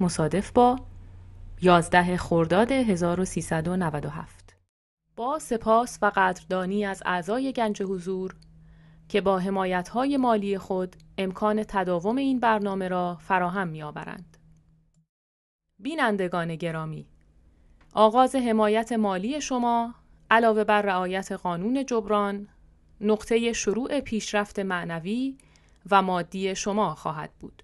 مصادف با 11 خرداد 1397 با سپاس و قدردانی از اعضای گنج حضور که با حمایت‌های مالی خود امکان تداوم این برنامه را فراهم می‌آورند. بینندگان گرامی آغاز حمایت مالی شما علاوه بر رعایت قانون جبران نقطه شروع پیشرفت معنوی و مادی شما خواهد بود.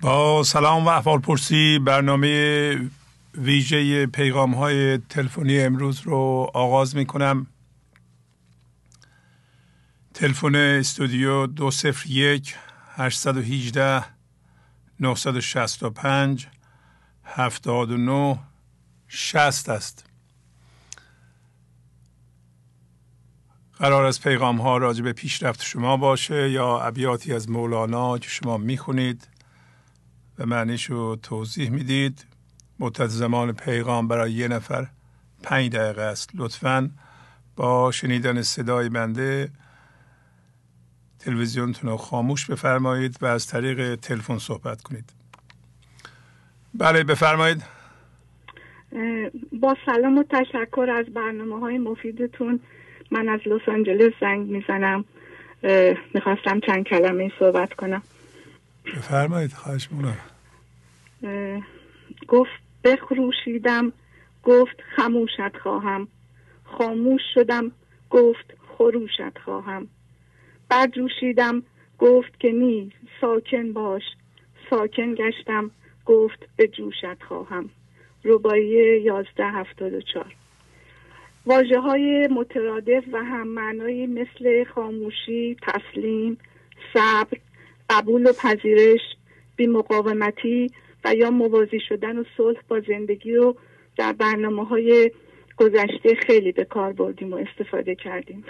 با سلام و احوال پرسی برنامه ویژه پیغام های تلفنی امروز رو آغاز می کنم تلفن استودیو دو صفر یک هشتصد و هیجده نهصد و شست و پنج هفتاد و نو شست است. قرار از پیغام ها راجع به پیشرفت شما باشه یا ابیاتی از مولانا که شما می‌خونید. به معنیش رو توضیح می‌دید. مدت زمان پیغام برای یه نفر پنج دقیقه است. لطفا با شنیدن صدای بنده تلویزیونتون رو خاموش بفرمایید و از طریق تلفن صحبت کنید. بله بفرمایید. با سلام و تشکر از برنامه های مفیدتون. من از لس آنجلس زنگ می‌زنم. می‌خواستم چند کلمه صحبت کنم. بفرمایید خواهش مونم گفت بخروشیدم گفت خموشت خواهم. خاموش شدم گفت خروشت خواهم. برجوشیدم گفت که نی ساکن باش. ساکن گشتم گفت به جوشت خواهم. ربایی یازده هفتاد واجه های مترادف و هم معنایی مثل خاموشی، تسلیم، صبر، قبول و پذیرش، بیمقاومتی و یا موازی شدن و صلح با زندگی رو در برنامه های گذشته خیلی به کار بردیم و استفاده کردیم.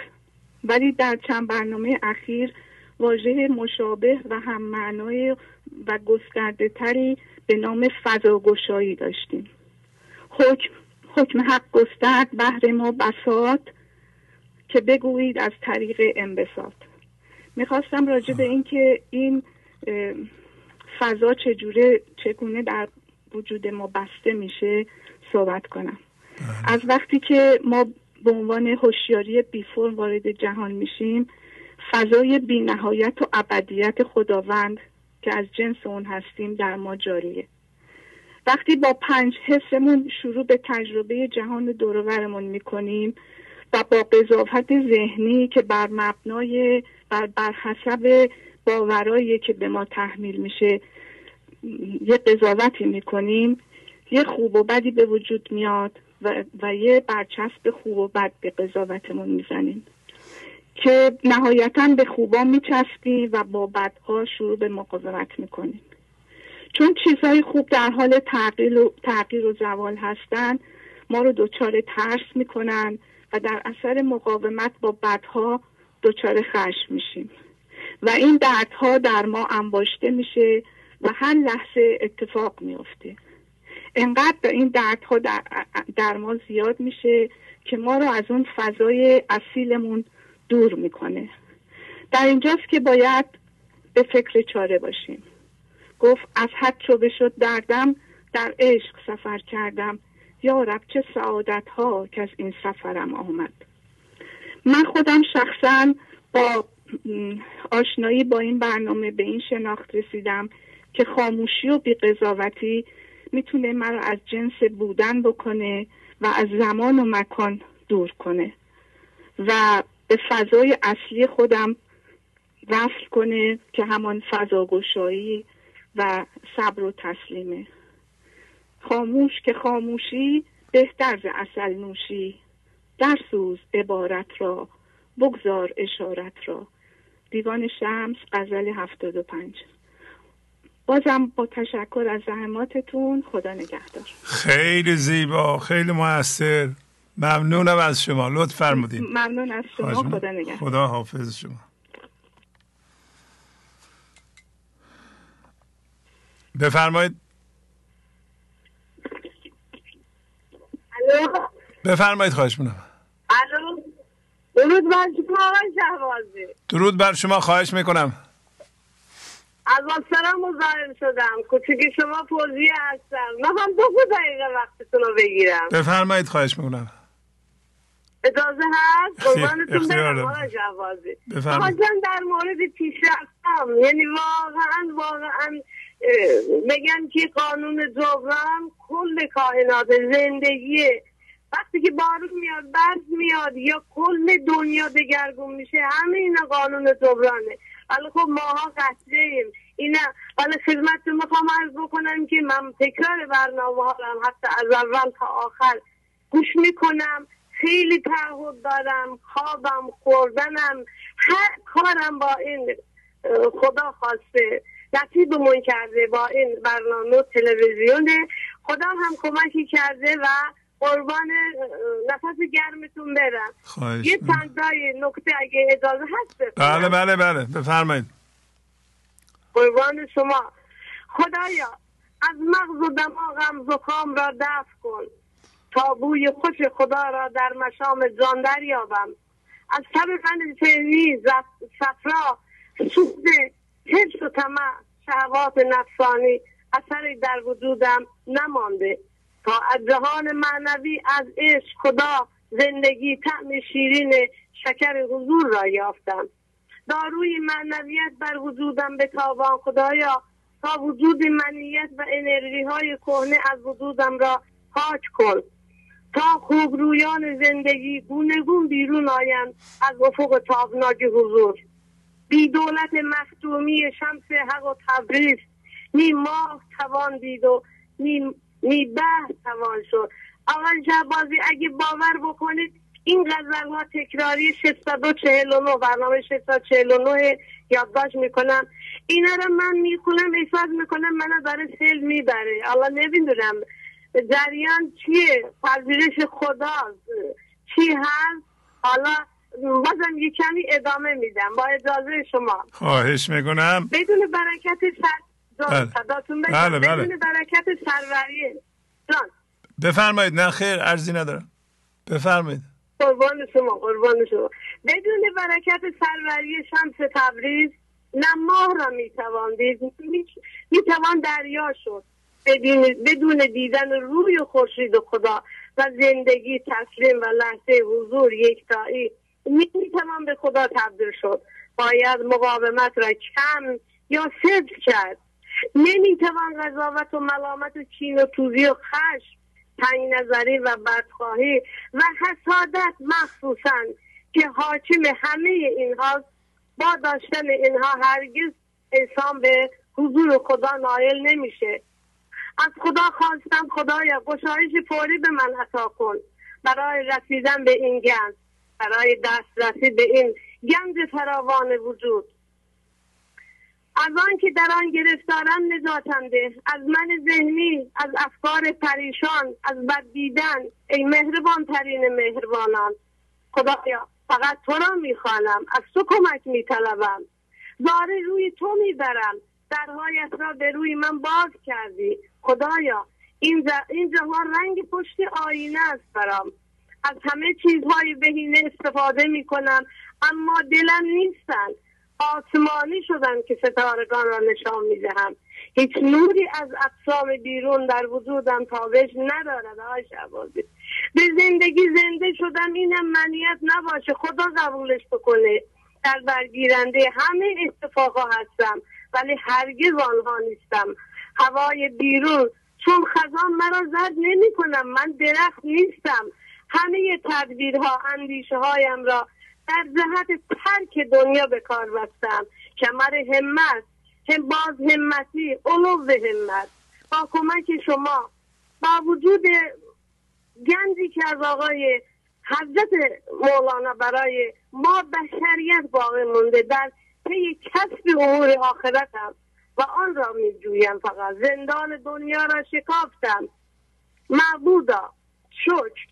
ولی در چند برنامه اخیر واژه مشابه و هم معنای و گسترده تری به نام فضاگشایی داشتیم. حکم حکم حق گسترد بهر ما بسات که بگویید از طریق انبساط. می‌خواستم راجع به اینکه این فضا چجوره چگونه در وجود ما بسته میشه صحبت کنم. از وقتی که ما به عنوان هوشیاری بی فرم وارد جهان میشیم فضای بی نهایت و ابدیت خداوند که از جنس اون هستیم در ما جاریه. وقتی با پنج حسمون شروع به تجربه جهان دورورمون می‌کنیم و با قضاوت ذهنی که بر مبنای بر, بر حسب باورایی که به ما تحمیل میشه یه قضاوتی می‌کنیم یه خوب و بدی به وجود میاد و, و یه برچسب خوب و بد به قضاوتمون می‌زنیم که نهایتا به خوبا میچسبیم و با بدها شروع به مقاومت می‌کنیم. چون چیزهای خوب در حال تغییر و, تغییر و زوال هستن ما رو دچار ترس می‌کنن و در اثر مقاومت با بدها دچار خشم میشیم. و این دردها در ما انباشته میشه و هر لحظه اتفاق میفته انقدر این دردها در, در ما زیاد میشه که ما رو از اون فضای اصیلمون دور می‌کنه. در اینجاست که باید به فکر چاره باشیم. گفت از حد چوبه شد دردم در عشق سفر کردم. یا رب چه سعادت ها که از این سفرم آمد. من خودم شخصا با آشنایی با این برنامه به این شناخت رسیدم که خاموشی و بیقضاوتی می‌تونه مرا از جنس بودن بکنه و از زمان و مکان دور کنه و به فضای اصلی خودم وصل کنه که همان فضاگشایی و صبر و تسلیمه. خاموش که خاموشی بهتر ز اصل نوشی. در سوز عبارت را بگذار اشارت را. دیوان شمس غزل هفتاد و پنج. بازم با تشکر از زحماتتون خدا نگهدار. خیلی زیبا خیلی موثر. ممنونم از شما. لطف فرمودین. ممنون از شما. خدا نگهدار. خدا حافظ شما. بفرمایید. بفرمایید خواهش می‌کنم. درود بر شما آقای شهبازی درود بر شما خواهش می‌کنم. از آسرم مزاحم شدم. کوچکی شما پوزی هستم. من هم دو دقیقه وقتتون رو بگیرم. بفرمایید خواهش می‌کنم. اجازه هست؟ قربانتون برم آقای شهبازی بفرمایید. در مورد پیشرفتم. یعنی واقعا واقعا بگم که قانون جبران کل کائنات زندگی وقتی که بارون میاد برد میاد. یا کل دنیا دگرگون میشه. همه اینا قانون جبرانه. ولی خب ماها قطعه ایم اینا ولی خدمت می‌خوام عرض بکنم که من تکرار برنامه هارم حتی از اول تا آخر گوش می‌کنم. خیلی تعهد دارم. خوابم خوردنم هر کارم با این خدا خواسته. نصیبمون کرده با این برنامه تلویزیونه. خدا هم کمکی کرده و قربان نفس گرمتون برم. یه چندای نکته اگه اجازه هست بله بله بله بفرمایید. قربان شما. خدایا از مغز و دماغم زکام را دفع کن. تا بوی خوش خدا را در مشام جان دریابم. از تب من فهمی صفرا سود حفظ و طمع شهوات نفسانی اثری در وجودم نمانده. از جهان معنوی از عشق خدا زندگی طعم شیرین شکر حضور را یافتم. داروی معنویت بر وجودم به تابان خدایا تا وجود منیت و انرژی های کهنه از وجودم را پاک کن. تا خوبرویان زندگی گونگون بیرون آیند از افق تابناک حضور. بی دولت مختومی شمس حق و تبریز. نی ماه توان دید و نی بحث توان شد. آقای جبازی اگه باور بکنید این غزل ها تکراری 649 برنامه 649 یادداشت می‌کنم. اینا رو من می‌خونم احساس می‌کنم منو داره سیل می‌بره. الله نمی‌دونم جریان چیه پذیرش خداست چی هست؟ حالا بازم یه کمی ادامه میدم. با اجازه شما. خواهش می‌کنم. بدون برکت سر بله. بله. بدون برکت سروریه. جان. بفرمایید. نه خیر ارزی ندارم. بفرمایید. قربان شما قربان شما. بدون برکت سروری شمس تبریز نه ماه را می‌توان دید. می‌توان دریا شد. بدون دیدن روی خورشید خدا و زندگی تسلیم و لحظه حضور یکتایی نمی‌توان به خدا تبدیل شد. باید مقاومت را کم یا صفر کرد. نمی‌توان قضاوت و ملامت و چین و توزی و خشم تنگ نظری و بدخواهی و حسادت مخصوصا که حاکم همه اینها با داشتن اینها هرگز انسان به حضور خدا نایل نمیشه. از خدا خواستم خدایا گشایش فوری به من عطا کن. برای رسیدن به این گنج برای دسترسی به این گنج فراوان وجود. از آن که در آن گرفتارم نجاتم ده. از من ذهنی از افکار پریشان از بد دیدن. ای مهربان ترین مهربانان. خدایا فقط تو را می‌خوانم. از تو کمک میطلبم. زاره روی تو می‌برم. درهایت را به روی من باز کردی. خدایا این, این جهان رنگ پشت آینه است برام. از همه چیزهای بهینه استفاده می‌کنم اما دلم نیستن. آسمانی شدن که ستارگان را نشان می‌دهم. هیچ نوری از اقسام بیرون در وجودم تابش ندارد آقای شعبازی به زندگی زنده شدم اینم منیت نباشه خدا قبولش بکنه. در برگیرنده همه اتفاقا هستم ولی هرگز آنها نیستم. هوای بیرون چون خزان مرا زد نمی کنم من درخت نیستم. همه تدبیرها اندیشه هایم را در جهت ترک دنیا به کار بستم. کمر همت هم باز همتی علو همت. با کمک شما با وجود گنجی که از آقای حضرت مولانا برای ما بشریت باقی مونده در پی کسب امور آخرتم و آن را می جویم فقط زندان دنیا را شکافتم. معبودا شکر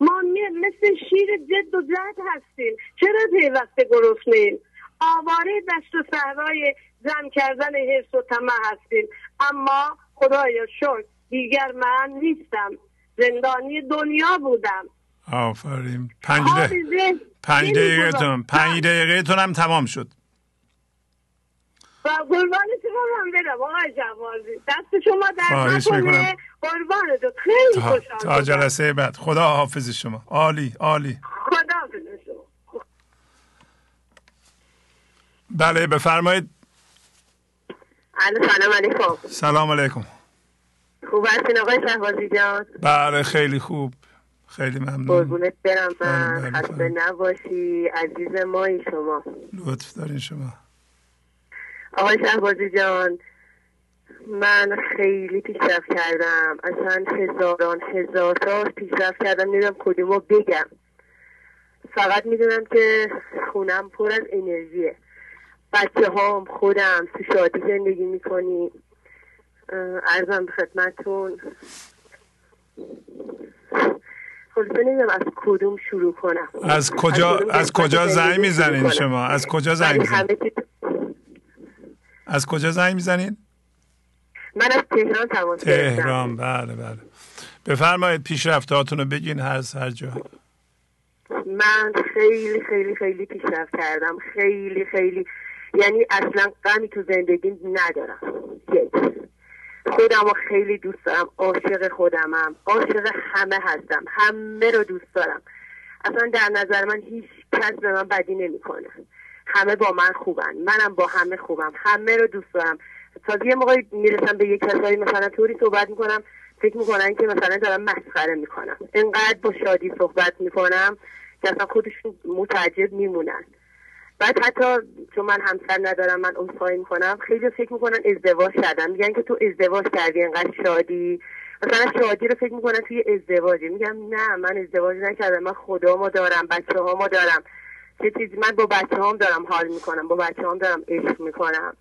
ما مثل شیر جد و جد هستیم. چرا پیوسته گرسنیم آواره دشت و صحرای زن کردن حرس و طمع هستیم. اما خدایا شکر دیگر من نیستم. زندانی دنیا بودم. آفرین. پنج دقیقه پنج دقیقه تون هم تمام شد. و قربان شما هم برم آقای جوازی دست شما در نکنه. قربان تو. خیلی خوشحال تا جلسه بعد. خدا حافظ شما. عالی عالی. خدا حافظ شما. بله بفرمایید. سلام علیکم. سلام علیکم. خوب هستین آقای شهبازی جان؟ بله خیلی خوب. خیلی ممنون. قربونت برم من خسته نباشی عزیز مایی شما. لطف دارین شما. آقای شهبازی جان من خیلی پیشرفت کردم. اصلا هزاران هزار تا پیشرفت کردم. نمی‌دونم کدومو بگم. فقط می‌دونم که خونم پر از انرژیه. بچه هام خودم تو شادی زندگی می‌کنیم ارزم به خدمتون خلاصه نمی‌دونم از کدوم شروع کنم. از کجا از, کجا زنگ می‌زنین شما؟ از کجا زنگ می‌زنین؟ از کجا زنگ می‌زنین؟ من از تهران تماس تهران بله بله. بفرمایید پیشرفتهاتون رو بگین هر هر جا. من خیلی خیلی خیلی پیشرفت کردم. خیلی خیلی. یعنی اصلا غمی تو زندگی ندارم. یک. خودم رو خیلی دوست دارم. عاشق خودمم. عاشق همه هستم. همه رو دوست دارم. اصلا در نظر من هیچ کس به من بدی نمی‌کنه. همه با من خوبن. منم با همه خوبم. همه رو دوست دارم. تا یه موقعی می‌رسم به یک کسایی مثلا طوری صحبت می‌کنم فکر می‌کنن که مثلا دارم مسخره می‌کنم. انقدر با شادی صحبت می‌کنم که اصلا خودشون متعجب میمونن. بعد حتی چون من همسر ندارم من عذرخواهی می‌کنم خیلی فکر می‌کنن ازدواج کردم. میگن که تو ازدواج کردی انقدر شادی. مثلا شادی رو فکر می‌کنن توی ازدواجی میگم نه من ازدواج نکردم. من خدا دارم بچه ما دارم. چه چیزی من با بچه هم دارم حال می‌کنم با بچه هم دارم عشق می‌کنم.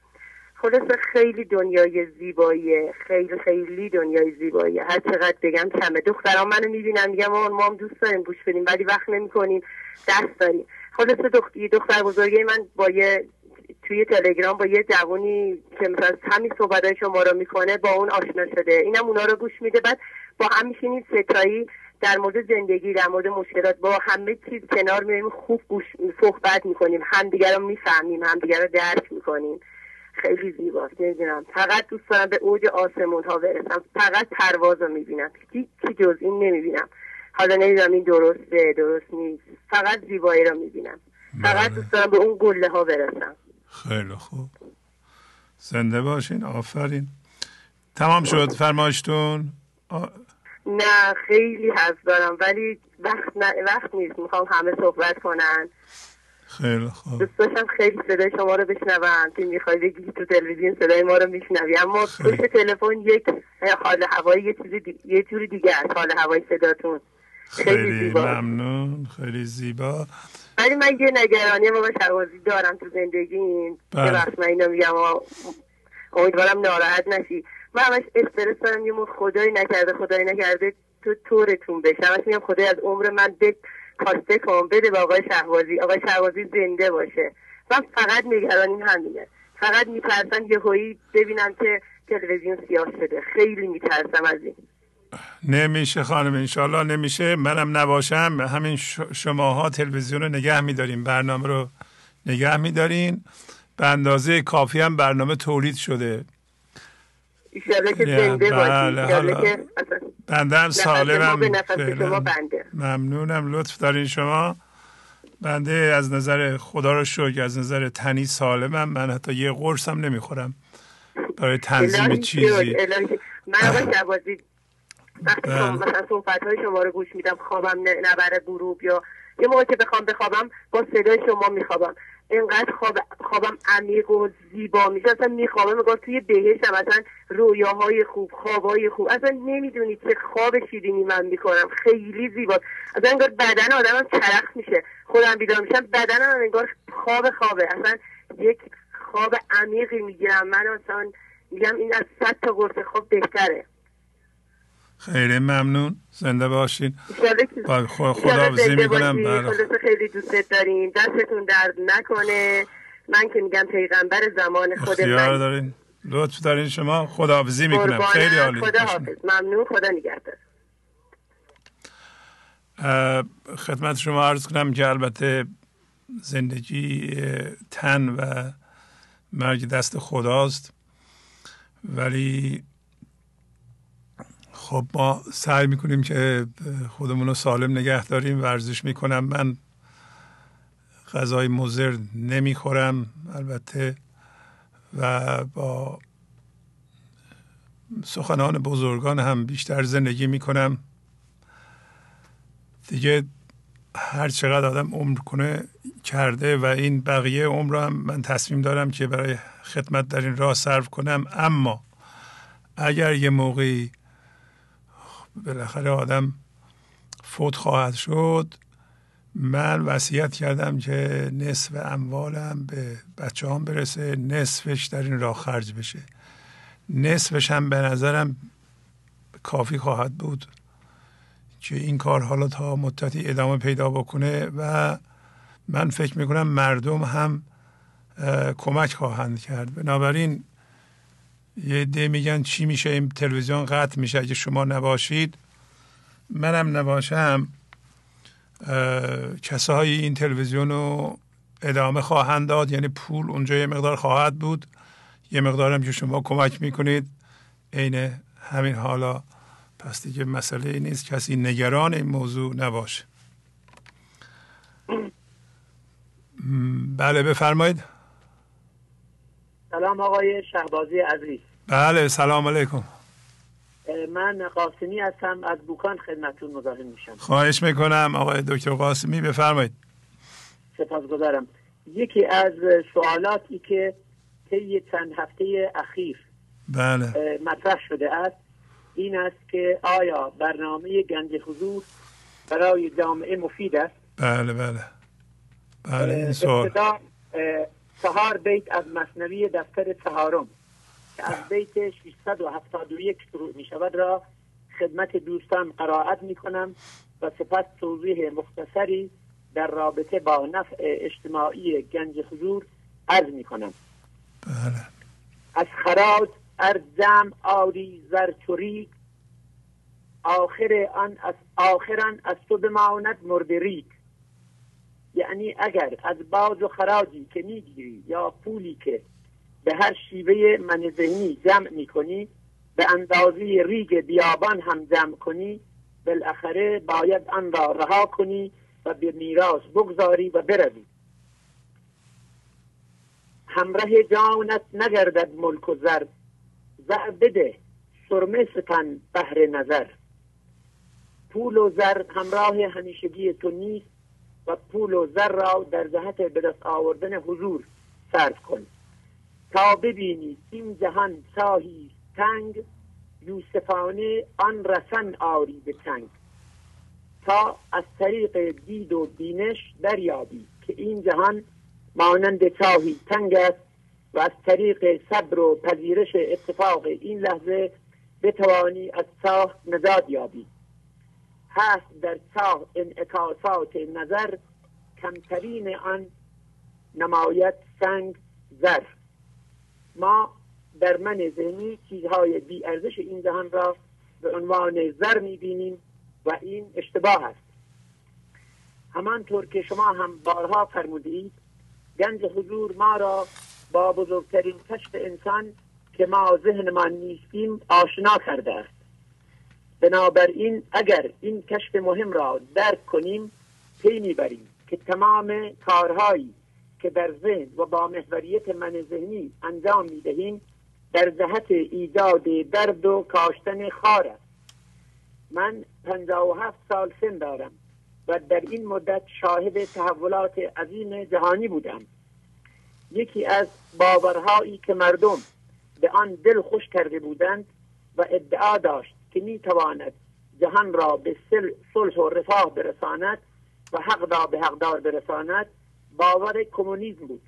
خلاصه خیلی دنیای زیبایی خیلی خیلی دنیای زیبایی هر چقدر بگم کمه. دختران منو می‌بینم میگم ما هم دوست داریم گوش بدیم ولی وقت نمی‌کنیم دست داریم. خلاصه دختر, دختر بزرگی من با یه توی تلگرام با یه جوانی که مثلا همین صحبت شما رو می‌کنه با اون آشنا شده. اینم اونا رو گوش میده بعد با هم میشینید ستایی در مورد زندگی در مورد مشکلات با همه چیز کنار میریم خوب گوش صحبت می‌کنیم همدیگر رو می‌فهمیم همدیگر رو درک می‌کنیم. خیلی زیباست نمی‌دونم. فقط دوست دارم به اوج آسمون ها برسم. فقط پرواز رو می‌بینم. هیچی جز این نمی‌بینم. حالا نمی‌دونم این درسته درست نیست. فقط زیبایی رو می‌بینم. فقط. دوست دارم به اون گله ها برسم. خیلی خوب. زنده باشین آفرین. تمام شد فرمایشتون. نه خیلی حرف دارم ولی وقت, وقت نیست. می‌خوام همه صحبت کنن. خیلی خوب. دوست داشتم خیلی صدای شما رو بشنوم. که می‌خوای بگی تو تلویزیون صدای ما رو میشنوی. اما پشت تلفن یک حال هوایی یه چیزی دی... یه جوری دیگه است حال هوای صداتون. خیلی, خیلی زیبا. ممنون. خیلی زیبا. ولی من یه نگرانی بابا شوازی دارم تو زندگیم. که بله. وقت من اینو میگم امیدوارم ناراحت نشی. من همش استرس دارم یه خدایی نکرده خدایی نکرده تو طورتون بشه. همش میگم خدای از عمر من به کاسته کن بده به آقای شهوازی آقای شهوازی زنده باشه. من فقط نگرانیم همینه. فقط میترسم یه هایی ببینم که تلویزیون سیاه شده. خیلی میترسم از این. نمیشه خانم انشالله نمیشه. منم نباشم. همین شماها تلویزیون رو نگه میداریم برنامه رو نگه میدارین. به اندازه کافی هم برنامه تولید شده. ایشالله که زنده بله بنده هم سالمم ممنونم لطف دارین شما. بنده از نظر خدا رو شکر از نظر تنی سالمم من حتی یه قرصم نمی‌خورم. برای تنظیم چیزی. من آقای شبازی وقتی بله. مثلا صحبت های شما رو گوش میدم خوابم نبره غروب یا یه موقع که بخوام بخوابم با صدای شما میخوابم. اینقدر خواب خوابم عمیق و زیبا میشه. اصلا میخوابم میگم توی بهشتم اصلا رویاهای خوب خوابهای خوب. اصلا نمی‌دونید چه خواب شیرینی من می‌کنم. خیلی زیبا اصلا انگار بدن آدمم چرخ میشه. خودم بیدار میشم بدنم انگار خواب خوابه. اصلا یک خواب عمیقی می‌گیرم. من اصلا میگم این از صد تا قرص خواب بهتره. خیلی ممنون. زنده باشین. با خدا می‌کنم بله. خیلی دوست داریم. دستتون درد نکنه. من که میگم پیغمبر زمان خود من. دارین. لطف دارین شما. خداحافظی می‌کنم. خیلی عالی. خدا حافظ ممنون. خدا نگهدار. خدمت شما عرض کنم که البته زندگی تن و مرگ دست خداست. ولی خب ما سعی می‌کنیم که خودمون رو سالم نگه داریم ورزش می‌کنم. من غذای مزر نمی‌خورم البته و با سخنان بزرگان هم بیشتر زندگی می‌کنم. دیگه هر چقدر آدم عمر کنه کرده و این بقیه عمر هم من تصمیم دارم که برای خدمت در این راه صرف کنم. اما اگر یه موقعی بالاخره آدم فوت خواهد شد. من وصیت کردم که نصف اموالم به بچه هم برسه نصفش در این راه خرج بشه. نصفش هم به نظرم کافی خواهد بود که این کار حالا تا مدتی ادامه پیدا بکنه و من فکر می‌کنم مردم هم کمک خواهند کرد. بنابراین یه ده میگن چی میشه این تلویزیون قطع میشه. اگه شما نباشید منم نباشم کسایی این تلویزیون رو ادامه خواهند داد. یعنی پول اونجا یه مقدار خواهد بود. یه مقدارم که شما کمک می‌کنید. عین همین حالا. پس دیگه مسئله نیست. کسی نگران این موضوع نباشه. بله بفرمایید. سلام آقای شهبازی عزیز. بله سلام علیکم. من قاسمی هستم از بوکان خدمتون مزاحم میشم. خواهش می‌کنم آقای دکتر قاسمی بفرمایید. سپاسگزارم. یکی از سوالاتی که طی چند هفته اخیر بله. مطرح شده است این است که آیا برنامه گنج حضور برای جامعه مفید است؟ بله بله. بله این سوال. چهار بیت از مصنوی دفتر چهارم. که از بیت 671 شروع می شود را خدمت دوستان قرائت می کنم و سپس توضیح مختصری در رابطه با نفع اجتماعی گنج حضور عرض می کنم بله. از خراج ارزم آری زرچوری آخر آن از آخران از تو بماند مردریک یعنی اگر از باز و خراجی که می‌گیری یا پولی که به هر شیوه من ذهنی جمع می‌کنی به اندازه ریگ بیابان هم جمع کنی بالاخره باید آن را رها کنی و به میراث بگذاری و بروی. همراه جانت نگردد ملک و زر زر بده سرمه ستن بهر نظر. پول و زر همراه همیشگی تو نیست و پول و زر را در جهت به دست آوردن حضور صرف کن. تا ببینی این جهان ساهی تنگ یوسفانه آن رسن آری به تنگ. تا از طریق دید و بینش دریابی که این جهان مانند چاهی تنگ است و از طریق صبر و پذیرش اتفاق این لحظه بتوانی از چاه نجات یابی. هست در چاه انعکاسات نظر کمترین آن نمایت سنگ زر. ما در من ذهنی چیزهای بی ارزش این جهان را به عنوان زر می‌بینیم و این اشتباه است. همانطور که شما هم بارها فرمودید گنج حضور ما را با بزرگترین کشف انسان که ما ذهنمان نیستیم آشنا کرده است. بنابراین اگر این کشف مهم را درک کنیم پی می‌بریم که تمام کارهایی که در ذهن و با محوریت من ذهنی انجام می‌دهیم در جهت ایجاد درد و کاشتن خار است. من پنجاه و هفت سال سن دارم و در این مدت شاهد تحولات عظیم جهانی بودم. یکی از باورهایی که مردم به آن دل خوش کرده بودند و ادعا داشت که می تواند جهان را به صلح و رفاه برساند و حق را به حقدار برساند باور کمونیسم بود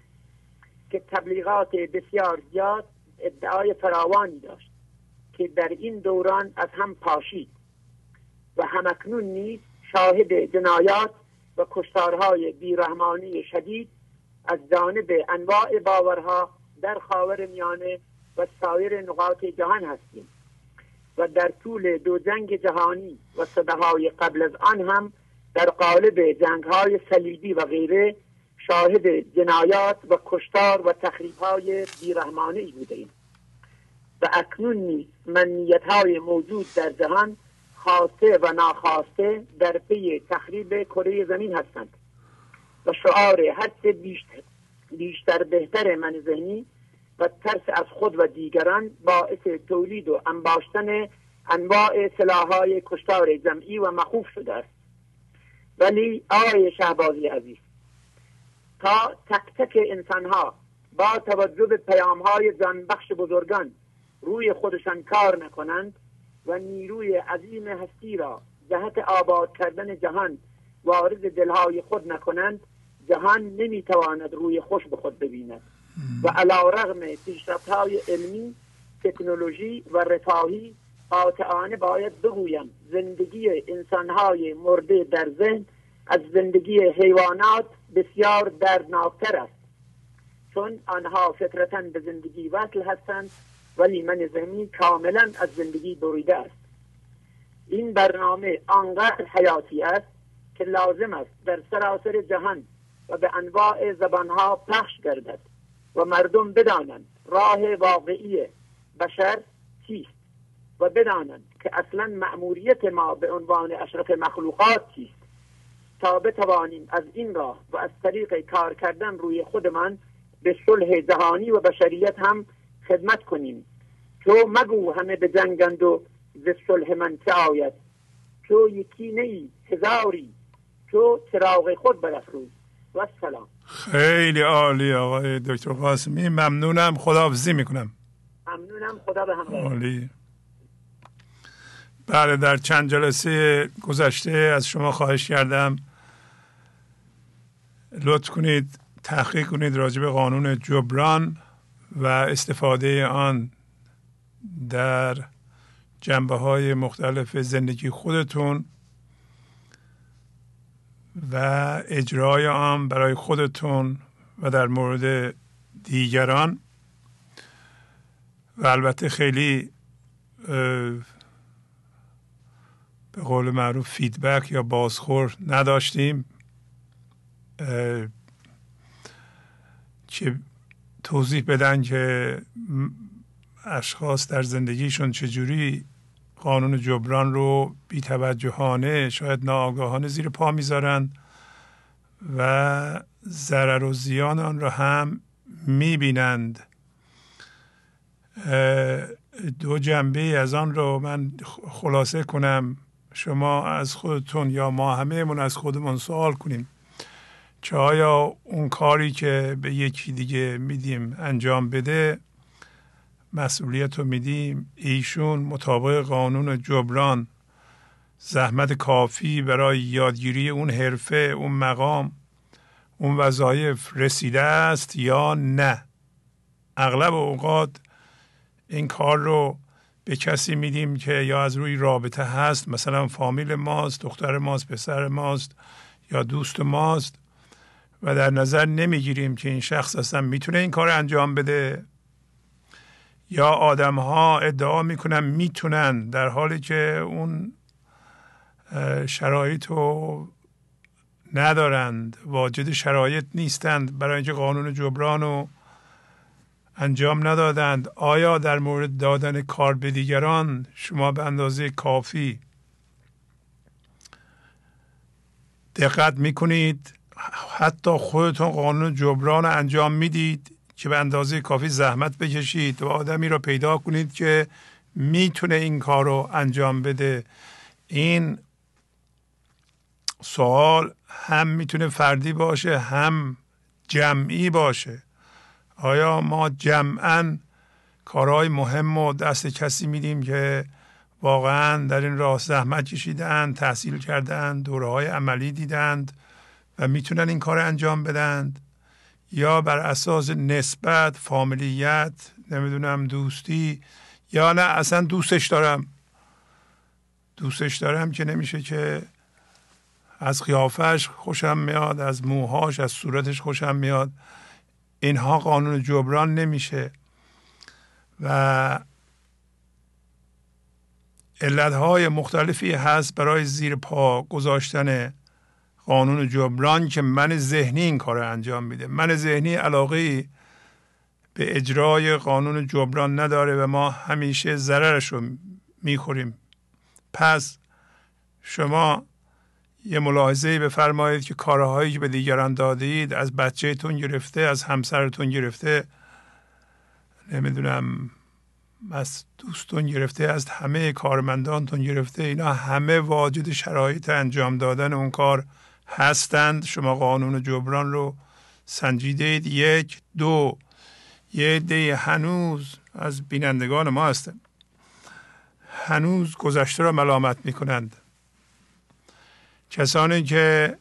که تبلیغات بسیار زیاد ادعای فراوانی داشت که در این دوران از هم پاشید و همکنون نیز شاهد جنایات و کشتارهای بیرحمانی شدید از جانب انواع باورها در خاور میانه و سایر نقاط جهان هستیم و در طول دو جنگ جهانی و صدهای قبل از آن هم در قالب جنگ های صلیبی و غیره شاهد جنایات و کشتار و تخریب های بیرحمانه ای بوده ایم و اکنون نیز منیت های موجود در جهان خواسته و ناخواسته در پی تخریب کره زمین هستند و شعار هرچه بیشتر, بیشتر بهتر من ذهنی و ترس از خود و دیگران باعث تولید و انباشتن انواع سلاحهای کشتار جمعی و مخوف شده است. ولی آقای شهبازی عزیز تا تک تک انسان ها با توجه به پیام های جانبخش بزرگان روی خودشان کار نکنند و نیروی عظیم هستی را جهت آباد کردن جهان وارد دلهای خود نکنند جهان نمی‌تواند روی خوش به خود ببیند. و علا رغم پیشرفت های علمی تکنولوژی و رفاهی قاطعانه باید بگویم زندگی انسانهای مرده در ذهن از زندگی حیوانات بسیار دردناکتر است. چون آنها فطرتا به زندگی وصل هستند ولی من ذهنی کاملا از زندگی بریده است. این برنامه آنقدر حیاتی است که لازم است در سراسر جهان و به انواع زبانها پخش گردد و مردم بدانند راه واقعی بشر چیست و بدانند که اصلا مأموریت ما به عنوان اشرف مخلوقات چیست. تا بتوانیم از این راه و از طریق کار کردن روی خودمان به صلح جهانی و بشریت هم خدمت کنیم. تو مگو همه به جنگند و ز صلح من چه آید؟ تو یکی نی هزاری. تو چراغ خود برافروز. و سلام خیلی عالی آقای دکتر قاسمی. ممنونم. خداحافظی می‌کنم. ممنونم. خدا به همراه. عالی. بله در چند جلسه گذشته از شما خواهش کردم. لطف کنید تحقیق کنید راجع به قانون جبران و استفاده آن در جنبه های مختلف زندگی خودتون و اجرای آن برای خودتون و در مورد دیگران. و البته خیلی به قول معروف فیدبک یا بازخور نداشتیم. که توضیح بدن که اشخاص در زندگیشون چجوری قانون جبران رو بیتوجهانه شاید ناآگاهانه زیر پا می‌ذارن و ضرر و زیان آن را هم می‌بینند. دو جنبه از آن رو من خلاصه کنم. شما از خودتون یا ما همه از خودمون سوال کنیم. که آیا اون کاری که به یکی دیگه میدیم انجام بده مسئولیت رو میدیم؟ ایشون مطابق قانون جبران زحمت کافی برای یادگیری اون حرفه اون مقام اون وظایف رسیده است یا نه؟ اغلب اوقات این کار رو به کسی میدیم که یا از روی رابطه هست مثلا فامیل ماست دختر ماست پسر ماست یا دوست ماست. و در نظر نمی‌گیریم که این شخص اصلا می‌تونه این کار انجام بده. یا آدم ها ادعا می‌کنن می‌تونن در حالی که اون شرایط رو ندارند واجد شرایط نیستند برای اینکه قانون جبران رو انجام ندادند. آیا در مورد دادن کار به دیگران شما به اندازه کافی دقت می‌کنید؟ حتی خودتون قانون جبران انجام می‌دید که به اندازه کافی زحمت بکشید و آدمی را پیدا کنید که می‌تونه این کار رو انجام بده. این سوال هم می‌تونه فردی باشه هم جمعی باشه. آیا ما جمعا کارهای مهم و دست کسی میدیم که واقعا در این راه زحمت کشیدند تحصیل کردند دوره های عملی دیدند؟ و می‌تونن این کار انجام بدند یا بر اساس نسبت فامیلیت نمی‌دونم دوستی یا نه اصلا دوستش دارم. دوستش دارم که نمیشه که از قیافش خوشم میاد از موهاش از صورتش خوشم میاد. اینها قانون جبران نمیشه. و علتهای مختلفی هست برای زیر پا گذاشتن قانون جبران که من ذهنی این کار انجام میده. من ذهنی علاقه به اجرای قانون جبران نداره و ما همیشه ضررش رو می‌خوریم. پس شما یه ملاحظه بفرمایید که کارهایی که به دیگران دادید از بچهتون گرفته از همسرتون گرفته نمی‌دونم از دوستون گرفته از همه کارمندانتون گرفته اینا همه واجد شرایط انجام دادن اون کار هستند. شما قانون جبران رو سنجیدید یک دو. یه دی هنوز از بینندگان ما هستن. هنوز گذشته را ملامت می‌کنند. کسانی که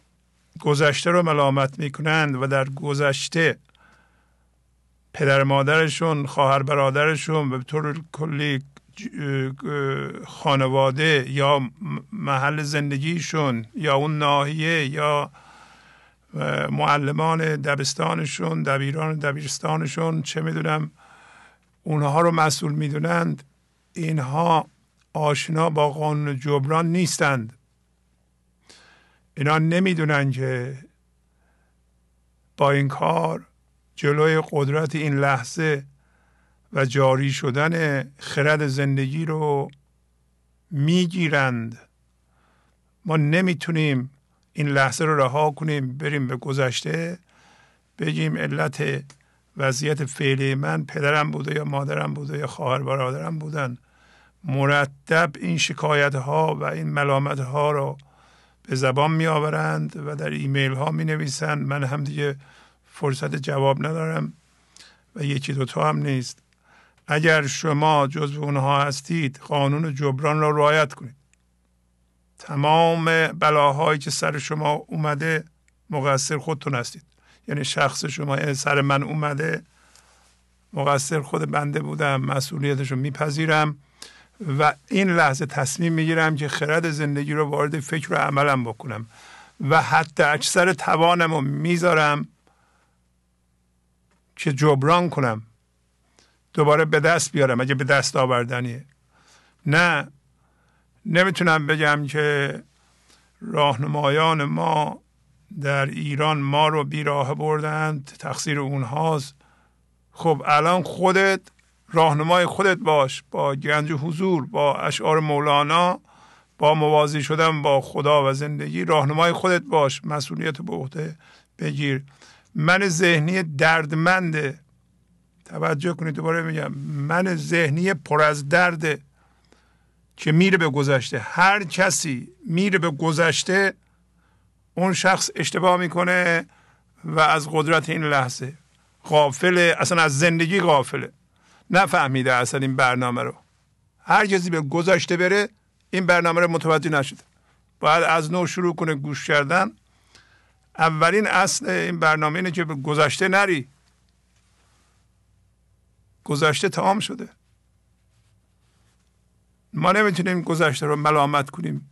گذشته رو ملامت می‌کنند و در گذشته پدر مادرشون خواهر برادرشون به طور کلی خانواده یا محل زندگیشون یا اون ناحیه یا معلمان دبستانشون دبیران دبیرستانشون چه می‌دونم اونها رو مسئول می‌دونند. اینها آشنا با قانون جبران نیستند. اینا نمی‌دونن که با این کار جلوی قدرت این لحظه و جاری شدن خرد زندگی رو می‌گیرند. ما نمی‌تونیم این لحظه رو رها کنیم بریم به گذشته بگیم علت وضعیت فعلی من پدرم بوده یا مادرم بوده یا خواهر برادرم بودن. مرتب این شکایت ها و این ملامت ها رو به زبان می آورند و در ایمیل ها می نویسند من هم دیگه فرصت جواب ندارم و یکی دوتا هم نیست. اگر شما جزو اونها هستید قانون جبران را رعایت کنید. تمام بلاهایی که سر شما اومده مقصر خودتون هستید. یعنی شخص شما سر من اومده مقصر خود بنده بودم مسئولیتش رو میپذیرم و این لحظه تصمیم می‌گیرم که خرد زندگی رو وارد فکر و عملم بکنم و حتی اکثر توانم رو می‌ذارم که جبران کنم. دوباره به دست بیارم اگه به دست آوردنیه. نه نمی‌تونم بگم که راهنمایان ما در ایران ما رو بیراه بردند تقصیر اونهاست. خب الان خودت راهنمای خودت باش با گنج حضور با اشعار مولانا با موازی شدن با خدا و زندگی راهنمای خودت باش مسئولیت به عهده بگیر. من ذهنی دردمنده توجه کنید دوباره میگم من ذهنی پر از درده که میره به گذشته هر کسی میره به گذشته اون شخص اشتباه می‌کنه و از قدرت این لحظه غافله اصلا از زندگی غافله. نفهمیده اصلا این برنامه رو. هر کسی به گذشته بره این برنامه رو متوجه نشده. باید از نو شروع کنه گوش کردن. اولین اصل این برنامه اینه که به گذشته نری. گذشته تمام شده. ما نمی‌تونیم گذشته رو ملامت کنیم.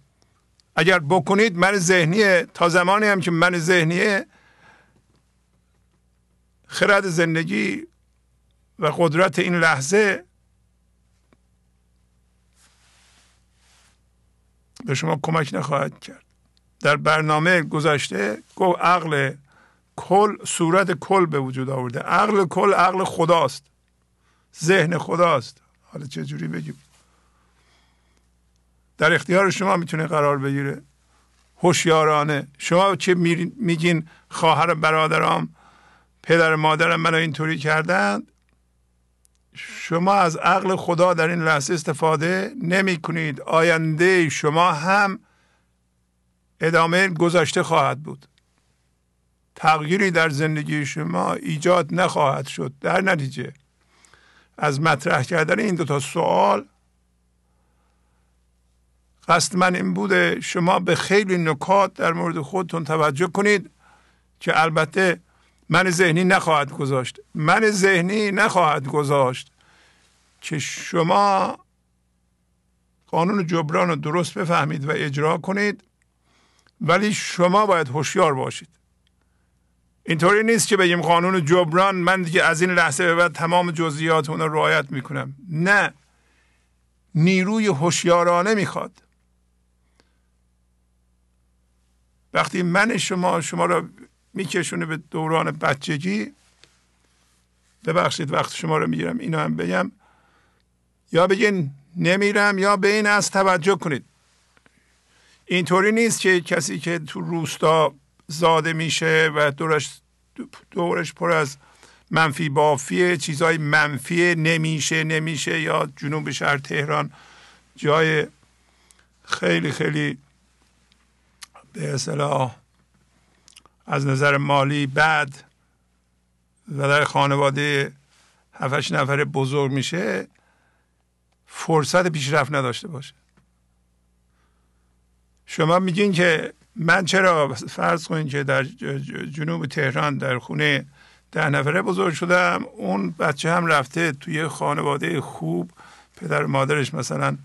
اگر بکنید من ذهنیه تا زمانی هم که من ذهنیه خرد زندگی و قدرت این لحظه به شما کمک نخواهد کرد. در برنامه گذشته گفت عقل کل صورت کل به وجود آورده. عقل کل عقل خداست. ذهن خداست. حالا چه جوری بگیم؟ در اختیار شما می‌تونه قرار بگیره. هوشیارانه. شما چه میگین خواهر برادرام پدر مادرم منو اینطوری کردند؟ شما از عقل خدا در این لحظه استفاده نمی کنید آینده شما هم ادامه گذشته خواهد بود. تغییری در زندگی شما ایجاد نخواهد شد. در نتیجه از مطرح کردن این دو تا سوال قصد من این بوده شما به خیلی نکات در مورد خودتون توجه کنید که البته من ذهنی نخواهد گذاشت. من ذهنی نخواهد گذاشت که شما قانون جبران رو درست بفهمید و اجرا کنید ولی شما باید هوشیار باشید. اینطوری نیست که بگیم قانون جبران من دیگه از این لحظه به بعد تمام جزئیات اون رو رعایت می‌کنم. نه. نیروی هوشیارانه می‌خواد. وقتی من شما شما را میکشونه به دوران بچگی ببخشید وقت شما رو می‌گیرم اینو هم بگم. یا بگین نمیرم یا به این از توجه کنید. اینطوری نیست که کسی که تو روستا زاده میشه و دورش دورش پر از منفی بافیه چیزای منفی نمیشه نمیشه یا جنوب شهر تهران جای خیلی خیلی به اصطلاح از نظر مالی بد و در خانواده هفتش نفر بزرگ میشه فرصت پیشرفت نداشته باشه. شما میگین که من چرا فرض کنین که در جنوب تهران در خونه ده نفره بزرگ شدم اون بچه هم رفته توی خانواده خوب پدر مادرش مثلا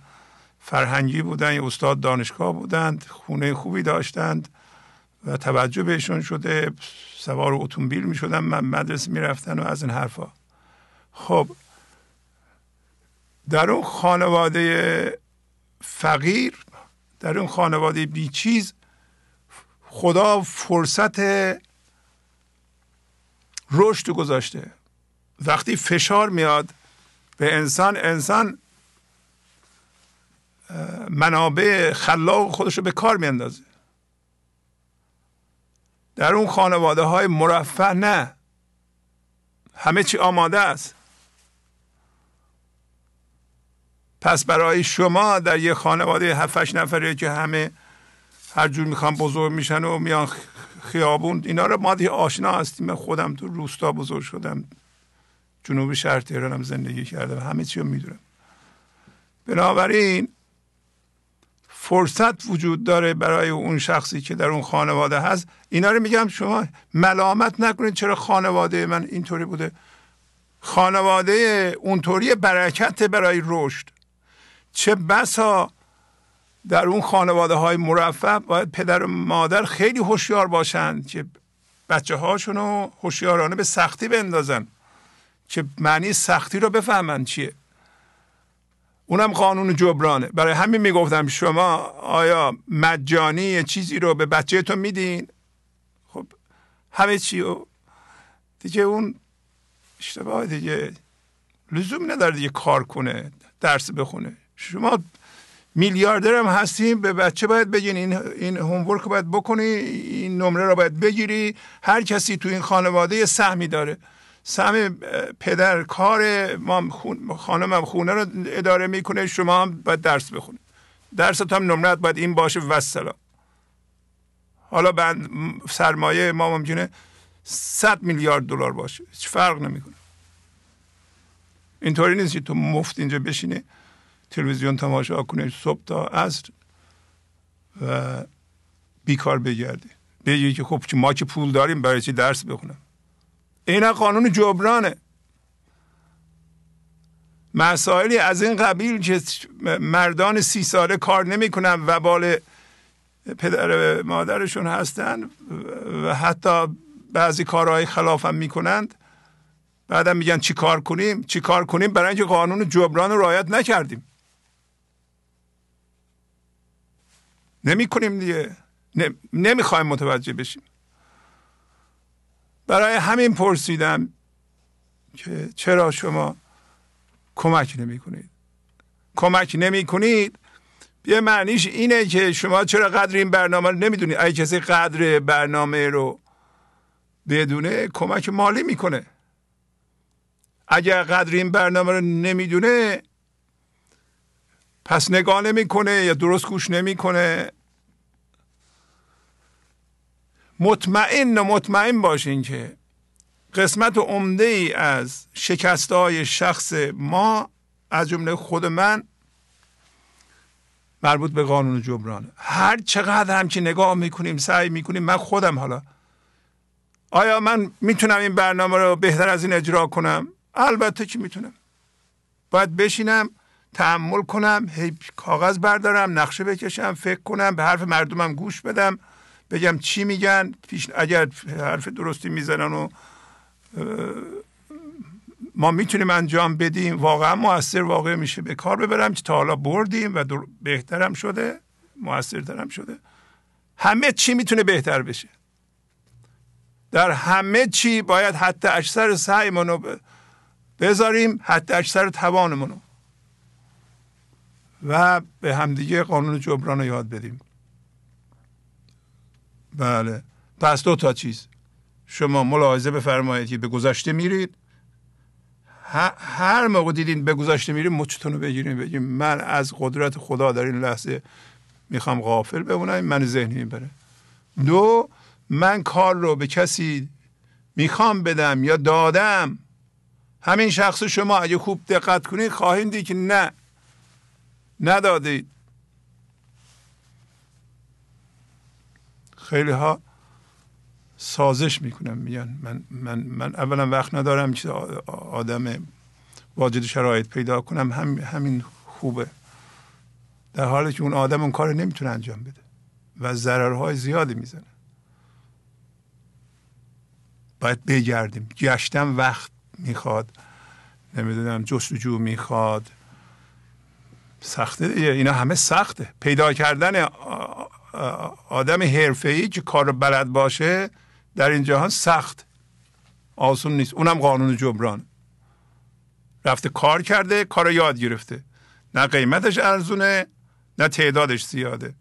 فرهنگی بودن یا استاد دانشگاه بودند خونه خوبی داشتند و توجه بهشون شده سوار اتومبیل می شدن من مدرسه می رفتن و از این حرفا. خب در اون خانواده فقیر در اون خانواده بیچیز خدا فرصت رشد گذاشته. وقتی فشار میاد به انسان انسان منابع خلاق خودش رو به کار میاندازه. در اون خانواده های مرفه نه. همه چی آماده است. پس برای شما در یه خانواده هفتش نفره که همه هر جور می‌خوان بزرگ میشن و میان خیابون اینا رو ما دیگه آشنا هستیم. من خودم تو روستا بزرگ شدم. جنوب شهر تهرانم زندگی کردم. همه چی رو می‌دونم. بنابراین فرصت وجود داره برای اون شخصی که در اون خانواده هست. اینا رو میگم شما ملامت نکنید چرا خانواده من اینطوری بوده. خانواده اونطوری برکت برای رشد. چه بسا در اون خانواده های مرفع باید پدر و مادر خیلی هوشیار باشند که بچه هاشون رو هوشیارانه به سختی بندازن که معنی سختی رو بفهمن چیه. اونم قانون جبرانه. برای همین می‌گفتم شما آیا مجانی چیزی رو به بچهتون میدین؟ خب همه چی و دیگه اون اشتباه دیگه. لزوم نداره دیگه کار کنه درس بخونه. شما میلیاردر هم هستیم به بچه باید بگین این این هومورک باید بکنی این نمره رو باید بگیری. هر کسی تو این خانواده سهمی داره. سهم پدر کار ما خانم هم خونه رو اداره می‌کنه شما هم باید درس بخونید درست هم نمرت باید این باشه. وسلا حالا بند سرمایه ما ممکنه 100 میلیارد دلار باشه. هیچ فرق نمی‌کنه. اینطوری نیست که تو مفت اینجا بشینه تلویزیون تماشا کنه صبح تا عصر و بیکار بگرده بگی که خب ما که پول داریم برای چی درس بخونم؟ این قانون جبرانه. مسائلی از این قبیل که مردان سی ساله کار نمی‌کنن و بال پدر مادرشون هستن و حتی بعضی کارهای خلافم می‌کنند. بعدم میگن چی کار کنیم؟ چی کار کنیم؟ برای اینکه قانون جبران رو رعایت نکردیم. نمی کنیم دیگه نمی‌خوایم متوجه بشیم. برای همین پرسیدم که چرا شما کمک نمی کنید کمک نمی کنید یه معنیش اینه که شما چرا قدر این برنامه رو نمی‌دونید. اگه کسی قدر برنامه رو بدونه کمک مالی می‌کنه. اگر قدر این برنامه رو نمی‌دونه پس نگاه نمی‌کنه یا درست گوش نمی‌کنه؟ مطمئن و مطمئن باشین که قسمت عمده ای از شکست های شخص ما از جمله خود من مربوط به قانون جبرانه. هر چقدر هم که نگاه می‌کنیم سعی می‌کنیم من خودم حالا. آیا من می‌تونم این برنامه رو بهتر از این اجرا کنم؟ البته که می‌تونم. باید بشینم تحمل کنم هی کاغذ بردارم نقشه بکشم فکر کنم به حرف مردمم گوش بدم بگم چی میگن پیش اگر حرف درستی می‌زنن و ما می‌تونیم انجام بدیم. واقعا موثر واقع میشه. به کار ببرم که تا حالا بردیم و بهترم شده موثرترم شده. همه چی می‌تونه بهتر بشه. در همه چی باید حتی اکثر سعیمون بذاریم حتی اکثر توانمون و به همدیگه قانون جبران رو یاد بدیم. بله. پس دو تا چیز. شما ملاحظه بفرمایید که به گذشته میرید. هر موقع دیدین به گذشته میرید مچتون رو بگیریم بگیم من از قدرت خدا در این لحظه می‌خوام غافل بمونم من ذهنی بره دو من کار رو به کسی می‌خوام بدم یا دادم همین شخص شما اگه خوب دقت کنید خواهید دید که نه. ندادید. خیلی ها سازش می‌کنم میگن من من من اولا وقت ندارم که آدم واجد شرایط پیدا کنم هم همین خوبه. در حالی که اون آدم اون کار نمی‌تونه انجام بده و ضررهای زیادی می‌زنه. باید بگردیم. گشتم وقت می‌خواد. نمی‌دونم جستجو می‌خواد. سخته. دیگه اینا همه سخته. پیدا کردن آدم حرفه‌ای که کار بلد باشه در این جهان سخت. آسون نیست. اونم قانون جبران. رفته کار کرده کار یاد گرفته. نه قیمتش ارزونه نه تعدادش زیاده.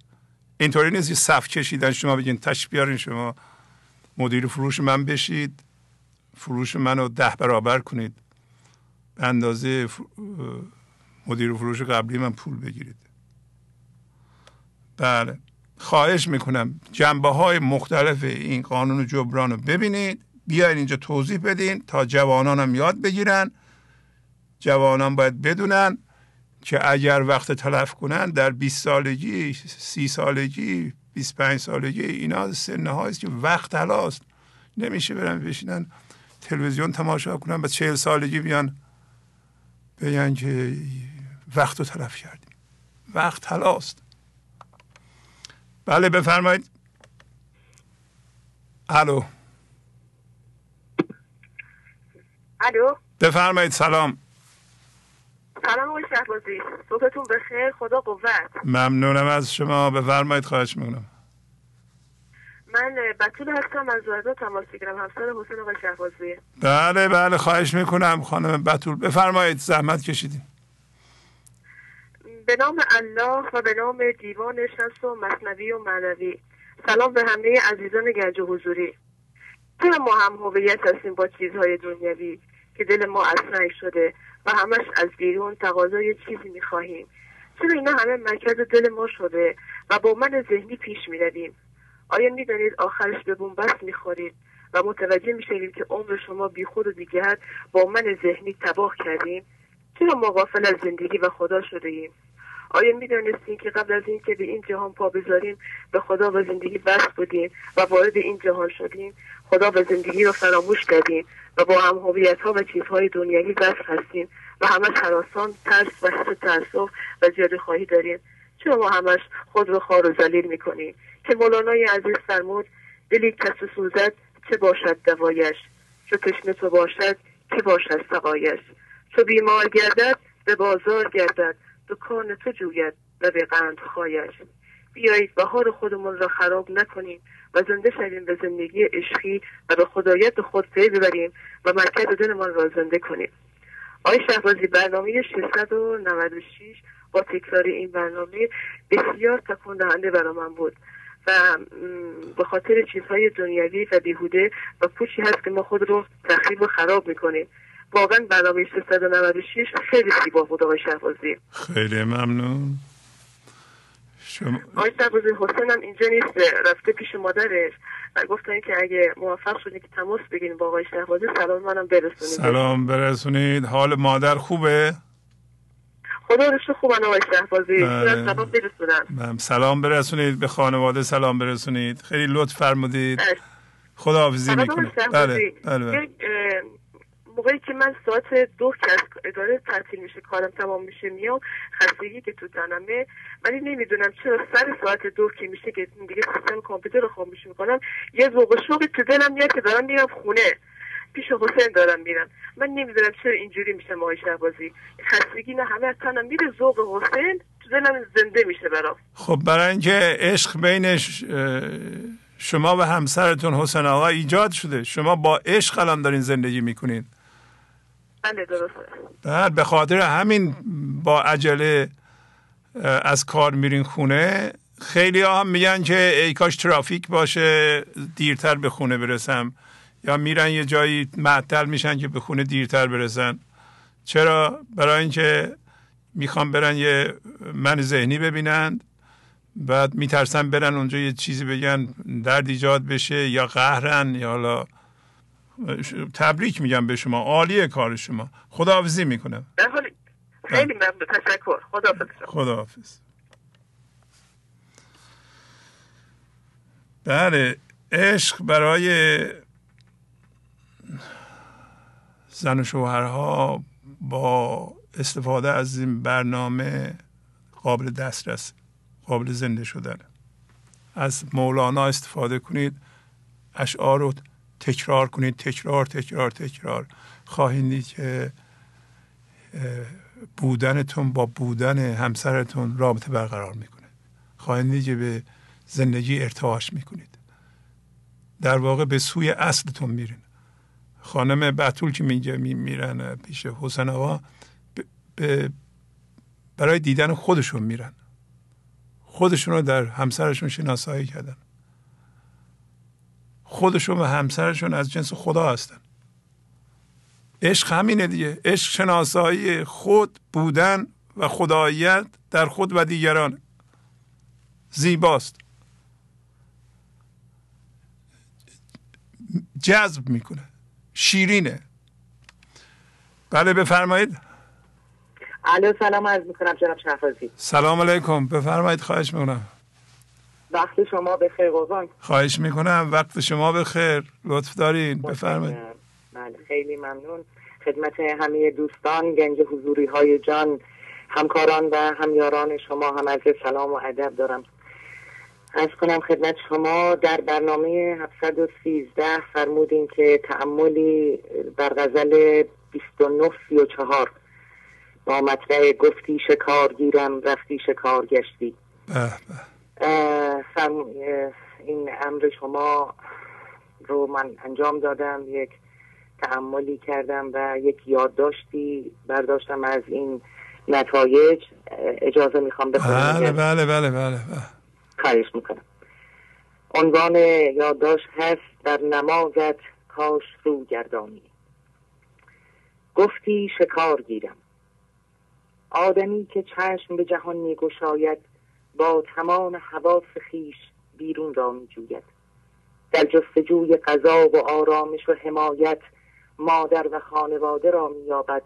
اینطوری نیست که صف کشیدن. شما بگین تش بیارین شما مدیر فروش من بشید. فروش منو ده برابر کنید. به اندازه مدیر فروش قبلی من پول بگیرید. بله. خواهش می‌کنم جنبه های مختلف این قانون جبران رو ببینید. بیاین اینجا توضیح بدین تا جوانان هم یاد بگیرن. جوانان باید بدونن که اگر وقت تلف کنن در 20 سالگی 30 سالگی 25 سالگی اینا سنه هاییست که وقت هلاست نمیشه برن بشینن تلویزیون تماشا کنن به 40 سالگی بیان بگن که وقت رو تلف کردیم. وقت هلاست بله بفرمایید. الو. الو. بفرمایید سلام. سلام آقای شهبازی. صبحتون بخیر خدا قوت. ممنونم از شما. بفرمایید خواهش می‌کنم. من بطول هستم از وعده تماس بگیرم همسر حسین آقای شهبازی. بله بله خواهش می‌کنم خانم بطول بفرمایید زحمت کشیدیم. به نام الله و به نام دیوان شمس و مصنوی و معنوی. سلام به همه عزیزان گنج و حضوری. چرا ما هم هویت هستیم با چیزهای دنیوی که دل ما اسنعی شده و همش از بیرون تقاضای چیزی می‌خواهیم. چرا اینا همه مرکز دل ما شده و با من ذهنی پیش می‌رویم؟ آیا می‌دانید آخرش به بنبست می‌خورید و متوجه می‌شویم که عمر شما بیخود و دیگر با من ذهنی تباه کردیم؟ چرا ما غافل از زندگی و خدا شده ایم؟ آیا می‌دانستیم که قبل از اینکه به این جهان پا بذاریم به خدا و زندگی بس بودیم و وارد این جهان شدیم؟ خدا و زندگی رو فراموش کردیم و با هم ها و چیزهای دنیوی بس هستیم و همش حراسان ترس و حس تاسف و زیاده خواهی داریم. چرا ما همش خود رو خار و ذلیل می‌کنیم؟ که مولانای عزیز فرمود دلی کس سوزد چه باشد دوایش؟ چو تشنه تو باشد که باشد سقایش؟ چو بیمار گردد به بازار گردد. دکان تو جوید و به قند خایش. بیایید بهار خودمون را خراب نکنیم و زنده شویم به زندگی عشقی و به خدایت خود پی ببریم و مرکز دلمان را زنده کنیم. آقای شهبازی برنامه 696 با تکرار این برنامه بسیار تکون دهنده برای من بود و به خاطر چیزهای دنیوی و بیهوده و پوچی هست که ما خود رو تخریب و خراب می‌کنیم. واقعا برنامه 396 خیلی زیبا بود آقای شهبازی. خیلی ممنون. شما... آقای شهبازی حسین هم اینجا نیست رفته پیش مادرش. و گفتن که اگه موفق شدید که تماس بگیریم با آقای شهبازی سلام منم برسونید. سلام برسونید. حال مادر خوبه؟ خدا رشته خوبن آقای شهبازی. سلام برسونم. سلام برسونید. به خانواده سلام برسونید. خیلی لطف فرمودید. خدا حافظی می‌کنم. بله بله, بله. موقعی که من ساعت دو که اداره تعطیل میشه کارم تمام میشه میام خستگی که تو تنمه ولی نمی‌دونم چرا سر ساعت دو که میشه که دیگه سیستم کامپیوتر رو خاموش می‌کنم یه ذوق شوقی تو دلم میاد که دارم میرم خونه. پیش حسین دارم میرم. من نمی‌دونم چرا اینجوری میشه ماهی شهبازی خستگی نه همه از تنم میره ذوق حسین تو دلم زنده میشه برام. خب برای اینکه عشق بین شما و همسرتون حسین آقا ایجاد شده شما با عشق الان دارین زندگی می‌کنین. بله درسته. به خاطر همین با عجله از کار میرین خونه خیلی ها هم میگن که ای کاش ترافیک باشه دیرتر به خونه برسم. یا میرن یه جایی معطل میشن که به خونه دیرتر برسن. چرا؟ برای اینکه می‌خوام برن یه من ذهنی ببینند. بعد میترسن برن اونجا یه چیزی بگن درد ایجاد بشه یا قهرن یا حالا تبریک میگم به شما. عالیه کار شما. خداحافظی می‌کنم. خیلی ممنون. تشکر. خداحافظ. خداحافظ. بله عشق برای زن و شوهرها با استفاده از این برنامه قابل دسترس قابل زنده شدن. از مولانا استفاده کنید. اشعار رو تکرار کنید تکرار تکرار تکرار. خواهید دید که بودنتون با بودن همسرتون رابطه برقرار می‌کنه. خواهید دید که به زندگی ارتعاش می‌کنید. در واقع به سوی اصلتون میرین. خانم بطول که میگه میرن پیش حسن آقا برای دیدن خودشون میرن. خودشون رو در همسرشون شناسایی کردن. خودشون و همسرشون از جنس خدا هستن. عشق همینه دیگه. عشق شناسایی خود بودن و خداییت در خود و دیگران. زیباست. جذب می‌کنه. شیرینه. بله بفرمایید. الو سلام عرض می‌کنم جناب شهرازی سلام علیکم. بفرمایید خواهش می‌کنم. وقت شما به خیر قربان. خواهش می‌کنم. وقت شما به خیر. لطف دارین. بفرمایید. بله خیلی ممنون. خدمت همه دوستان گنج حضوری های جان همکاران و همیاران شما هم از سلام و ادب دارم. از کنم خدمت شما در برنامه 713 فرمودین که تعملی بر غزل 2934 با مطلع گفتی شکار گیرم رفتی شکار گشتی این امر شما رو من انجام دادم. یک تعملی کردم و یک یادداشتی برداشتم از این نتایج. اجازه می‌خوام بخونم. بله بله بله بله, بله. خواهش می‌کنم. عنوان یادداشت هست در نمازت کاش رو گردانی. گفتی شکار گیرم. آدمی که چشم به جهان میگشاید با تمام حواس خیش بیرون را میجوید. در جستجوی غذا و آرامش و حمایت مادر و خانواده را مییابد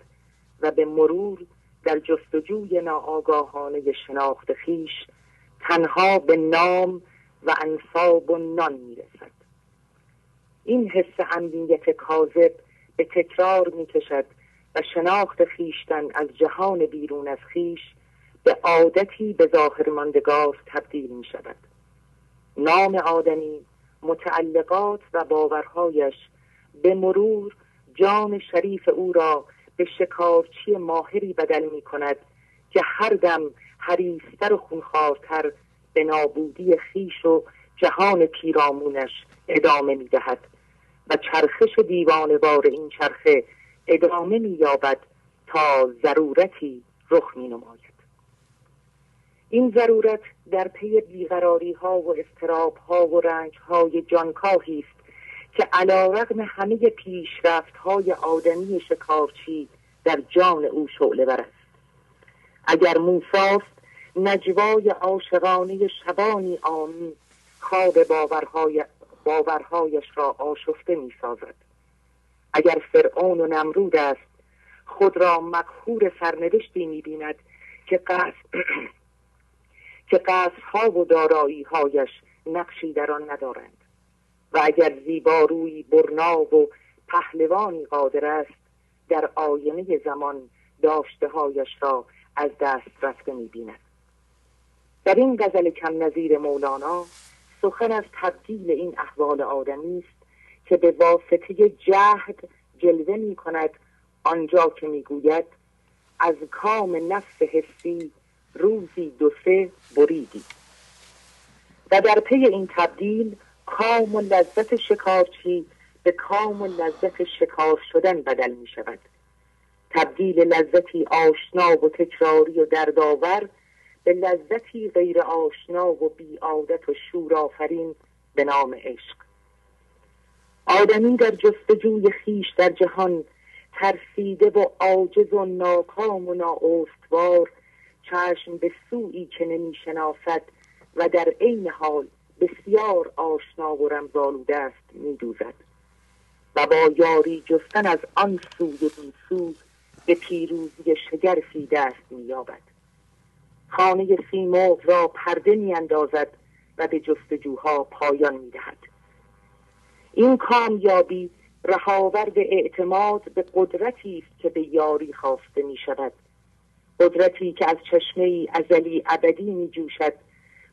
و به مرور در جستجوی ناآگاهانه شناخت خیش تنها به نام و انصاب و نان می‌رسد. این حس امنیت کاذب به تکرار می‌کشد و شناخت خیشتن از جهان بیرون از خیش به عادتی به ظاهر ماندگار تبدیل می شود نام آدمی متعلقات و باورهایش به مرور جان شریف او را به شکارچی ماهری بدل می کند که هر دم حریستر و خونخوارتر به نابودی خیش و جهان پیرامونش ادامه می‌دهد و چرخش دیوانوار این چرخه ادامه مییابد تا ضرورتی رخ می نماید. این ضرورت در پی بیقراری ها و استراب ها و رنج های جانکاهی است که علا رغم همه پیشرفت های آدمی شکارچی در جان او شعله است. اگر موساست نجوای عاشقانه شبانی آمی خواب باورهای باورهایش را آشفته می سازد اگر فرعون و نمرود است خود را مقهور سرنوشتی می بیند که قصر که قصرها و هایش نقشی در آن ندارند و اگر زیباروی برنا و پهلوانی قادر است در آینه زمان داشته هایش را از دست رفته می بیند. در این غزل کم نظیر مولانا سخن از تبدیل این احوال آدمی است که به واسطه جهد جلوه می کند آنجا که می‌گوید از کام نفس حسی روزی دو سه بریدی. و در پی این تبدیل کام و لذت شکارچی به کام و لذت شکار شدن بدل می شود. تبدیل لذتی آشنا و تکراری و دردآور به لذتی غیر آشنا و بیعادت و شورآفرین به نام عشق. آدمی در جستجوی خیش در جهان ترسیده و عاجز و ناکام و نااستوار چشم به سویی که نمی‌شناسد و در عین حال بسیار آشنا و رمزالوده است میدوزد. و با یاری جستن از آن سوی این سو به پیروزی شگرفی دست مییابد. خانه سیمرغ را پرده میاندازد و به جستجوها پایان می‌دهد. این کامیابی رهاورد اعتماد به قدرتی است که به یاری خواسته می شود قدرتی که از چشمه ازلی ابدی می جوشد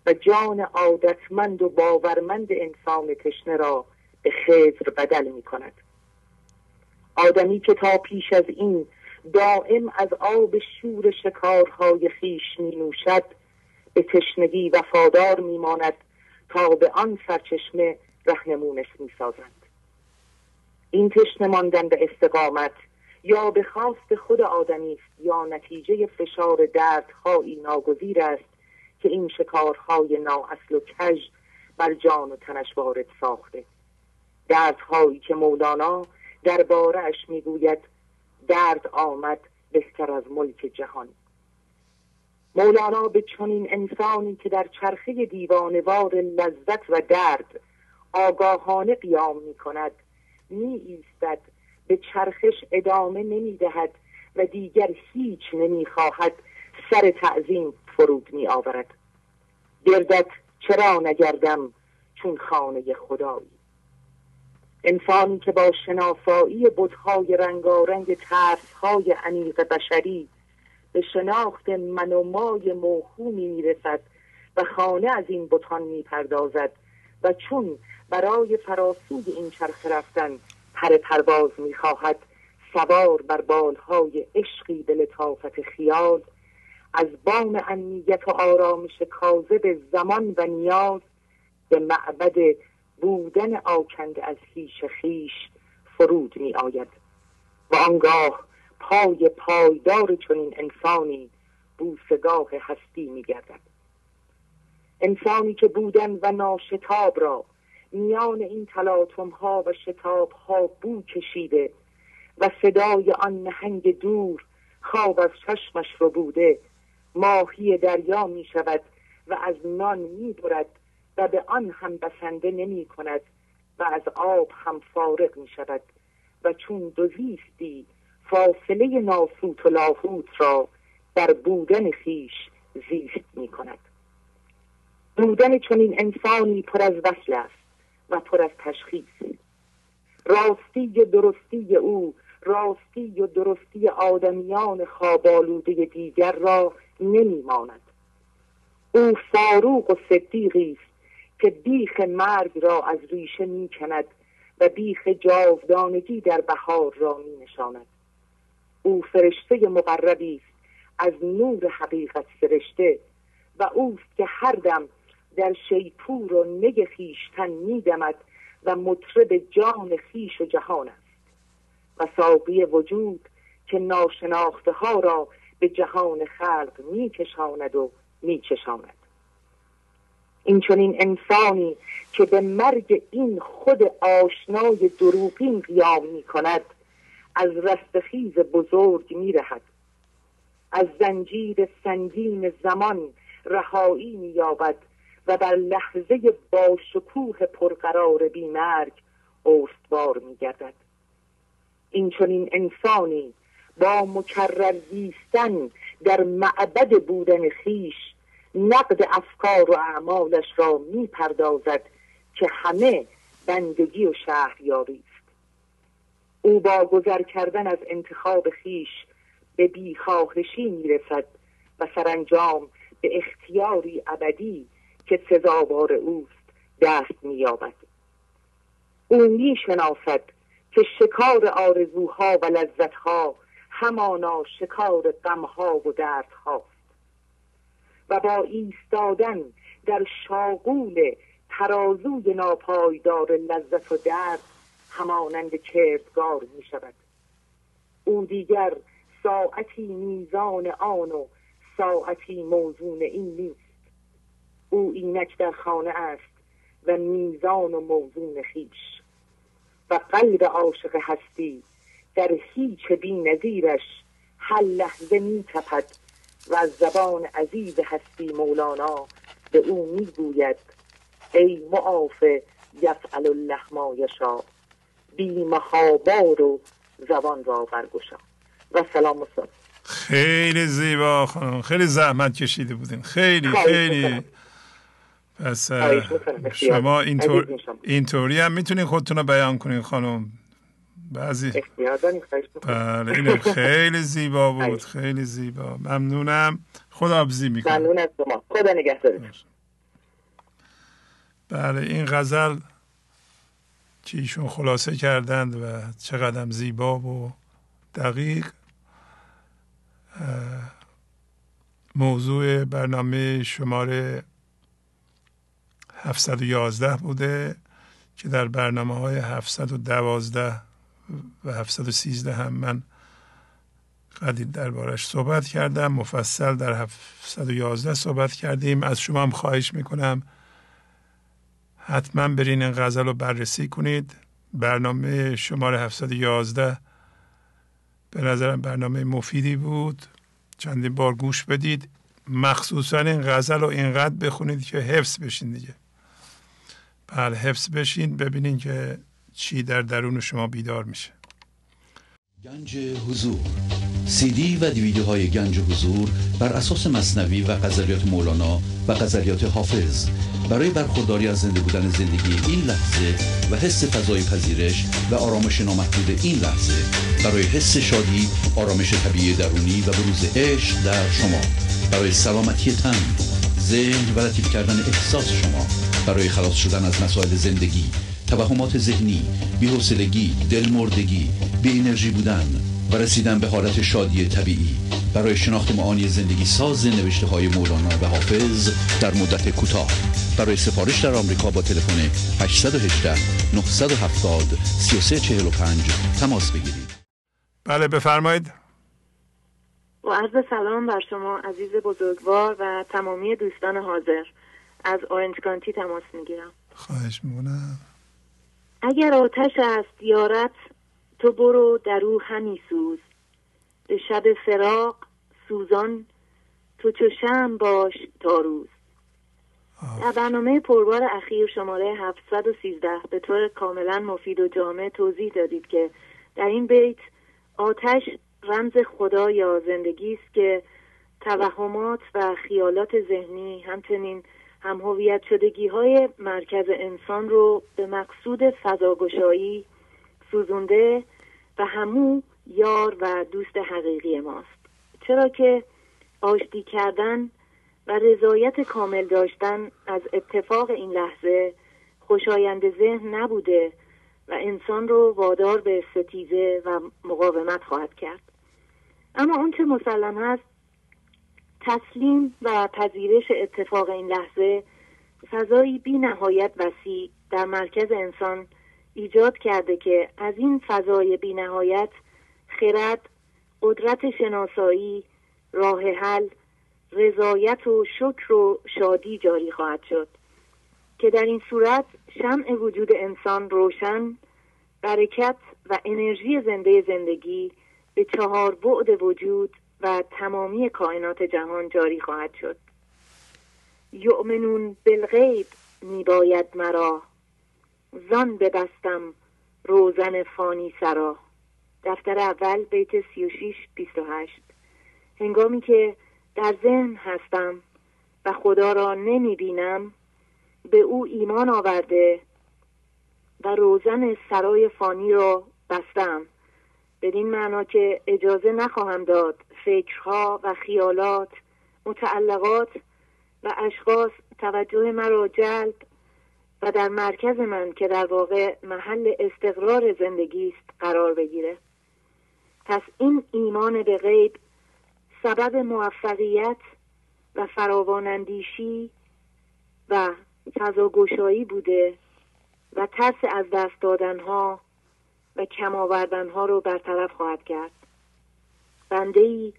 و جان عادتمند و باورمند انسان تشنه را به خزر بدل می کند آدمی که تا پیش از این دائم از آب شور شکارهای خیش می نوشد به تشنگی وفادار می ماند تا به آن سرچشمه رهنمونش می سازند این تشنه ماندن به استقامت یا به خواست خود آدمی است یا نتیجه فشار دردهایی ناگزیر است که این شکارهای نااصل و کژ بر جان و تنش وارد ساخته. دردهایی که مولانا دربارهاش می‌گوید درد آمد بهتر از ملک جهان. مولانا به چنین انسانی که در چرخه دیوانوار لذت و درد آگاهانه قیام می کند می ایستد به چرخش ادامه نمی دهد و دیگر هیچ نمی خواهد سر تعظیم فرود می آورد گردت چرا نگردم چون خانه خدایی؟ انسانی که با بودهای رنگارنگ ترسهای عمیق بشری به شناخت من و مای موهومی می‌رسد و خانه از این بتان می‌پردازد و چون برای فراسوی این چرخ رفتن پر پرواز می‌خواهد سوار بر بالهای عشقی به لطافت خیال از بام امنیت و آرامش کاذب زمان و نیاز به معبد بودن آکنده از خیش خیش فرود می آید و آنگاه پای پایدار چنین انسانی بوسگاه هستی می گردد انسانی که بودن و ناشتاب را میان این تلاطم ها و شتاب ها بو کشیده و صدای آن نهنگ دور خواب از چشمش رو بوده. ماهی دریا می شود و از نان می برد و به آن هم بسنده نمی کند و از آب هم فارغ می شود و چون دوزیستی فاصله ناسوت و لاهوت را در بودن خیش زیست می کند بودن چون این انسانی پر از وصل است. و پر از تشخیص. راستی و درستی او راستی و درستی آدمیان خوابالوده دیگر را نمیماند. او فاروق و صدیقی است که بیخ مرگ را از ریشه می کند و بیخ جاودانگی در بهار را می نشاند او فرشته مقربی است از نور حقیقت فرشته و اوست که هر دم در شیپور و نگ خیشتن میدمد و مطرب جان خیش و جهان است. و ساقی وجود که ناشناخته ها را به جهان خلق میکشاند و میچشاند. این چنین انسانی که به مرگ این خود آشنای دروغین قیام می کند از رستخیز بزرگ می رهد از زنجیر سنگین زمان رهایی می یابد و بر لحظه با شکوه پرقرار بی مرگ استوار می گردد این چنین انسانی با مکرر زیستن در معبد بودن خیش نقد افکار و اعمالش را می پردازد که همه بندگی و شهریاری است. او با گذر کردن از انتخاب خیش به بیخواهشی می رسد و سرانجام به اختیاری ابدی که سزاوار اوست دست می یابد او می شناسد که شکار آرزوها و لذتها همانا شکار غمها و دردهاست. و با ایستادن در شاغول ترازوی ناپایدار لذت و درد همانند کردگار می شود او دیگر ساعتی میزان آن و ساعتی موزون این نیست. او اینک در خانه است و میزان و موزون خیش و قلب عاشق هستی در هیچ بی نظیرش هر لحظه می تپد و از زبان عزیز هستی مولانا به او می‌گوید ای معاف یفعل الله ما یشا بی محابار و زبان را برگشا. و سلام استاد خیلی زیبا خانم خیلی زحمت کشیده بودین. خیلی خیلی. پس شما اینطور اینطوری هم می‌تونین خودتون رو بیان کنین خانم. بعضی بله این خیلی زیبا بود خیلی. زیبا. ممنونم. خدا بزی می‌کنم ممنون از شما. خدا نگهدارتون. بله این غزل که ایشون خلاصه کردند و چقدر زیبا و دقیق. موضوع برنامه شماره 711 بوده که در برنامه های 712 و 713 هم من قدید دربارش صحبت کردم. مفصل در 711 صحبت کردیم. از شما هم خواهش می‌کنم حتما برین این غزل رو بررسی کنید. برنامه شماره 711 به نظرم برنامه مفیدی بود. چندین بار گوش بدید. مخصوصا این غزل رو اینقدر بخونید که حفظ بشین دیگه. بله حفظ بشین ببینین که چی در درون شما بیدار میشه. گنج حضور. سی دی و دیویدیو های گنج حضور بر اساس مصنوی و غزلیات مولانا و غزلیات حافظ. برای برخورداری از زنده بودن زندگی این لحظه و حس فضای پذیرش و آرامش نامحدود این لحظه برای حس شادی آرامش طبیعی درونی و بروز عشق در شما. برای سلامتی تن ذهن و لطیف کردن احساس شما. برای خلاص شدن از مسائل زندگی توهمات ذهنی بی‌حوصلگی دلمردگی بی انرژی بودن و رسیدن به حالت شادی طبیعی. برای شناخت معانی زندگی ساز نوشته های مولانا و حافظ در مدت کوتاه. برای سفارش در آمریکا با تلفن 818 970 3345 تماس بگیرید. بله بفرمایید. و عرض سلام بر شما عزیز بزرگوار و تمامی دوستان حاضر. از آرنج کانتی تماس می‌گیرم. خواهش می‌کنم. اگر آتش است یارت تو برو در او همی سوز. به شب فراق سوزان تو چو شم باش تا روز. در برنامه پربار اخیر شماره 713 به طور کاملا مفید و جامع توضیح دادید که در این بیت آتش رمز خدا یا زندگی است که توهمات و خیالات ذهنی همچنین هم هویت شدگی های مرکز انسان رو به مقصود فضاگشایی سوزونده و همو یار و دوست حقیقی ماست. چرا که آشتی کردن و رضایت کامل داشتن از اتفاق این لحظه خوشایند ذهن نبوده و انسان رو وادار به ستیزه و مقاومت خواهد کرد. اما آنچه مسلم هست تسلیم و پذیرش اتفاق این لحظه فضایی بی نهایت وسیع در مرکز انسان ایجاد کرده که از این فضای بی نهایت خرد، قدرت شناسایی، راه حل، رضایت و شکر و شادی جاری خواهد شد که در این صورت شمع وجود انسان روشن برکت و انرژی زنده زندگی به چهار بعد وجود و تمامی کائنات جهان جاری خواهد شد. یؤمنون بالغیب میباید مرا. زان ببستم روزن فانی سرا. دفتر اول بیت 36 28 هنگامی که در ذهن هستم و خدا را نمی بینم به او ایمان آورده و روزن سرای فانی را بستم. بدین معنا که اجازه نخواهم داد فکرها و خیالات متعلقات و اشخاص توجه مرا جلب و در مرکز من که در واقع محل استقرار زندگی است قرار بگیره. پس این ایمان به غیب سبب موفقیت و فراوانندیشی و فضاگشایی بوده و ترس از دست دادنها و کم آوردنها رو برطرف خواهد کرد. بنده ای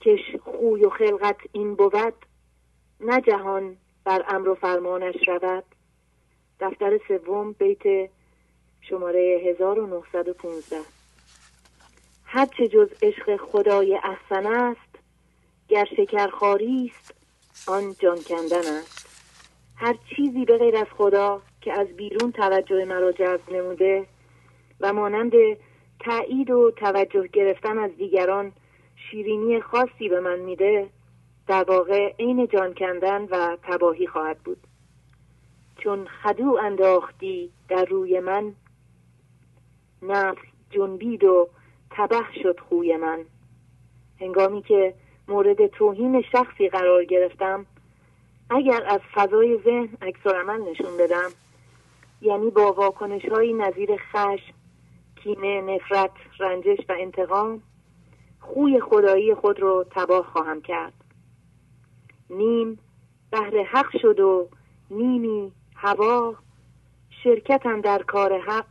که خوی و خلقت این بود نه جهان بر امر و فرمانش رود. دفتر سوم بیت شماره 1915 هرچه جز عشق خدای احسن است گر شکرخاری است آن جان کندن است. هر چیزی به غیر از خدا که از بیرون توجه مرا جذب نموده و مانند تایید و توجه گرفتن از دیگران شیرینی خاصی به من میده در واقع عین جان کندن و تباهی خواهد بود. چون خدو انداختی در روی من نفس جنبید و تبه شد خوی من. هنگامی که مورد توهین شخصی قرار گرفتم اگر از فضای ذهن عکسالعمل نشون بدم یعنی با واکنش های نظیر خشم کینه نفرت رنجش و انتقام خوی خدایی خود رو تباه خواهم کرد. نیم بهر حق شد و نیمی هوا شرکتم در کار حق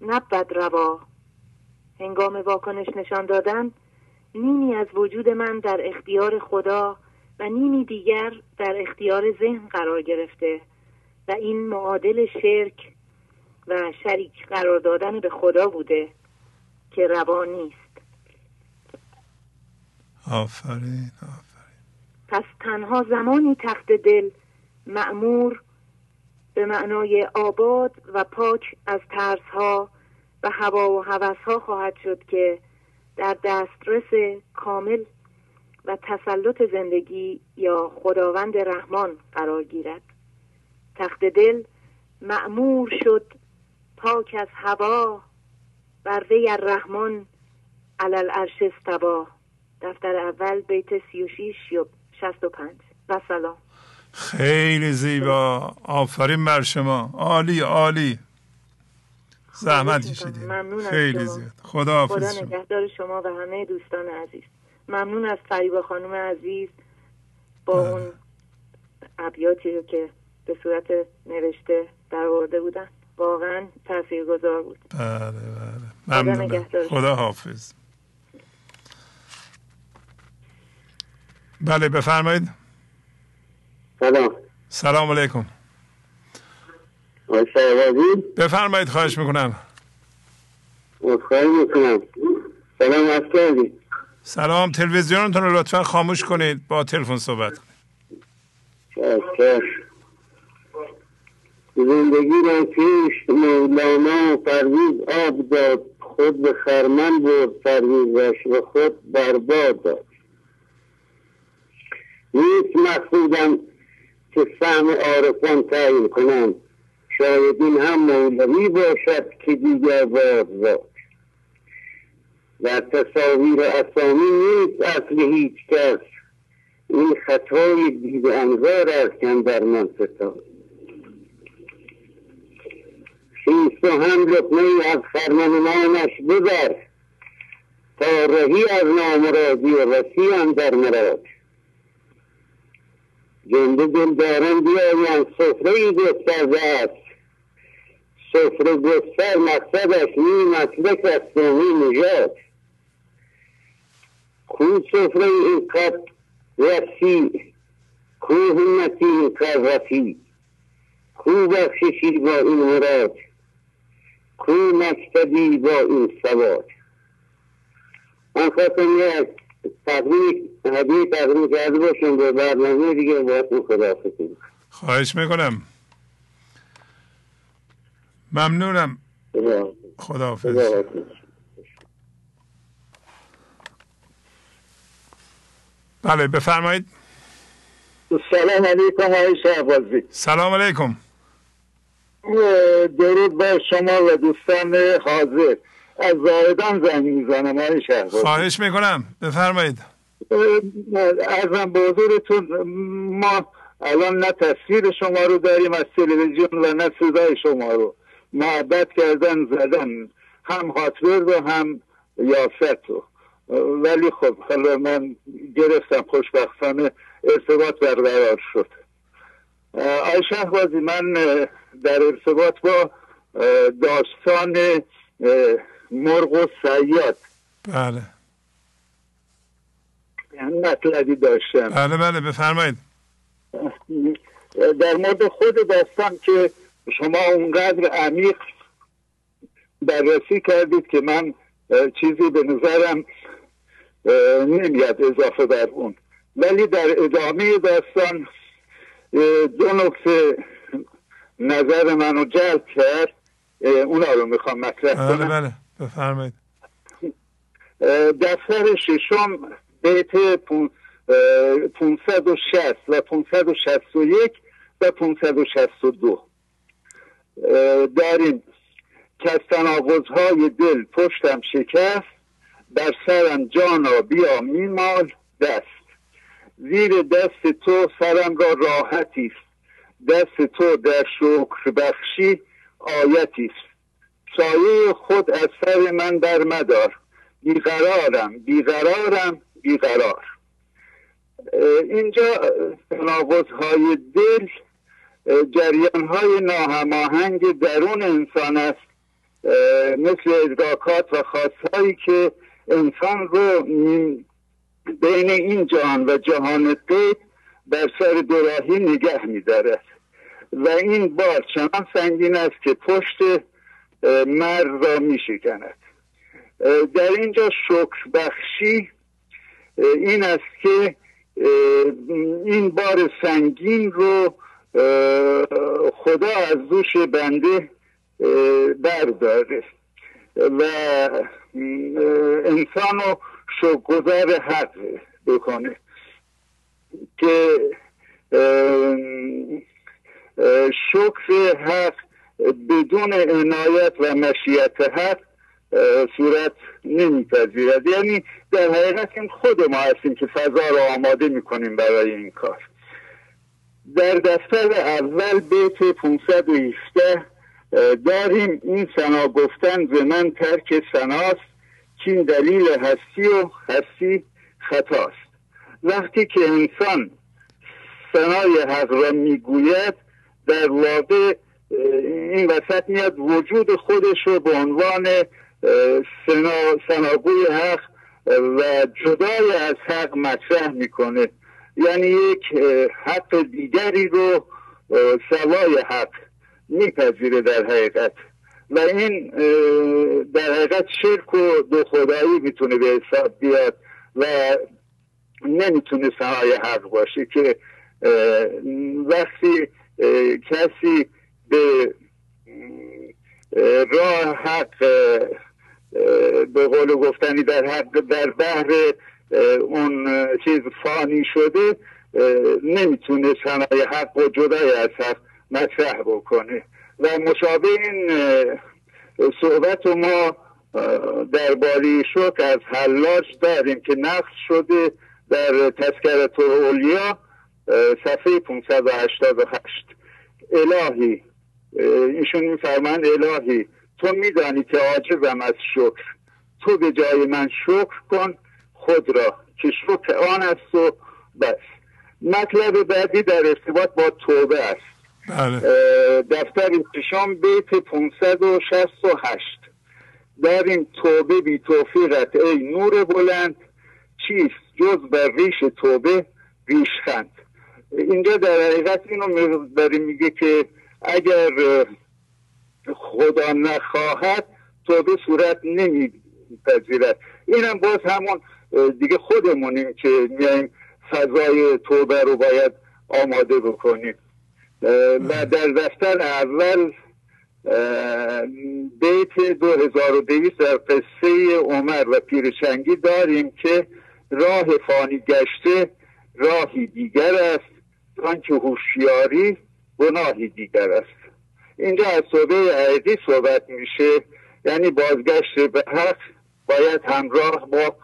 نبود روا. هنگام واکنش نشان دادن نیمی از وجود من در اختیار خدا و نیمی دیگر در اختیار ذهن قرار گرفته و این معادل شرک و شریک قرار دادن به خدا بوده که روا نیست. آفرین آفرین. پس تنها زمانی تخت دل معمور به معنای آباد و پاک از ترسها و هوا و ها خواهد شد که در دسترس کامل و تسلط زندگی یا خداوند رحمان قرار گیرد. تخت دل معمور شد پاک از هوا بر وی الرحمن علل عرش استوا دفتر اول بیت 36 و 65 و سلام. خیلی زیبا. آفرین بر شما. عالی عالی. زحمت کشیدید خیلی زیاد. خدا حافظ خدا نگهدار شما و همه دوستان عزیز. ممنون از فریبا خانم عزیز با بله. اون ابیاتی رو که به صورت نوشته در ورده بودن. واقعا گذار بود. بله بله. ممنون. خدا حافظ. بله بفرمایید. سلام. سلام علیکم. بفرمایید خواهش می‌کنم. می‌کنم. سلام از سلام تلویزیونتون رو لطفا خاموش کنید با تلفن صحبت کنید. زندگی را پیش مولانا پرویز آب داد خود به خرمن برد پرویزش و خود برباد داد. نیست مقصودم که سهم عارفان تعیین کنم. شاید این هم مولوی باشد که دیگر باد زاد. در تصاویر اسامی نیست اصل هیچ کس. این خطای دید انظار است که در من ستاد. خیست و هم لقمه از خرمنانش ببر تا رهی از نامرادی و وسیع در مراد. جنده دل دارم بیایم سفره ای گسترده است. سفره گستر مقصدش نی مسلک است و نی نژاد. کو سفره اینقدر وسیع کو همتی اینقدر رفیع کو بخششی با این مراد. کو مکتبی با این سواد. من خواستم یک تقریب هدیه تقریب کرده باشم به برنامه دیگه باید خدا خواهش می‌کنم. ممنونم. خدا بله بفرمایید. سلام علیکم آقای شهبازی. سلام علیکم. درود با شما و دوستان حاضر. از زایدان زنگ می‌زنم آقای شهبازی خواهش می‌کنم. بفرمایید. ازم به حضورتون ما الان نه تصویر شما رو داریم از تلویزیون و نه صدای شما رو. محبت کردن زدن هم هاتورد و هم یاست رو. ولی خب حالا من گرفتم خوشبختانه ارتباط برقرار شد. آی شهبازی من در ارتباط با داستان مرغ و سیاد. بله. یعنی مطلبی داشتم. بله بله بفرمایید. در مورد خود داستان که شما اونقدر عمیق بررسی کردید که من چیزی به نظرم نمیاد اضافه بر اون. ولی در ادامه داستان دو نکته نظر منو جلب کرد اونا رو می‌خوام مطرح بله کنم. بله بفرمایید. دفتر ششم بیت 560 و 561 و 562 داریم که از تناقضهای دل پشتم شکست در سرم جانا بیا میمال دست. زیر دست تو سرم را راحتی است. دست تو در شکر بخشی آیتی است. سایه خود از سر من در مدار بیقرارم بیقرارم بیقرار. اینجا تناقض های دل جریان های ناهماهنگ درون انسان است. مثل ادراکات و خواستهایی که انسان رو بین این جهان و جهان غیب بر سر دوراهی نگه میدارد. و این بار چنان سنگین است که پشت مرد را میشکند. در اینجا شکر بخشی این است که این بار سنگین رو خدا از دوش بنده برداره. و انسان رو شکرگزار حق بکنه که شکر حق بدون عنایت و مشیت حق صورت نمیپذیرد. یعنی در حقیقت این خود ما هستیم که فضا را آماده می‌کنیم برای این کار. در دفتر اول بیت 517 داریم این سنا گفتن به من ترک سناست این دلیل هستی و هستی خطاست. وقتی که انسان سنای حق را می‌گوید در واقع این وسط میاد وجود خودش رو به عنوان سنا، سناگوی حق و جدای از حق مطرح می‌کنه. یعنی یک حق دیگری رو سوای حق میپذیره در حقیقت. و این در حقیقت شرک و دو خدایی می‌تونه به حساب بیاد و نمی‌تونه سنای حق باشه که وقتی کسی به راه حق به قول گفتنی در حق در بحر اون چیز فانی شده نمی‌تونه صنایع حق و جدای از حق مطرح بکنه. و مشابه این صحبت ما در باری شک از حلاج داریم که نقص شده در تذکرت اولیا صفحه 588 الهی. ایشون میفرمند الهی تو میدانی که عاجزم از شکر. تو به جای من شکر کن خود را که شکر آن است و بس. مطلب بعدی در ارتباط با توبه است. بله. دفتر پیشام بیت 568 این توبه بی توفیقت ای نور بلند چیست جز بر ریش توبه؟ ریشخند. اینجا در حقیقت اینو داره میگه که اگر خدا نخواهد توبه صورت نمیپذیرد. اینم باز همون دیگه خودمونیم که میایم فضای توبه رو باید آماده بکنیم. و در دفتر اول بیت 2200 در قصه عمر و پیرشنگی داریم که راه فانی گشته راهی دیگر است. آنکه هوشیاری گناهی دیگر است. اینجا از صحبه عیدی صحبت میشه. یعنی بازگشت به حق باید همراه با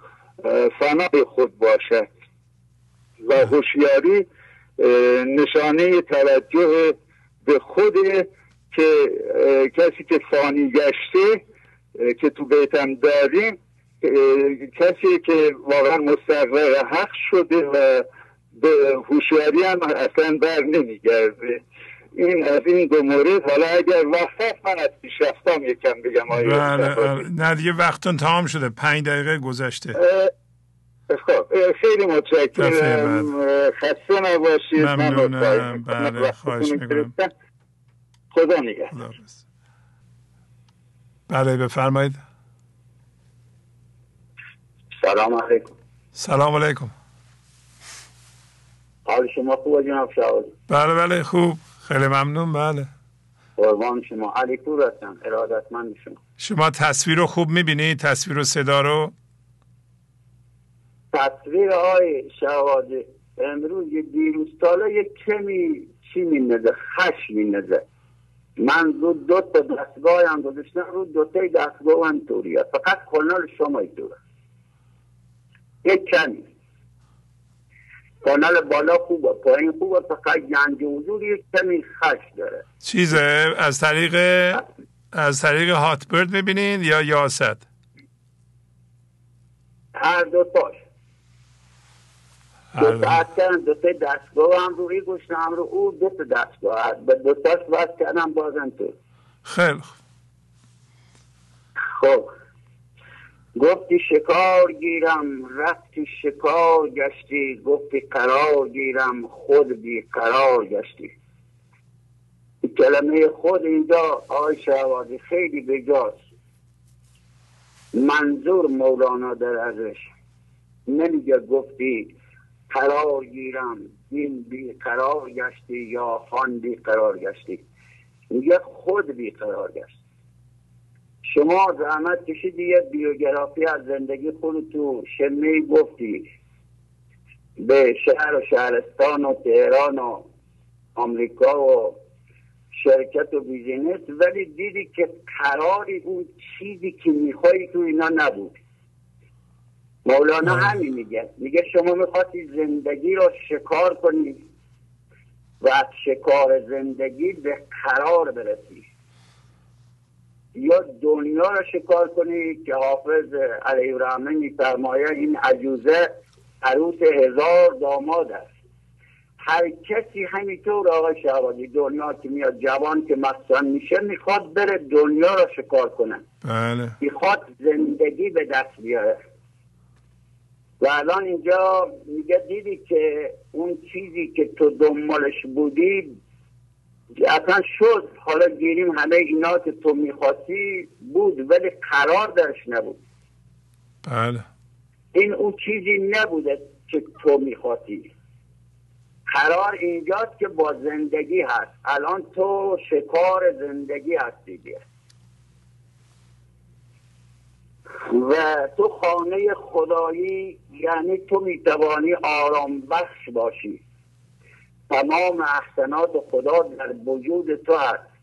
فنای خود باشد. و هوشیاری نشانه توجه به خود که کسی که فانی گشته که تو بیتم داریم کسی که واقعا مستقر حق شده و به هوشیاری هم اصلا بر نمیگرده. این از این دو مورد حالا اگر وقت من از پیشرفتم یکم بگم بله نه دیگه وقتون تمام شده. پنج دقیقه گذشته. خب خیلی متشکرم. خسته نباشید. ممنونم. بله خواهش می‌کنم. خدا نگه بله بفرمایید. سلام علیکم. سلام علیکم. حال شما خوب جناب شاول بله بله خوب. خیلی ممنون بله. قربان شما. علی پور هستم ارادتمند شما. شما تصویر رو خوب می‌بینید تصویر و صدا رو؟ تصویر های شواده امروز یه دیروز تالا یه کمی چی مینده خش مینده من رو دو تا دستگاه هم گذاشتم رو دو تا دستگاه هم فقط کانال شما طوره یک کمی. کانال بالا خوبه پایین خوبه فقط گنج حضور یک کمی خش داره. چیزه؟ از طریق از طریق هاتبرد می‌بینین یا یاست هر دو تاش. دو تا دو. تا دستگاه هم روی گوشتم هم رو او دو تا دستگاه. به دو تاش باز کردم بازم تو. خیلی خب. گفتی شکار گیرم رفتی شکار گشتی گفتی قرار گیرم خود بی قرار گشتی. کلمه خود اینجا آی شهوازی خیلی بجاست. منظور مولانا در ازش. نمیگه گفتی قرار گیرم این بی قرار گشتی یا خان بی قرار گشتی. میگه خود بی قرار گشت. شما زحمت کشیدی یه بیوگرافی از زندگی خود تو شمی گفتی. به شهر و شهرستان و تهران و آمریکا و شرکت و business ولی دیدی که قراری اون چیزی که میخوایی تو اینا نبود. مولانا همین میگه. میگه شما می‌خواستی زندگی رو شکار کنی و از شکار زندگی به قرار برسی. یا دنیا رو شکار کنی که حافظ علیه الرحمه میفرمایه این عجوزه عروس هزار داماد است. هر کسی همینطور آقای شهبازی دنیا که میاد جوان که مقصد میشه می‌خواد بره دنیا رو شکار کنه. بله. می‌خواد زندگی به دست بیاره. و الان اینجا میگه دیدی که اون چیزی که تو دنبالش بودی اصلا شد. حالا گیریم همه اینا که تو می‌خواستی بود ولی قرار درش نبود. بله. این اون چیزی نبوده که تو می‌خواستی. قرار اینجاست که با زندگی هست. الان تو شکار زندگی هستی دیگه. و تو خانه خدایی یعنی تو می‌توانی آرام بخش باشی. تمام احسنات خدا در وجود تو هست.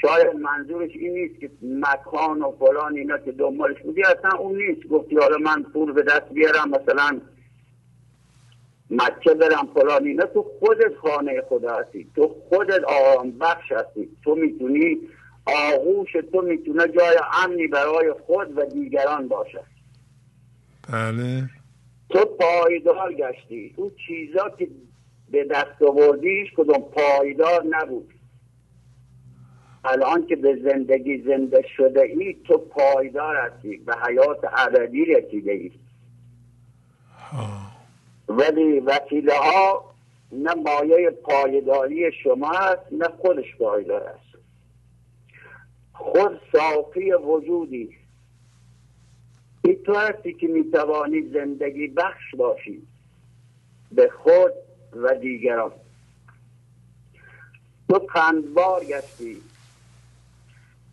شاید منظورش این نیست که مکان و فلان اینا که دنبالش بودی اصلا اون نیست. گفتی حالا من پول به دست بیارم مثلا مکه برم فلان اینا. تو خودت خانه خدا هستی. تو خودت آرام بخش هستی. تو می‌تونی آغوش تو می‌تونه جای امنی برای خود و دیگران باشه. بله. تو پایدار گشتی. اون چیزا که به دست آوردیش کدوم پایدار نبود. الان که به زندگی زنده شده ای تو پایدار هستی به حیات ابدی رسیده ای. ولی وسیله ها نه مایه پایداری شما است نه خودش پایدار است. خود صافی وجودی. این تو هستی که می‌توانی زندگی بخش باشی. به خود و دیگران. تو قندبار گشتی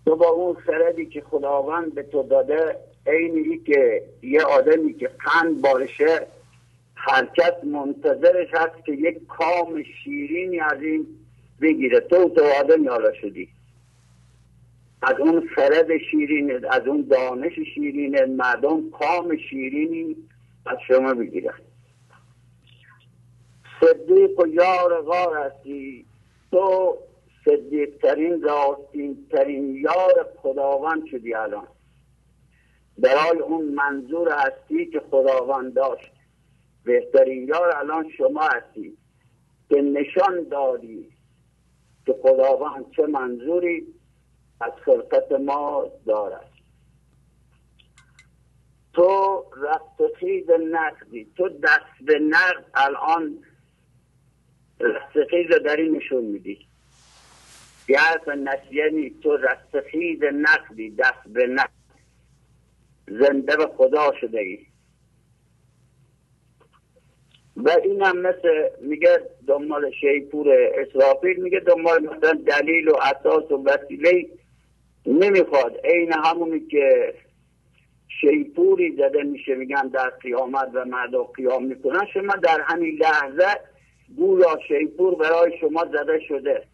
تو با اون خردی که خداوند به تو داده اینی که یه آدمی که قند بارشه حرکت منتظرش هست که یک کام شیرینی از این بگیره. تو تو آدم یالا شدی. از اون خرد شیرین از اون دانش شیرین مردم کام شیرینی از شما بگیرن صدیق و یار غار هستی. تو صدیق ترین راستین ترین یار خداوند شدی الان. برای اون منظور هستی که خداوند داشت. بهترین یار الان شما هستی. که نشان دادی که خداوند چه منظوری از خلقت ما دارد. تو رفت خیز نقدی. تو دست به نقد الان رستخیز در این نشون میدی. یه حرف نسیه تو رستخیز نقدی دست به نقد زنده به خدا شده ای. و این هم مثل میگه دنبال شیپور اسرافیل میگه دنبال مثلا دلیل و اساس و وسیله نمی‌خواد. عین همونی که شیپوری زده میشه میگن در قیامت و مردا قیام می‌کنن. شما در همین لحظه گویا شیپور برای شما زده شده.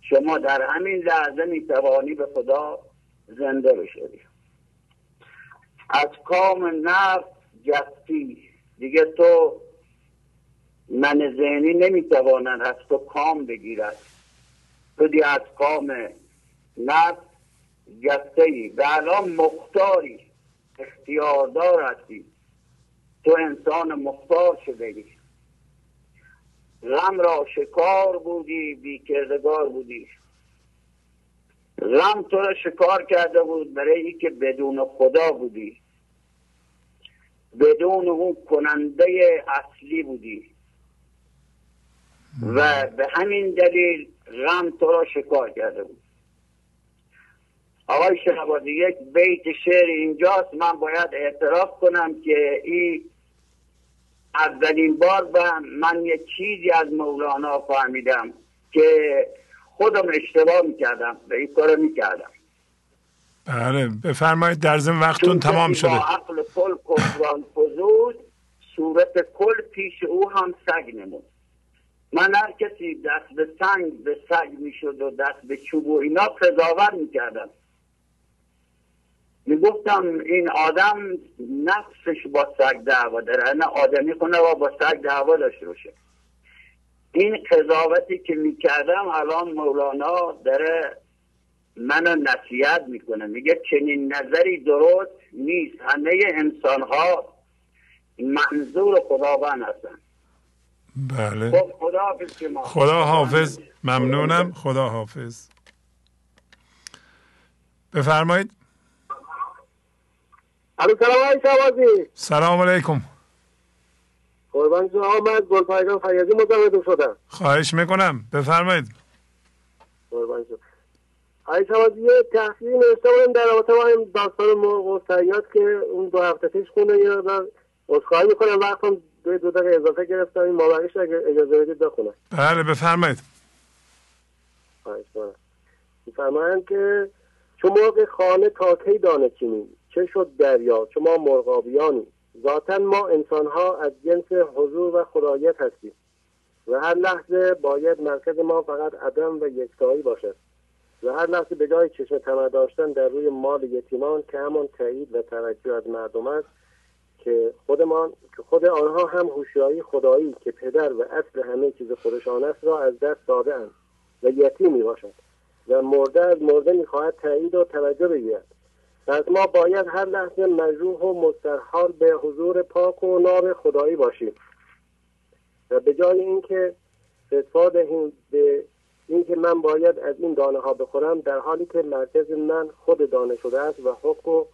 شما در همین لحظه می‌توانی به خدا زنده بشوی. از کام نفس جستی. دیگه تو من ذهنی نمی‌تواند از تو کام بگیرد. تو دی از کام نفس جسته ای الان مختاری اختیاردار هستی تو انسان مختار شده ای. غم را شکار بودی بی کردگار بودی. غم تو را شکار کرده بود برای ای که بدون خدا بودی. بدون اون کننده اصلی بودی. و به همین دلیل غم تو را شکار کرده بود. آقای شنوادی یک بیت شعر اینجاست. من باید اعتراف کنم که این اولین بار به من یک چیزی از مولانا فهمیدم که خودم اشتباه می‌کردم و این کار می‌کردم. بله بفرمایید در زم وقتون تمام شده. عقل کل کفران فزود صورت کل پیش او هم سگ نمود. من هر کسی دست به سنگ به سگ می‌شد و دست به چوب و اینا قضاوت می‌کردم. می‌گفتم این آدم نفسش با سگ دعوا داره. نه آدمی کنه و با سگ دعوا داشته باشه. این قضاوتی که می‌کردم الان مولانا داره منو نصیحت می‌کنه. میگه چنین نظری درست نیست. همه انسان ها منظور خداوند هستن. بله. خب خدا حافظ خدا حافظ ممنونم. خدا حافظ بفرمایید. الو سلام آقای شوازی سلام علیکم. قربان شما من گلپایگان فیاضی مزاحمتون شدم خواهش می‌کنم. بفرمایید. قربان شما آقای شوازی یه تحصیلی نوشته بودم در رابطه با داستان مرغ و سیاد که اون دو هفته پیش خونه یه مقدار عذرخواهی می‌کنم. وقتم دو دو دقیقه اضافه گرفتم. این مابقیش اگه اجازه بدید بخونم. بله بفرمایید. خواهش کنم میفرمایند که چون مرغ خانه تا کی دانه چینیم چه شد دریا؟ چون ما مرغابیانیم. ذاتا ما انسان ها از جنس حضور و خدایت هستیم. و هر لحظه باید مرکز ما فقط عدم و یکتایی باشد. و هر لحظه به جای چشم طمع داشتن در روی مال یتیمان که همان تایید و توجه از مردم است که خودمان که خود آنها هم هوشیاری خدایی که پدر و اصل همه چیز خودشان است را از دست داده اند و یتیمی باشد. و مرده از مرده می‌خواهد تایید و توجه بگیرد. پس ما باید هر لحظه مجروح و مسترحال به حضور پاک و ناب خدایی باشیم. و به جای اینکه فتوا دهیم به اینکه من باید از این دانه ها بخورم در حالی که مرکز من خود دانه شده است و حق و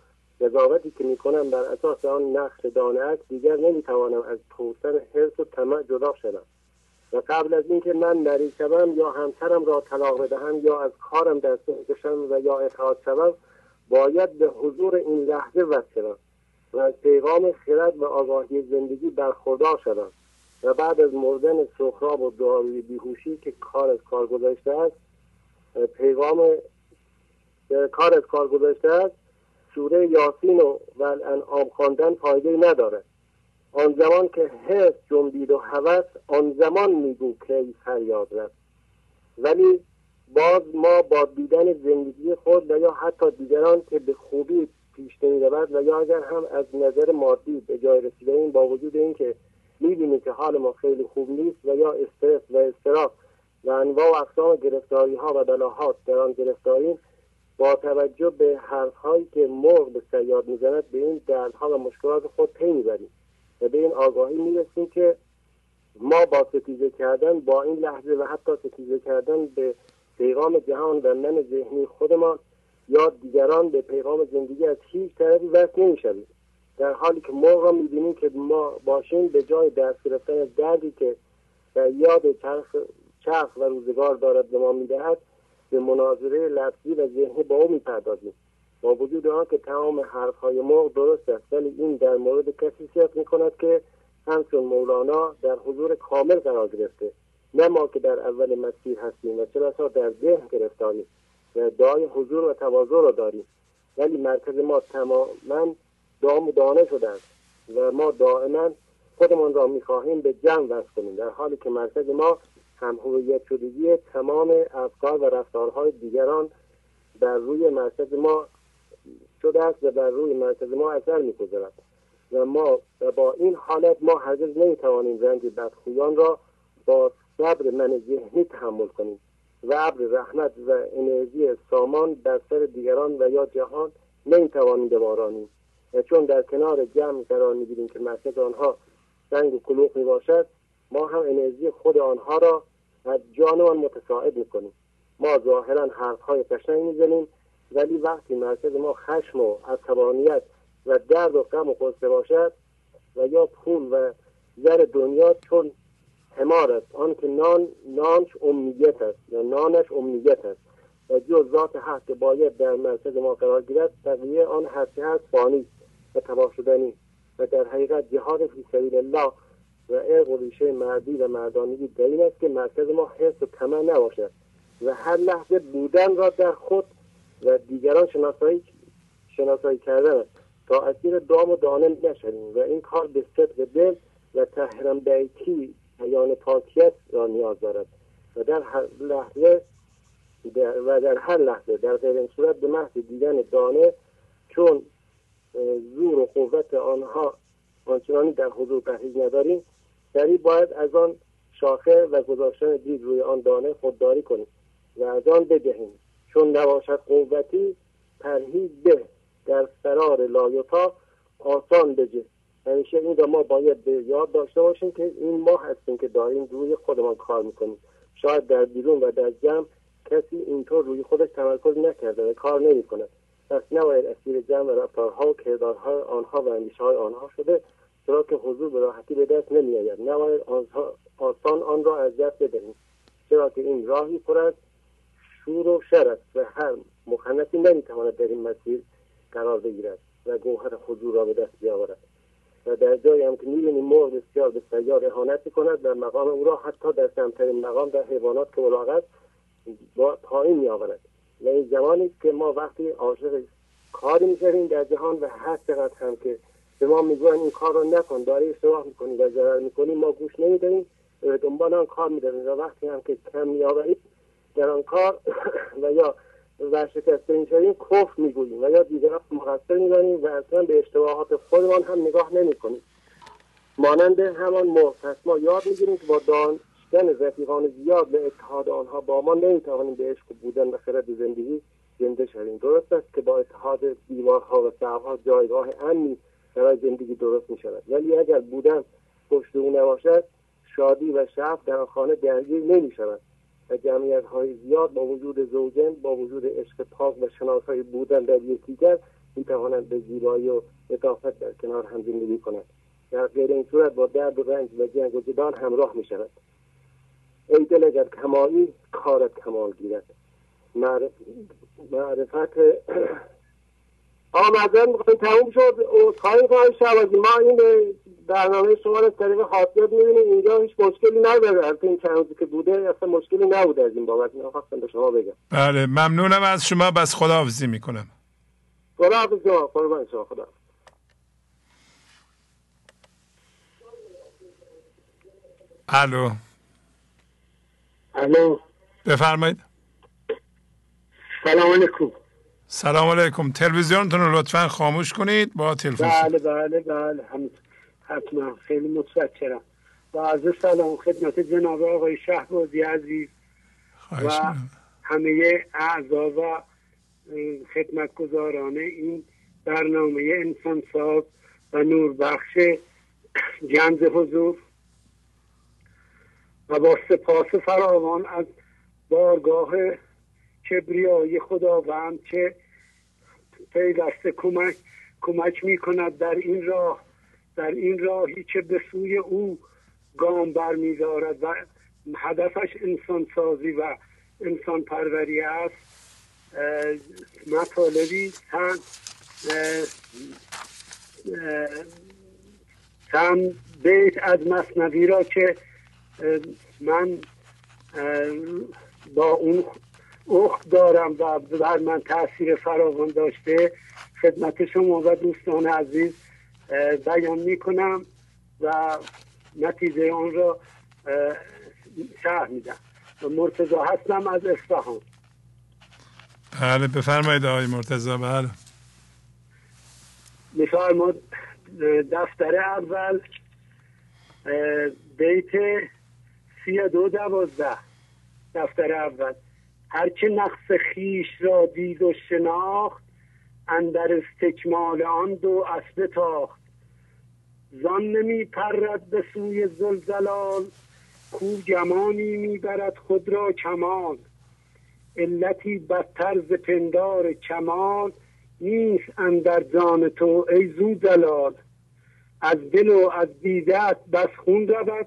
قضاوتی که می‌کنم بر اساس آن نقش دانه است دیگر نمی‌توانم از پوستن حرس و طمع جدا شدم و قبل از اینکه من مریض شوم یا همسرم را طلاق بدهم یا از کارم دست بکشم و یا اخراج شوم باید به حضور این لحظه وصل و از پیغام خرد و آگاهی زندگی برخوردار شدم و بعد از مردن سخراب و داروی بیهوشی که کار از کار گذاشته است پیغام کار از کار گذاشته است سوره یاسین و الانعام خواندن فایده نداره آن زمان که حس جنبید و هوس آن زمان میگو که فریاد رفت. ولی باز ما با دیدن زندگی خود و یا حتی دیگران که به خوبی پیش نمی‌رود و یا اگر هم از نظر مادی به جای رسیده این با وجود اینکه می‌بینیم که حال ما خیلی خوب نیست و یا استرس و استراف و انواع و اقسام ها و بلاهات در آن گرفتاریم با توجه به حرف هایی که مرغ به سیاد می‌زند به این دردها و مشکلات خود پی می‌بریم و به این آگاهی می‌رسیم که ما با ستیزه کردن با این لحظه و حتی ستیزه کردن به پیغام جهان و من ذهنی خودمان یا دیگران به پیغام زندگی از هیچ طرفی وصل نمی‌شویم. در حالی که مرغ را می‌بینیم که ما باشیم به جای دست گرفتن از دردی که در یاد چرخ, چرخ و روزگار دارد به ما می‌دهد به مناظره لفظی و ذهنی با او می‌پردازیم. با وجود آن که تمام حرفهای مرغ درست است ولی این در مورد کسی صرف می‌کند که همچون مولانا در حضور کامل قرار گرفته. نه ما که در اول مسیر هستیم و چرا در ذهن گرفتاریم و دعای حضور و تواضع را داریم. ولی مرکز ما تماما دام و دانه شده است و ما دائما خودمان را می‌خواهیم به جمع وصل کنیم. در حالی که مرکز ما هم هویت شدگی تمام افکار و رفتارهای دیگران در روی مرکز ما شده است و بر روی مرکز ما اثر می‌گذارد. و ما و با این حالت ما هرگز نمی‌توانیم رنج بدخویان را با صبر من ذهنی تحمل کنیم. و ابر رحمت و انرژی سامان در سر دیگران و یا جهان نمی‌توانیم ببارانیم چون در کنار جمع قرار می‌گیریم که مرکز آنها سنگ و کلوخ می باشد ما هم انرژی خود آنها را از جانمان متساعد می‌کنیم. ما ظاهرا حرفهای قشنگ می‌زنیم ولی وقتی مرکز ما خشم و عصبانیت و درد و غم و قصه باشد و یا پول و زر دنیا چون حمار است آن که نان نانش امیت است یا نانش امیت است. و جز ذات حق که باید در مرکز ما قرار گیرد بقیه آن هرچه هست فانی و تباه شدنی. و در حقیقت جهاد فی سبیل الله و ارق و ریشه مردی و مردانگی در این است که مرکز ما حس و طمع نباشد. و هر لحظه بودن را در خود و دیگران شناسایی شناسایی کردن است. تا اسیر دام و دانه نشویم. و این کار به صدق دل و تحرم بیتی بیان پاکیت را نیاز دارد. و در هر لحظه و در هر لحظه در غیر این صورت به محض دیدن دانه چون زور و قوت آنها آنچنانی در حضور تحریز نداریم سریع باید از آن شاخه و گذاشتن دید روی آن دانه خودداری کنیم و از آن بدهیم. چون نباشد قوتی پرهیز به در فرار لایوتا آسان بجه. همیشه این را ما باید به یاد داشته باشیم که این ما هستیم که داریم روی خودمان کار می‌کنیم. شاید در بیرون و در جمع کسی اینطور روی خودش تمرکز نکرده و کار نمی‌کنه پس نباید اسیر جمع رفتارها و کردارهای آنها و اندیشه های آنها شده چرا که حضور به راحتی به دست نمیآید. نباید آسان آن را از دست بدهیم چرا که این راهی پر از شور و شر است و هر مخنثی نمی‌تواند در این مسیر قرار بگیرد و گوهر حضور را به دست بیاورد. و در جایی هم که می‌بینیم مرغ بسیار به سیار اهانت می‌کند در مقام او را حتی در کمترین مقام در حیوانات که ملاقات با پایین میآورد. و این زمانی است که ما وقتی عاشق کاری می‌شویم در جهان و هر چقدر هم که به ما می‌گوین این کار را نکن داری اشتباه می‌کنی و ضرر می‌کنی ما گوش نمیداریم و دنبال آن کار میداریم و وقتی هم که کم میآوریم در آن کار و یا ورشکسته می‌شویم کفر می‌گوییم. و یا دیگران مقصر می‌دانیم و اصلا به اشتباهات خودمان هم نگاه نمی‌کنیم. مانند همان مرغ ما یاد می‌گیریم که با دانشتن رفیقان زیاد به اتحاد آنها با ما نمی‌توانیم به عشق بودن و خرد زندگی زنده شویم. درست است که با اتحاد دیوارها و سقفها جایگاه امنی برای زندگی درست می شود ولی اگر بودن پشت او نباشد شادی و شعف در خانه درگیر نمی شود و جمعیت های زیاد با وجود زوجین با وجود عشق پاک و شناسایی بودن در یکدیگر می توانند به زیبایی و لطافت در کنار هم زندگی کنند در غیر این صورت با درد و رنج و جنگ و جدال همراه می شود ای دل اگر کمالی کارت کمال گیرد. معرفت آمدن تموم شد خواهی خواهی شوازی ما این برنامه شما رو طریق خاطیات می‌بینیم. اینجا هیچ مشکلی نداره از این چند روزی که بوده اصلا مشکلی نبوده از این بابت. می‌خواستم به شما بگم. بله ممنونم از شما. بس خداحافظی می‌کنم. خداحافظ شما. قربان شما. خدا الو. الو. بفرمایید. سلام علیکم. سلام علیکم. تلویزیونتون رو لطفا خاموش کنید. با تلفن بله بله بله. حتما. خیلی متشکرم. با عرض سلام خدمت جناب آقای شهبازی عزیز و همه اعضا و خدمتگزاران این برنامه انسان ساز و نوربخش جنز حضور و با سپاس فراوان از بارگاه کبریای خداوند که پیوسته کمک کمک می کند در این راه در این راهی که به سوی او گام برمیدارد و هدفش انسان سازی و انسان پروری است مطالبی چند چند بیت از مصنوی را که من با اون اخت دارم و بر من تاثیر فراوان داشته. خدمت شما و دوستان عزیز بیان می کنم و نتیجه آن را شهر میدم. مرتضا هستم از اصفهان. بله بفرمایید آقای مرتضا بله. میفرماد دفتر اول بیت سی دو دوازده. دفتر اول. هرچه نقص خیش را دید و شناخت اندر استکمال آن دو اسب تاخت. زان نمی پرد به سوی زلزلال کو گمانی می‌برد خود را کمال. علتی بدتر ز پندار کمال نیست اندر جان تو ای زو از دل و از دیدت بس خون رود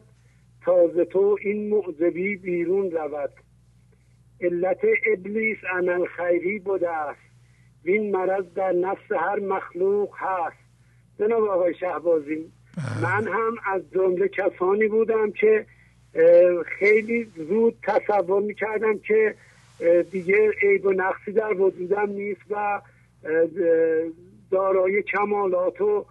تازه تو این معذبی بیرون رود. علت ابلیس عمل خیری بوده است این مرض در نفس هر مخلوق هست جناب آقای شهبازی. من هم از جمله کسانی بودم که خیلی زود تصور می‌کردم که دیگه عیب و نقصی در وجودم نیست و دارای کمالات و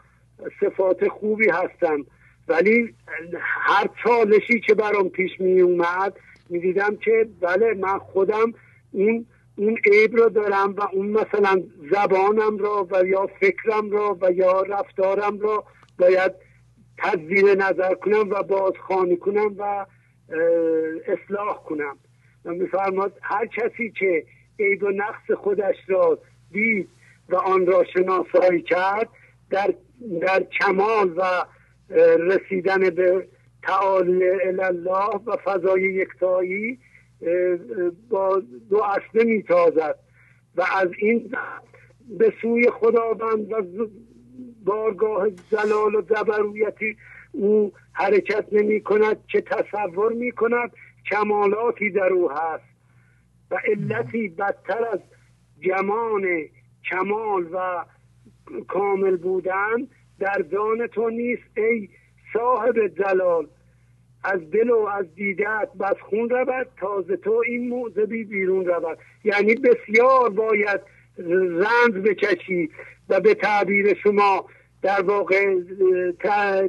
صفات خوبی هستم ولی هر چالشی که برام پیش می اومد می دیدم که بله من خودم اون اون عیب رو دارم و اون مثلا زبانم را و یا فکرم را و یا رفتارم را باید تدویر نظر کنم و بازخوانی کنم و اصلاح کنم. و میفرماد هر کسی که عیب و نقص خودش را دید و آن را شناسایی کرد در, در کمال و رسیدن به تعالی الله و فضای یکتایی با دو اصله میتازد. و از این به سوی خداوند و بارگاه زلال و زبرویتی او حرکت نمی کند که تصور می کند کمالاتی در او هست. و علتی بدتر از جمان کمال و کامل بودن در جان تو نیست ای صاحب جلال از دل و از دیدت بس خون رود تازه تو این موزبی بیرون رود. یعنی بسیار باید رنج بکشی و به تعبیر شما در واقع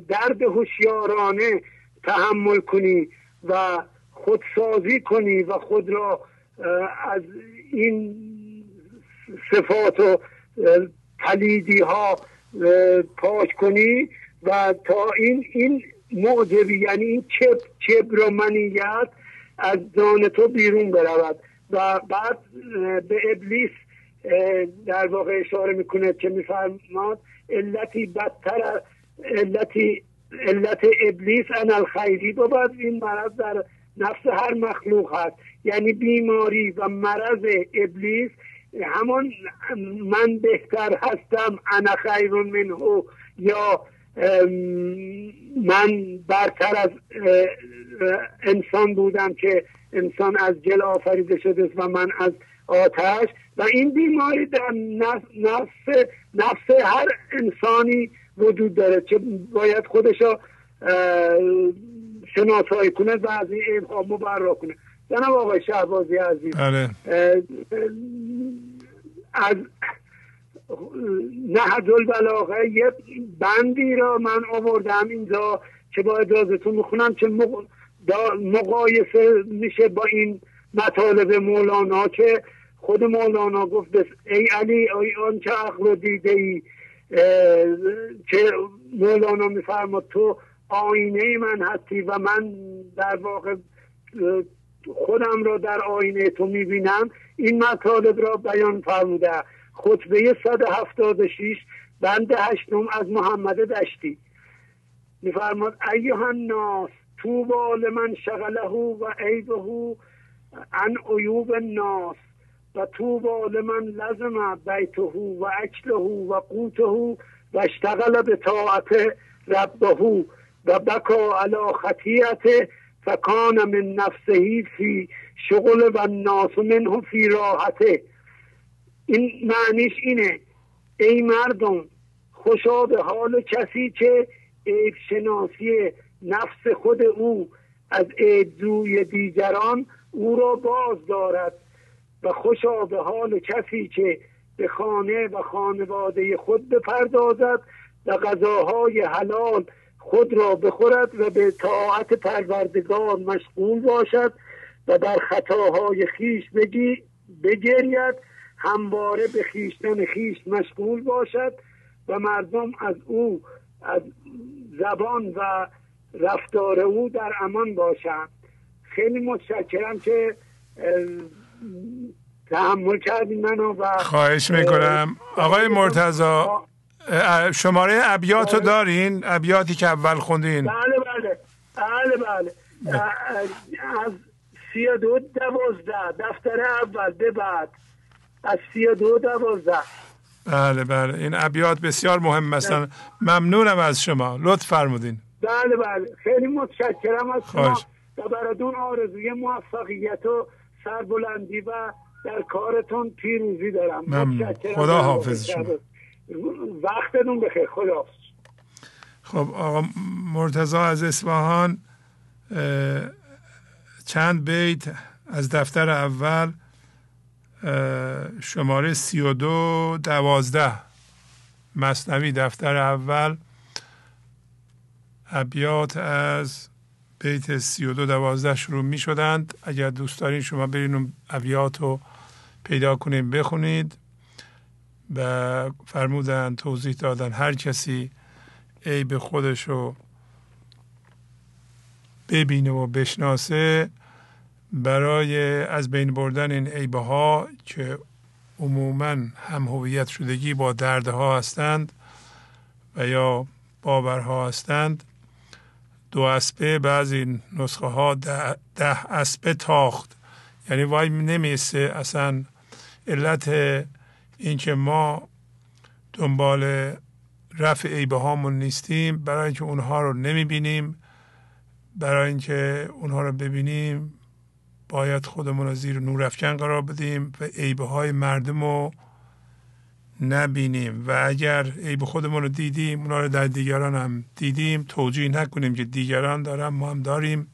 درد هوشیارانه تحمل کنی و خودسازی کنی و خود را از این صفات و پلیدی ها پاک کنی. و تا این این معجبی یعنی این چپ چپ و منیت از جان تو بیرون برود. و بعد به ابلیس در واقع اشاره می‌کنه که میفرماد علتی بدتر علتی علت ابلیس ان الخیری بود. این مرض در نفس هر مخلوق هست. یعنی بیماری و مرض ابلیس همون من بهتر هستم انا خیر منه یا من برتر از انسان بودم که انسان از گل آفریده شده و من از آتش و این بیماری در نفس, نفس هر انسانی وجود داره که باید خودشو شناسایی کنه و از این عیبها مبرا کنه جناب آقای شهبازی عزیز بله. از نهج البلاغه یه بندی را من آوردم اینجا که با اجازتون می‌خونم که مقایسه میشه با این مطالب مولانا که خود مولانا گفت ای علی ای آن که عقل دیده ای که مولانا میفرماد تو آینه من هستی و من در واقع خودم را در آینه تو می‌بینم. این مطالب را بیان فرموده. خطبه 176 بند هشتم از محمد دشتی. میفرماد ایها تو لمن شغله و عیبه عن عیوب الناس و تو لمن لزم بیته و اکله و قوته و اشتغل به طاعت ربه و بکا علی خطیعته فکان من نفسه فی شغل و الناس منه فی راحته. این معنیش اینه. ای مردم خوشا به حال کسی که عیب شناسی نفس خود او از عیبجوی دیگران او را باز دارد و خوشا به حال کسی که به خانه و خانواده خود بپردازد و غذاهای حلال خود را بخورد و به طاعت پروردگار مشغول باشد و در خطاهای خیش بگی بگرید همواره به خیشتن خیش مشغول باشد و مردم از او از زبان و رفتار او در امان باشند. خیلی متشکرم که تحمل کردیم منو و خواهش می‌کنم. آقای مرتزا شماره ابیات رو دارین؟ ابیاتی که اول خوندین. بله بله. بله بله. از سی دو دوازده دفتر اول به بعد. از سی دو دوازده. بله بله. این ابیات بسیار مهم هستن. ممنونم از شما. لطف فرمودین. بله بله. خیلی متشکرم از شما. و براتون آرزوی موفقیت و سربلندی و در کارتون پیروزی دارم. ممنون. خدا حافظ شما. وقتتون بخیر. خدا خب آقا مرتضا از اصفهان چند بیت از دفتر اول. شماره سی و دو دوازده. مصنوی دفتر اول. ابیات از بیت سی و دو دوازده شروع می شدند. اگر دوست دارین شما برین اون ابیات رو پیدا کنیم بخونید و فرمودن توضیح دادن هر کسی عیب خودش رو ببینه و بشناسه. برای از بین بردن این عیبه ها که عموما هم هویت شدگی با دردها هستند و یا باورها هستند دو اسبه بعضی نسخه ها ده, ده اسبه تاخت. یعنی وای نمیسه اصلا علت اینکه ما دنبال رفع عیبه هامون نیستیم برای اینکه اونها رو نمی‌بینیم برای اینکه اونها رو ببینیم باید خودمون رو زیر نورافکن قرار بدیم و عیبه های مردم رو نبینیم. و اگر عیب خودمون رو دیدیم اونا رو در دیگران هم دیدیم. توجیه نکنیم که دیگران دارن ما هم داریم.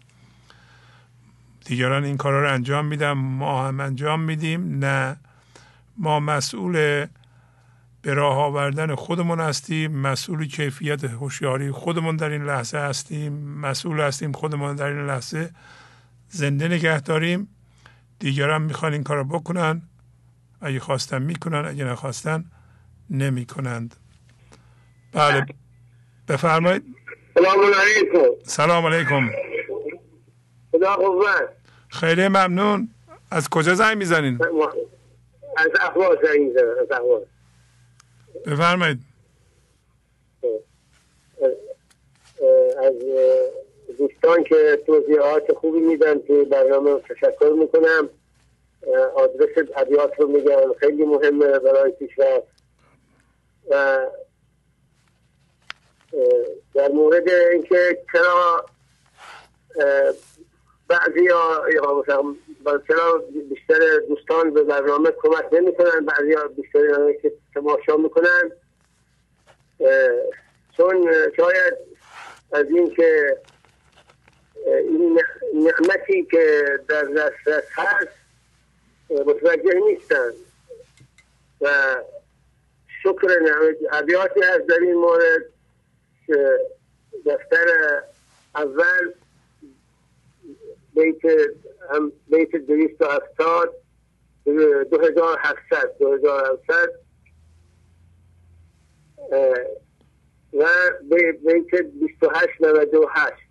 دیگران این کارا رو انجام میدم ما هم انجام میدیم. نه ما مسئول به راه آوردن خودمون هستیم. مسئول کیفیت هوشیاری خودمون در این لحظه هستیم. مسئول هستیم خودمون در این لحظه. زنده نگه داریم. دیگران می‌خوان این کار بکنن. اگه خواستن می‌کنن اگه نخواستن نمی‌کنند. بله. بفرمایید. سلام علیکم. سلام علیکم. خدا خیلی ممنون. از کجا زنگ می‌زنین؟ از احواز زنگ زدم از بفرمایید. از دوستان که توضیحات خوبی میدن تو برنامه تشکر می‌کنم. آدرس ابیات رو میگم خیلی مهمه برای پیشرفت. و در مورد اینکه چرا بعضی یا چرا بیشتر دوستان به برنامه کمک نمی کنن بعضی ها بیشتر که تماشا می‌کنن. چون شاید از اینکه این نعمتی که در دسترس هست متوجه نیستن. و شکر نعمت عبیاتی هست در این مورد که دفتر اول بیت هم بیت دویست و هفتاد دو هزار هفتصد دو هزار هفتصد و بیت بیست و هشت و هشت.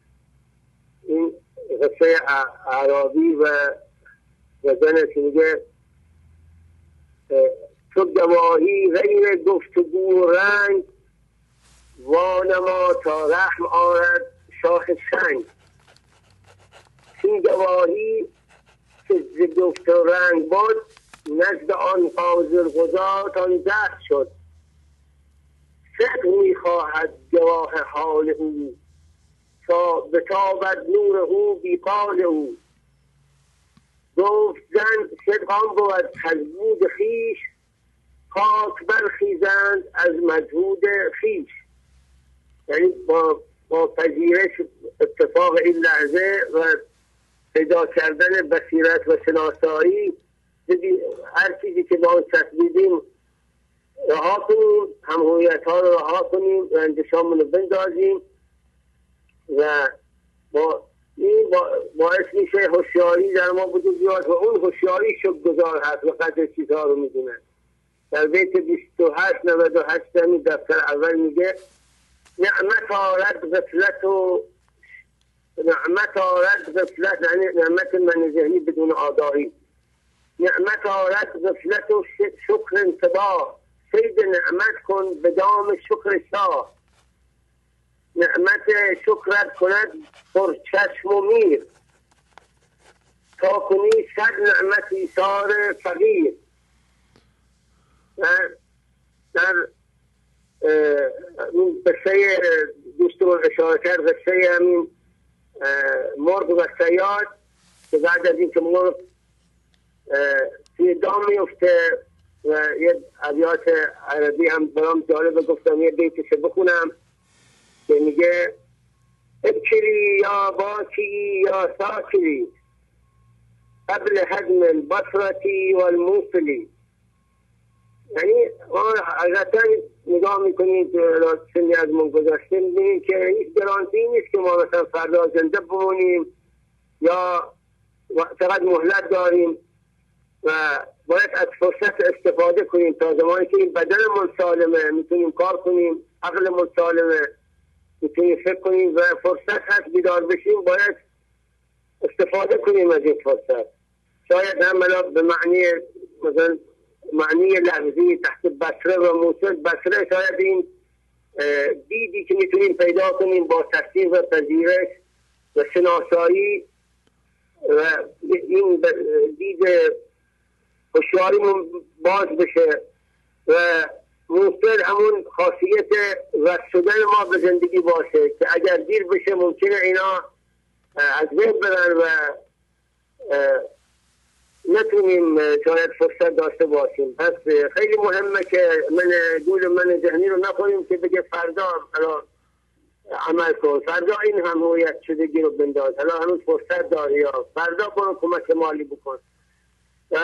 این قصه عربی و که میگه تو گواهی غیر گفتگو رنگ وانما تا رحم آرد شاخ سنگ. این گواهی که ز گفت رنگ بود نزد آن قاضر آن دست شد. صدق می‌خواهد گواه حال او تا بتابد نور او بیقال او. گفت زن صدقان بود بود خیش خاک برخیزند از مجهود خیش. یعنی با با پذیرش اتفاق این لحظه و پیدا کردن بصیرت و شناسایی هر چیزی که با اون چسبیدیم رها کنیم همهویت ها رو رها کنیم اندشامون رو بندازیم. و با این باعث میشه هوشیاری در ما وجود بیاد و اون هوشیاری شد گذار هست و قدر چیزها رو می‌دونه. در بیت 28 98 همین دفتر اول میگه نعمت آرد غفلت و نعمت آرد غفلت یعنی نعمت من ذهنی بدون آدایی نعمت آرد غفلت و شکر انتباه. سید نعمت کن به دام شکر شاه. نعمت شکرت کند پر چشم و میر. تا کنی صد نعمت ایثار فقیر. در در قصه دوستون اشاره کرد قصه همین مرد و سیاد که بعد از اینکه مرد توی دام میفته و یه عبیات عربی هم برام جالبه گفتم یه بیتش بخونم. که میگه یا باکی یا ساکری قبل هدم البصرتی والموصلی. یعنی ما حقیقتا نگاه می‌کنیم که سنی از من گذاشته می‌بینیم که هیچ گرانتی نیست که ما مثلا فردا زنده بمونیم یا چقدر مهلت داریم و باید از فرصت استفاده کنیم تا زمانی که این بدنمون سالمه می‌تونیم کار کنیم عقلمون سالمه. می‌تونیم فکر کنیم و فرصت هست بیدار بشیم باید استفاده کنیم از این فرصت. شاید هم به معنی مثلا معنی لحظی تحت بسره و موسیقی بسره شاید این دیدی که می‌تونیم پیدا کنیم با تصدیق و پذیرش و شناسایی و این دید هوشیاریمون باز بشه و موفر همون خاصیت و شدن ما به زندگی باشه که اگر دیر بشه ممکنه اینا از بین برن و نتونیم شاید فرصت داشته باشیم. پس خیلی مهمه که من گول من ذهنی رو نخوریم که بگه فردا عمل کن. فردا این هم هویت شدگی رو بنداز. حالا هنوز فرصت داری یا فردا برو کمک مالی بکن. و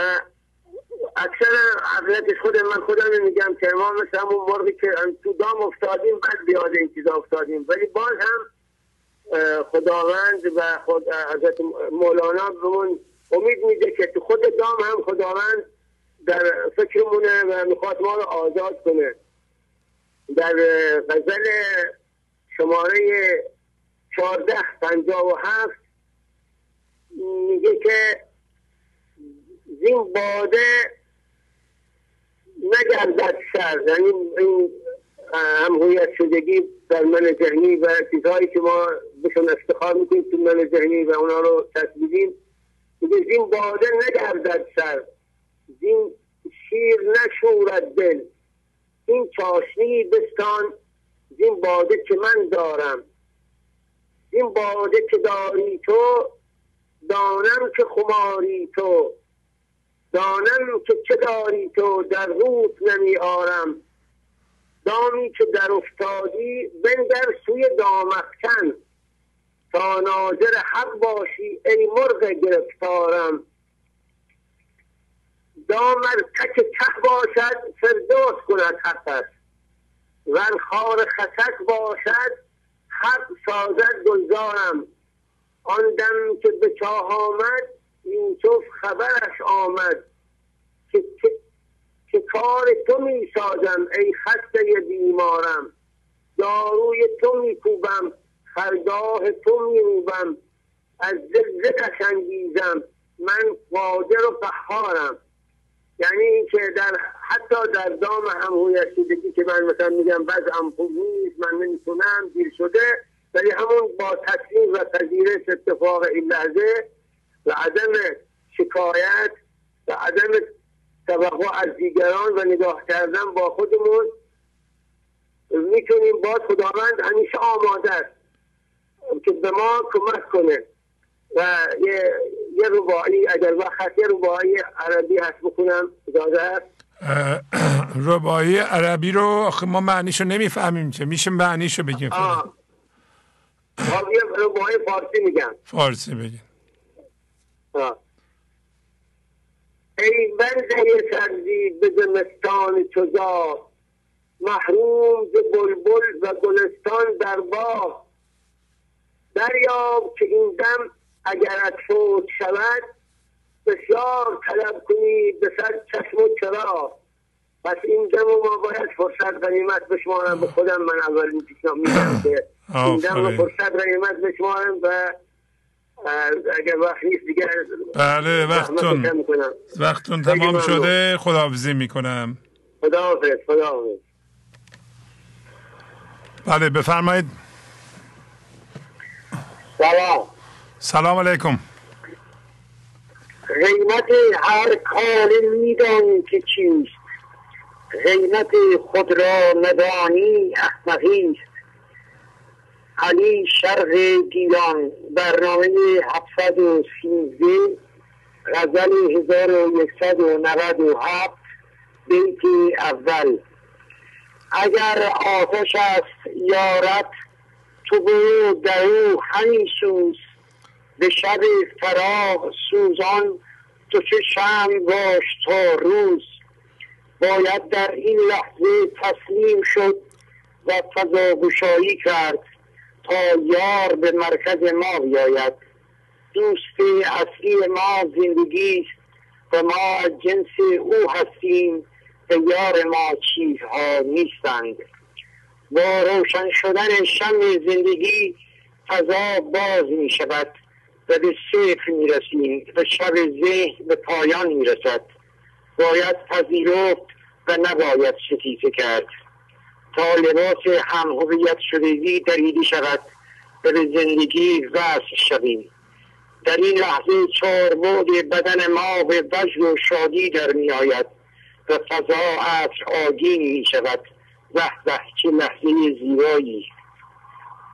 اکثر عقلتش خود من خودم میگم که ما مثل همون مرغی که تو دام افتادیم بعد بیاد این چیزا افتادیم. ولی باز هم خداوند و خود حضرت مولانا بهمون امید میده که تو خود دام هم خداوند در فکرمونه و می‌خواد ما رو آزاد کنه. در غزل شماره چارده پنجاه و هفت میگه که زین باده نگردد سر. یعنی این هم هویت شدگی در من ذهنی و چیزهایی که ما بهشون افتخار می‌کنیم تو من ذهنی و اونا رو تصویدیم میگه زین باده نگردد سر. زین شیر نشورد دل. این چاشنی بستان زین باده که من دارم. این باده که داری تو دانم که خماری تو. دانم که چه داری تو در روت نمی آرم دامی که در افتادی بنگر سوی دامختن. تا ناظر حق باشی ای مرغ گرفتارم. دام از تک ته باشد فردوس کند حقت. ون خار خسک باشد حق سازد گلزارم. آن دم که به چاه آمد یوسف خبرش آمد که, که, کار تو می سازم ای خسته بیمارم. داروی تو می کوبم خرگاه تو می روبم از زلزه انگیزم من قادر و قهارم یعنی اینکه در حتی در دام هم رسیدگی که من مثلا میگم بعض امپول نیست من نمی‌تونم دیر شده ولی همون با تسلیم و پذیرش اتفاق این لحظه و عدم شکایت و عدم توقع از دیگران و نگاه کردن با خودمون می‌تونیم با خداوند همیشه آماده است که به ما کمک کنه. و یه, یه ربایی اگر وقت یه ربایی عربی هست بکنم اجازه هست؟ ربایی عربی رو ما معنیشو نمی‌فهمیم چه میشه معنیشو بگیم یه ربایی فارسی میگم. فارسی بگیم. ای بنده سرزی به زمستان چوزا محروم ز بلبل و گلستان در باغ دریاب که این دم اگر از فوت شود بسیار طلب کنی به صد چشم و چرا. پس این دم ما باید فرصت غنیمت بشمارم به خودم من اولین پیشنهاد میدم که این دم فرصت غنیمت بشمارم و اگر وقت نیست دیگه بله وقتون. وقتون تمام شده خداحافظی می‌کنم. خداحافظ خداحافظ. بله بفرمایید. سلام. سلام علیکم. قیمت هر کار میدانی که چیست. قیمت خود را ندانی احمقی. است علی شرق گیلان برنامه 713 غزل 1197 بیت اول. اگر آتش است یارت تو برو در او همی سوز. به شب فراغ سوزان تو چه شم باش تا روز. باید در این لحظه تسلیم شد و فضا کرد. تا یار به مرکز ما بیاید. دوست اصلی ما زندگی و ما جنس او هستیم و یار ما چیزها نیستند. با روشن شدن شم زندگی فضا باز می شود و به صفر می رسیم و شب ذهن به پایان می رسد. باید پذیرفت و نباید ستیزه کرد. تا لباس هم هویت شدگی دریده شود به زندگی وصل شویم در این لحظه چهار بود بدن ما به وجد و شادی در می آید و فضا عصر آگین می شود. وح وح چه لحظه زیبایی.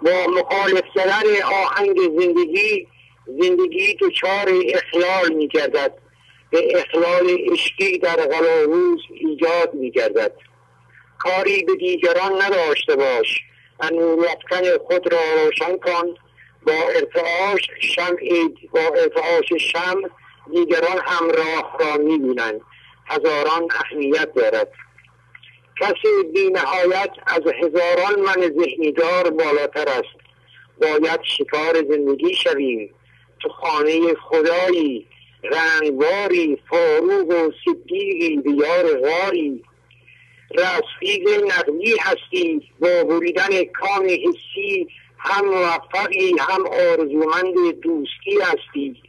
با مخالف زدن آهنگ زندگی زندگی دچار اخلال می گردد. به اخلال عشقی در غلاروز ایجاد می گردد. کاری به دیگران نداشته باش. و خود را روشن کن. با ارتعاش شمع با ارتعاش شم دیگران هم راه را می‌بینند. هزاران اهمیت دارد. کسی بی نهایت از هزاران من ذهنیدار بالاتر است. باید شکار زندگی شویم. تو خانه خدایی رنگواری فاروق و صدیقی بیار غاری. رسفیز نقلی هستی با بریدن کام حسی هم موفقی هم آرزومند دوستی هستی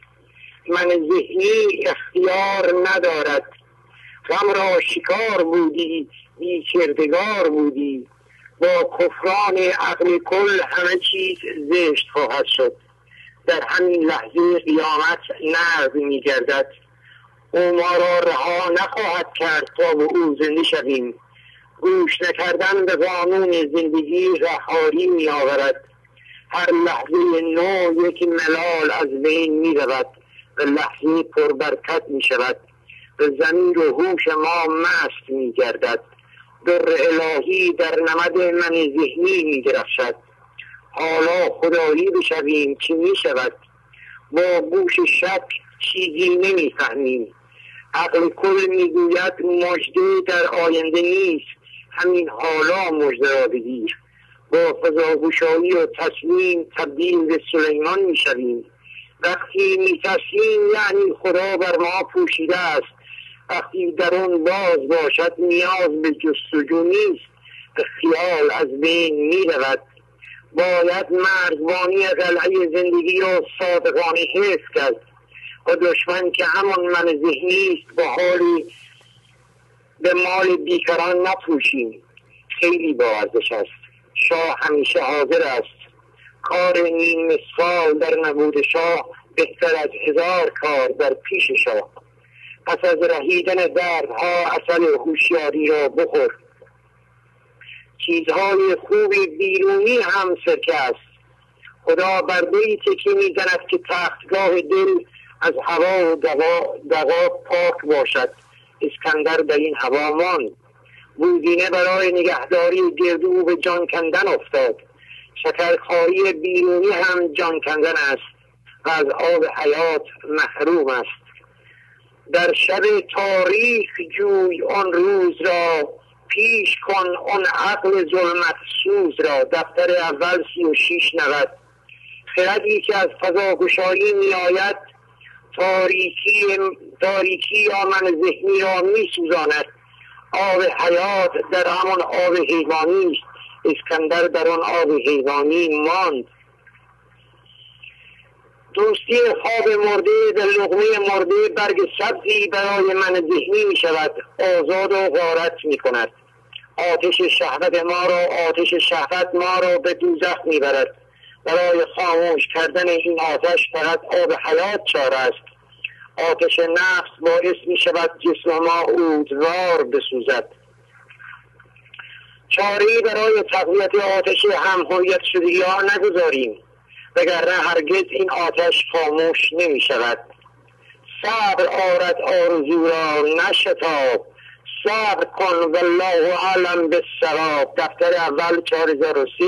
من ذهنی اختیار ندارد. غم را شکار بودی بی کردگار بودی. با کفران عقل کل همه چیز زشت خواهد شد. در همین لحظه قیامت نرد می گردد او ما را رها نخواهد کرد تا به او زنده شویم. گوش نکردن به قانون زندگی رهایی می آورد هر لحظه نو یک ملال از بین می رود و لحظه پربرکت می شود به زمین و هوش ما مست می گردد در الهی در نمد من ذهنی می درخشد حالا خدایی بشویم چی می شود با گوش شک چیزی نمی فهمیم عقل کل می‌گوید مجده در آینده نیست. همین حالا مجده را با فضاگوشایی و تصمیم تبدیل به سلیمان می‌شویم. وقتی میترسیم یعنی خدا بر ما پوشیده است. وقتی درون باز باشد نیاز به جستجو نیست. خیال از بین می‌رود. باید مرزبانی قلعه زندگی را صادقانه حفظ کرد. و دشمن که همان من ذهنی است با حالی به مال بیکران نپوشیم. خیلی با ارزش است شاه همیشه حاضر است. کار نیم سال در نبود شاه بهتر از هزار کار در پیش شاه. پس از رهیدن دردها اصل هوشیاری را بخور. چیزهای خوبی بیرونی هم سرکه است. خدا بر بیتی که می‌زند که تختگاه دل از هوا و دوا, پاک باشد. اسکندر در این هوا ماند بودینه برای نگهداری گردو به جان کندن افتاد. شکرخواهی بیرونی هم جان کندن است و از آب حیات محروم است. در شب تاریخ جوی آن روز را پیش کن آن عقل ظلمت سوز را. دفتر اول سی و شیش نود. خردی که از فضا گشایی می آید تاریکی, تاریکی یا من ذهنی را می سوزاند آب حیات در همان آب حیوانی است اسکندر در آن آب حیوانی ماند. دوستی خواب مرده در لغمه مرده برگ سبزی برای من ذهنی می شود آزاد و غارت می کند آتش شهوت ما را آتش شهوت ما را به دوزخ می برد برای خاموش کردن این آتش فقط آب حیات چاره است. آتش نفس باعث می شود جسم ما اودوار بسوزد. چاری برای تقویت آتش همهویت شدگی ها نگذاریم. وگرنه هرگز این آتش خاموش نمی شود. صبر آرد آرزو را نشتاب. صبر کن والله به سراب دفتر اول 4003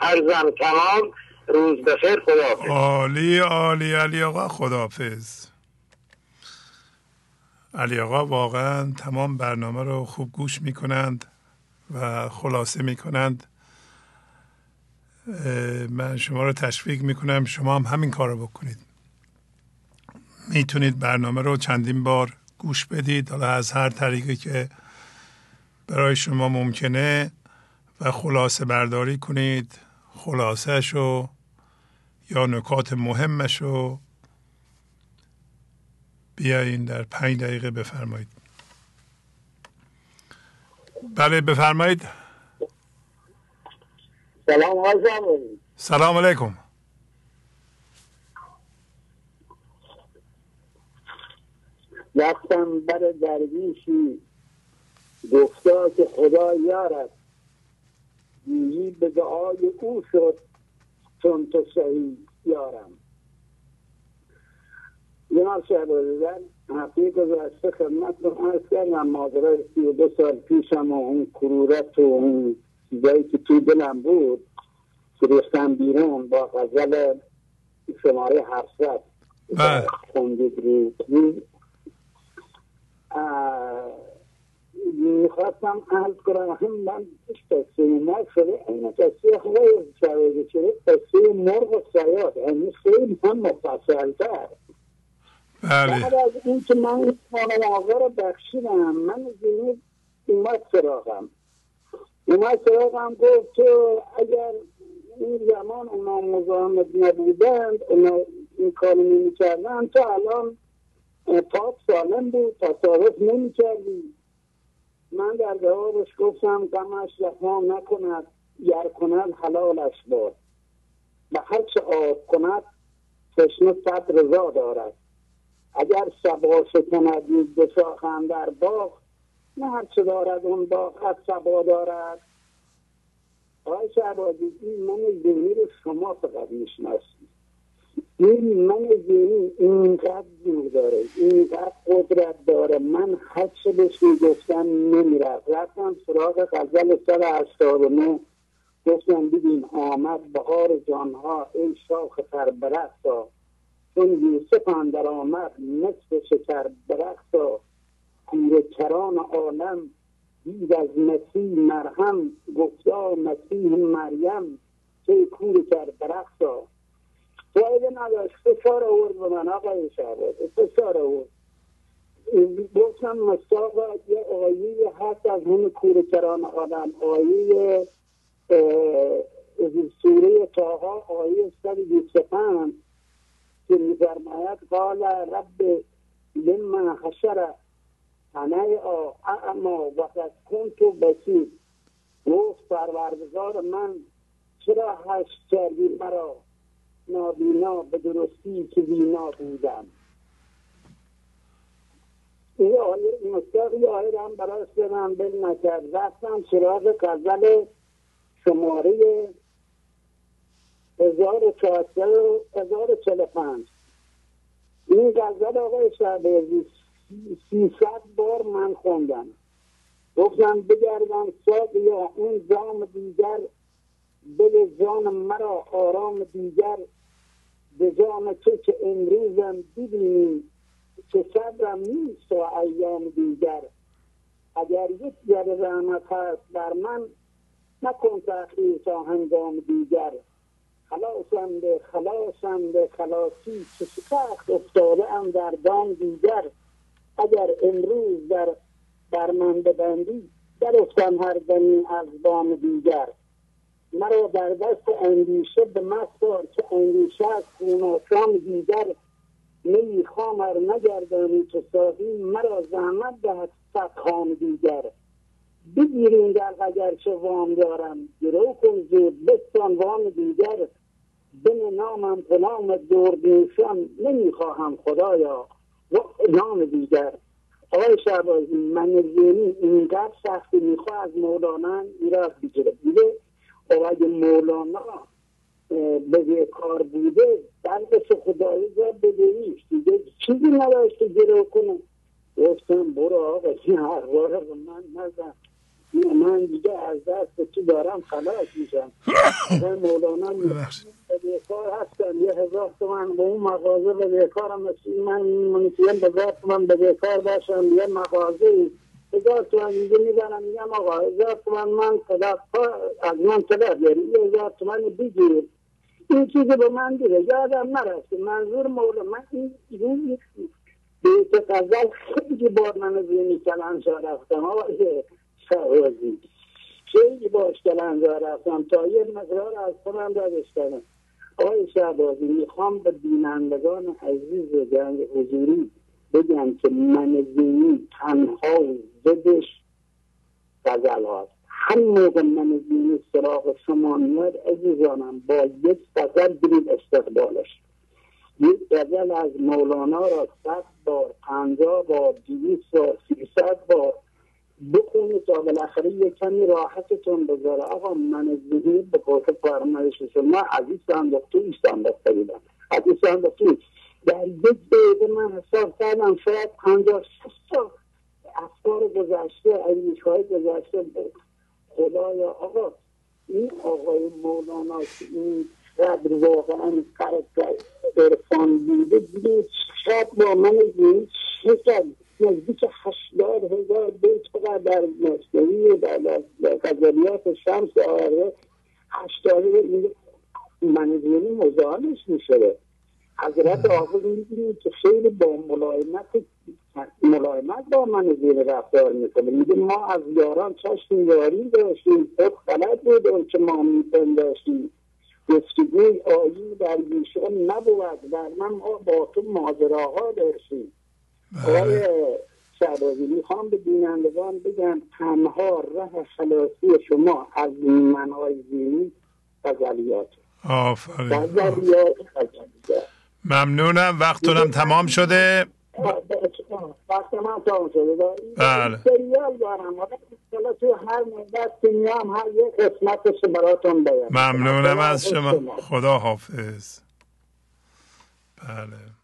ارزم تمام. روز بخیر. خداحافظ. عالی عالی علی آقا. خداحافظ. علی آقا واقعا تمام برنامه رو خوب گوش می کنند و خلاصه می کنند من شما رو تشویق می کنم شما هم همین کار رو بکنید. می‌تونید برنامه رو چندین بار گوش بدید. حالا از هر طریقی که برای شما ممکنه و خلاصه برداری کنید خلاصه شو یا نکات مهمش رو بیاین در پنج دقیقه بفرمایید. بله بفرمایید. سلام سلام علیکم. رفتم بر درویشی. گفتا که خدا یارد. گویی به دعای او شد چون تو صحیح یارم. جناب شهر هفته گذشته خدمتتون ارز کردم. ماجرای سی و دو سال پیشم و اون کرورت و اون چیزایی که تو دلم بود که ریختم بیرون با غزل شماره هفتصد. بله. خوندید رو می‌خواستم عرض کنم هم من قصه مرگ شده این قصه خیلی شده شده قصه مرغ و سیاد. یعنی خیلی هم مفصلتر. بله بعد از این که من این خانواده رو بخشیدم من زنید اومد سراغم. اومد سراغم گفت تو اگر این زمان اونا مزاحمت نبودند اونا این کار نمی کردن تو الان پاک سالم بود تصارف نمی کردی من در جوابش گفتم غمش وفا نکند گر کند حلالش باد. و هر چه آب کند تشنه صد رضا دارد. اگر سبا شکند بشاخم در باغ نه هر چه دارد اون باغ از سبا دارد. آقای شعبازی این من ذهنی رو شما فقط می‌شناسید. این من ذهنی اینقدر دور داره اینقدر قدرت داره. من هر چه بهش می‌گفتم نمی‌رفت. رفتم سراغ غزل سال و گفتم ببین آمد بهار جانها ای شاخ تر برقصا چون یوسف اندر آمد نصف شکر برقصا کران عالم دید از مسیح مرهم گفتا مسیح مریم چه کور کرد برقصا فایده نداشت فشار آورد به من آقای شهباز فشار آورد. گفتم مستاق یه آیه هست از همه کران آدم آیه سوره تاها آیه سر پنج. که میفرماید قال رب لما حشر تنه اعما و قد کنتو بسید گفت پروردگار من چرا هشت کردی مرا نابینا به درستی که بینا بودم؟ این آیه مستقی آیه هم برای سرم بل نکرد. رفتم سراغ غزل شماره هزار و پنج. این غزل آقای شعبازی سیصد بار من خوندم. گفتم بگردم ساق یا اون جام دیگر بده جان مرا آرام دیگر. به جان تو که امروزم ببینیم که صبرم نیست و ایام دیگر. اگر یک ذره رحمت هست بر من نکن تأخیر تا هنگام دیگر. خلاصم به خلاصم به خلاصی که سخت افتاده ام در دام دیگر. اگر امروز در بر من ببندی در افتم هر دمی از بام دیگر. مرا در دست اندیشه به مستار که اندیشه از خوناشام دیگر. نمی‌خوام ار نگردانی تو سازی مرا زحمت دهد صد خام دیگر. بگیرین در اگر چه وام دارم. گرو کن زود بستان وام دیگر. بن نامم به نام دردنشان نمی‌خواهم خدایا. نام دیگر. آقای شعبازی من زینی اینقدر سختی می‌خواه از مولانا ایراد بگیره دیگه اگه مولانا به کار بوده. دردش خدایی جا بدهیش. دیگه چیزی نداشت که گره کنه. گفتم برو آقا این رو من نزن. من دیگه از دست تو دارم خلاص میشم مولانا به بیکار هستم یه هزار تومن به اون مغازه به بیکارم من منیتیم به هزار تومن به بیکار باشم یه مغازه هزار تومن دیگه می‌برم میگم آقا هزار تومن من طلب از من طلب یعنی یه هزار تومن بگیر این چیزی به من دیگه یادم نرسه منظور مولا من این بیت غزل خیلی بار من از این کلنجا رفتم آقای شهوازی خیلی باش کلنجا رفتم. تا یه مقدار از خودم ردش کردم آقای شهبازی می‌خوام به بینندگان عزیز جنگ حضوری بگم که من زینی تنها زدش غزل هاست. هم موقع من زینی سراغ شما میاد عزیزانم با یک غزل برید استقبالش. یک غزل از مولانا را صد بار پنجاه بار دویست بار سیصد بار بخونید تا بالاخره یک کمی راحتتون بذاره. آقا من زهیر به قوت فرمایش شما عزیز صندوقتو صندوقته بودم عزیز صندوقتو در یک دقیقه من حساب کردم شاید پنجاه شست افکار گذشته های گذشته خدایا آقا. این آقای مولانا که این قدر واقعا عرفان بوده دیگه شاید با من زهیر چه نزدیک هشتاد هزار بیت فقط در مصنوی در غزلیات شمس آره هشتاد منظوری مزاحمش میشه حضرت حافظ می‌دونید که خیلی با ملایمت ملایمت با من زیر رفتار می‌کنه. میگه ما از یاران چشم یاری داشتیم خود غلط بود که ما میپنداشتیم گفتگوی آیی در گیشان نبود در من ما با تو ماجراها داشتیم. آقای شعبازی می‌خوام به بینندگان بگم تنها راه خلاصی شما از منهای زینی غزلیات. آفرین. ممنونم وقتونم تمام شده. وقت من تمام شده. بله. سریال دارم. حالا تو هر مدت میام هر یک قسمتش براتون بیارم ممنونم از شما. خدا حافظ. بله.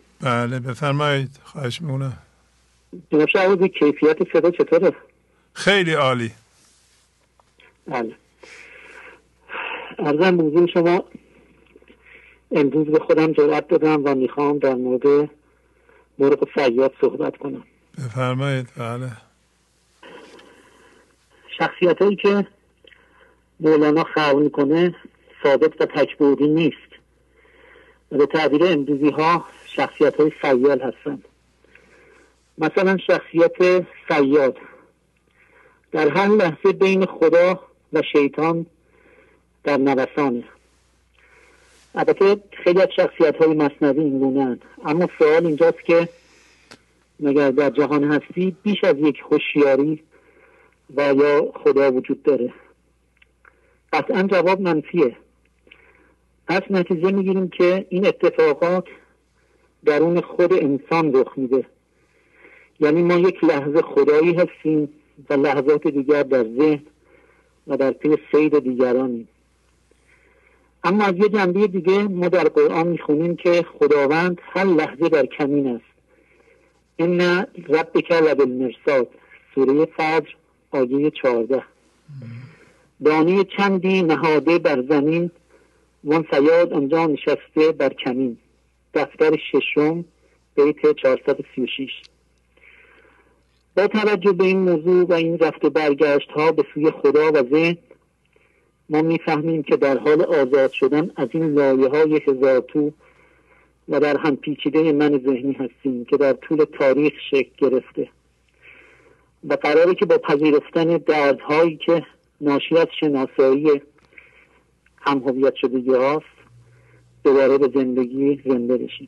بله بفرمایید. خواهش می‌کنم. جناب کیفیت صدا چطوره؟ خیلی عالی. بله. ارزم موضوع شما امروز به خودم جرأت دادم و می‌خوام در مورد مرغ فیاد صحبت کنم. بفرمایید. بله. شخصیت هایی که مولانا خلق می‌کنه ثابت و تکبودی نیست. و به تعبیر امروزی ها شخصیت های سیال هستند مثلا شخصیت سیاد. در هر لحظه بین خدا و شیطان در نوسانه البته خیلی از شخصیت های مصنوی این اما سوال اینجاست که مگر در جهان هستی بیش از یک هوشیاری و یا خدا وجود داره. قطعا جواب منفیه. پس نتیجه می‌گیریم که این اتفاقات درون خود انسان رخ میده. یعنی ما یک لحظه خدایی هستیم و لحظات دیگر در ذهن و در پی سید دیگرانیم. اما از یه جنبه دیگه ما در قرآن می‌خونیم که خداوند هر لحظه در کمین است. این رب لب المرساد سوره فجر آیه چهارده. دانه چندی نهاده بر زمین وان سیاد آنجا نشسته بر کمین. دفتر ششم بیت 436 با توجه به این موضوع و این رفت و برگشت ها به سوی خدا و ذهن ما می‌فهمیم که در حال آزاد شدن از این لایه های هزارتو و در هم پیچیده من ذهنی هستیم که در طول تاریخ شکل گرفته و قراره که با پذیرفتن دردهایی که ناشی از شناسایی هم هویت شدگی هاست دوباره به زندگی زنده بشیم.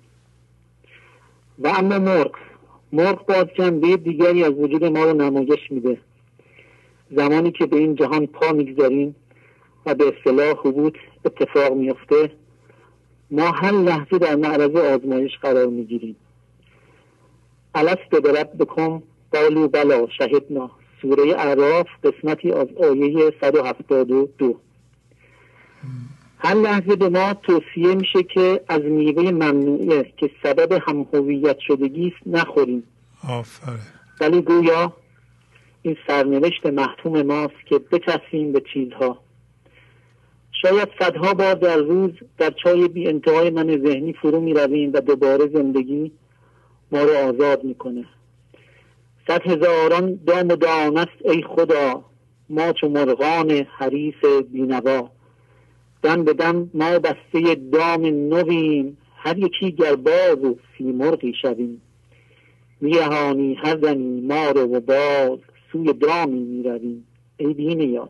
و اما مرغ. مرغ باز جنبه دیگری از وجود ما رو نمایش میده. زمانی که به این جهان پا می‌گذاریم و به اصطلاح حبوط اتفاق میفته ما هر لحظه در معرض آزمایش قرار می‌گیریم. الست برب بکن قالو بلا شهدنا. سوره اعراف قسمتی از آیه 172 هر لحظه به ما توصیه میشه که از میوه ممنوعه که سبب هم هویت شدگی است نخوریم. آفرین. ولی گویا این سرنوشت محتوم ماست که بچسبیم به چیزها. شاید صدها بار در روز در چای بی انتهای من ذهنی فرو می رویم و دوباره زندگی ما رو آزاد می‌کنه. صد هزاران دام و دانست ای خدا ما چو مرغان حریف بینوا. دم به دم ما بسته دام نویم هر یکی گرباز و سیمرغی شویم. میرهانی هر دمی ما رو و باز سوی دامی می‌رویم. ای بینیاز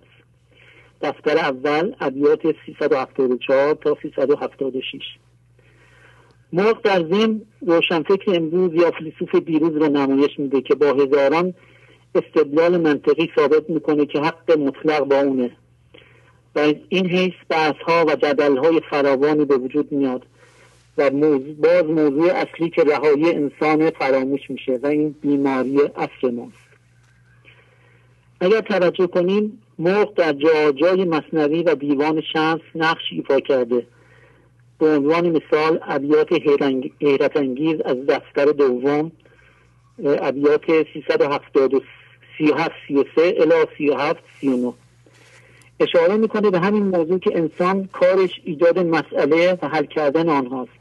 دفتر اول ابیات 374 تا 376 مرغ در ضمن روشنفکر امروز یا فیلسوف دیروز را نمایش میده که با هزاران استدلال منطقی ثابت می‌کنه که حق مطلق با اونه. و این حیث بحث ها و جدل های فراوانی به وجود میاد و موضوع باز موضوع اصلی که رهایی انسان فراموش میشه و این بیماری اصل ماست. اگر توجه کنیم مرغ در جای مصنوی و دیوان شمس نقش ایفا کرده. به عنوان مثال ابیات حیرت انگیز از دفتر دوم ابیات 337 33 الی 37 39 اشاره می‌کنه به همین موضوع که انسان کارش ایجاد مسئله و حل کردن آنهاست.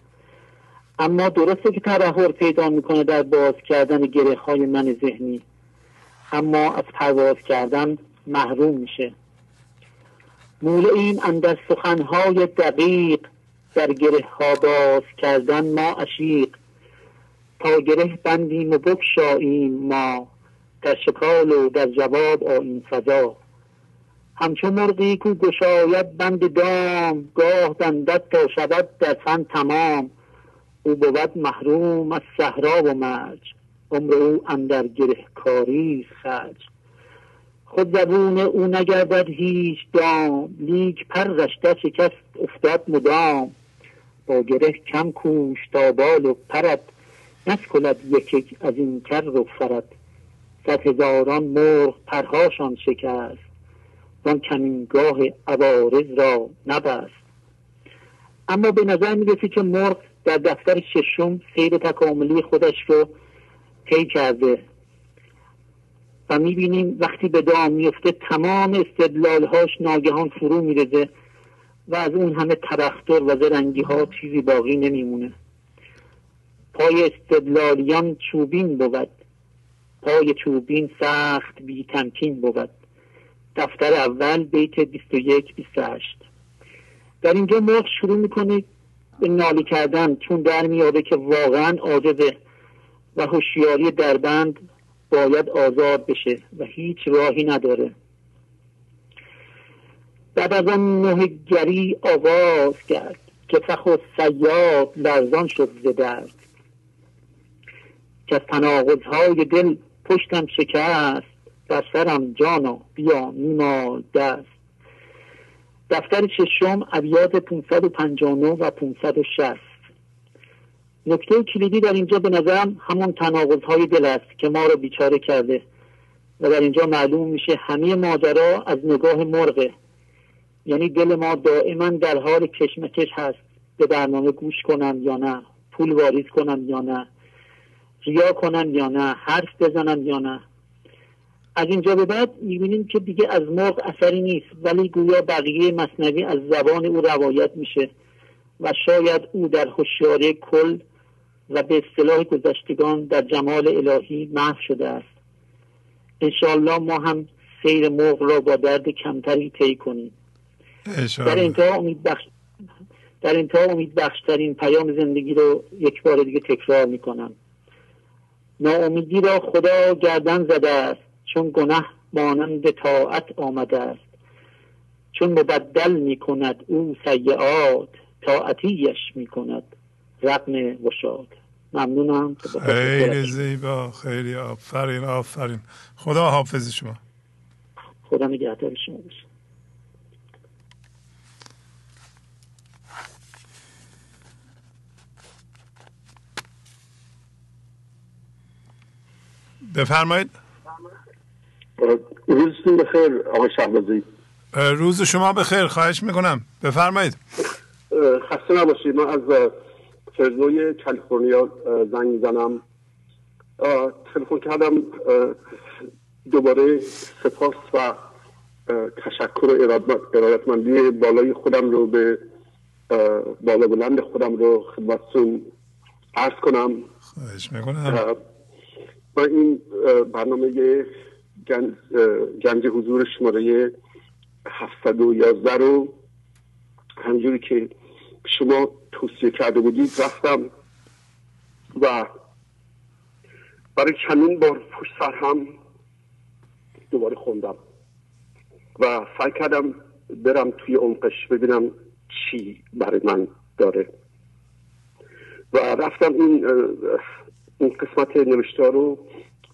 اما درسته که تبهر پیدا می‌کنه در باز کردن گره های من ذهنی اما از پرواز کردن محروم میشه. این اندر سخنهای دقیق در گره ها باز کردن ما اشیق تا گره بندیم و بکشاییم ما در شکال و در جواب آین فضا. همچون مرغی کو گشاید بند دام گاه بندد تا شود در فن تمام. او بود محروم از صحرا و مرج عمر او اندر گره کاری خرج. خود زبون او نگردد هیچ دام لیک پر در شکست افتاد مدام. با گره کم کوش تا بال و پرد نسکلد یک از این کر و فرد صد هزاران مرغ پرهاشان شکست. وان کمینگاه عوارض را نبست. اما به نظر که مرغ در دفتر ششم سیر تکاملی خودش رو طی کرده. و می‌بینیم وقتی به دام میفته تمام استدلالهاش ناگهان فرو میرزه و از اون همه تبختر و زرنگی ها چیزی باقی نمیمونه. پای استدلالیان چوبین بود. پای چوبین سخت بی تمکین بود. دفتر اول بیت 21 28 در اینجا مرغ شروع می‌کنه به نالی کردن. چون در میاده که واقعا عاجزه و هوشیاری دربند باید آزاد بشه و هیچ راهی نداره. بعد از آن نه گری آغاز کرد که فخ و سیاد لرزان شد ز درد. که از تناقضهای دل پشتم شکست در سرم جانا بیا میمال دست. دفتر ششم ابیات 559 و 560 نکته کلیدی در اینجا به نظرم همون تناقض دل است که ما رو بیچاره کرده و در اینجا معلوم میشه همه ماجرا از نگاه مرغه یعنی دل ما دائما در حال کشمکش هست. به برنامه گوش کنم یا نه پول واریز کنم یا نه ریا کنم یا نه حرف بزنم یا نه. از اینجا به بعد می‌بینیم که دیگه از مرغ اثری نیست ولی گویا بقیه مصنوی از زبان او روایت میشه و شاید او در هوشیاری کل و به اصطلاح گذشتگان در جمال الهی محو شده است. انشاءالله ما هم سیر مرغ را با درد کمتری طی کنیم. در انتها امید بخش در انتها امید بخشترین پیام زندگی رو یک بار دیگه تکرار می‌کنم. ناامیدی را خدا گردن زده است. چون گناه مانند طاعت آمده است. چون مبدل می کند او سیعات طاعتیش می کند رقم وشاد. ممنونم. خیلی زیبا. خیلی آفرین آفرین. خدا حافظ شما. خدا نگهدار شما باشه. بفرمایید. روزتون بخیر آقای شهبازی. روز شما بخیر خواهش می‌کنم. بفرمایید. خسته نباشید من از فرزوی کالیفرنیا زنگ می‌زنم. تلفن کردم دوباره سپاس و تشکر و ارادتمندی بالای خودم رو به بالا بلند خودم رو خدمتتون عرض کنم. خواهش می‌کنم. و این برنامه گنج, گنج حضور شماره 711 رو همجوری که شما توصیه کرده بودید رفتم و برای چندین بار پشت سر هم دوباره خوندم و سعی کردم برم توی عمقش ببینم چی برای من داره. و رفتم این این قسمت نوشته رو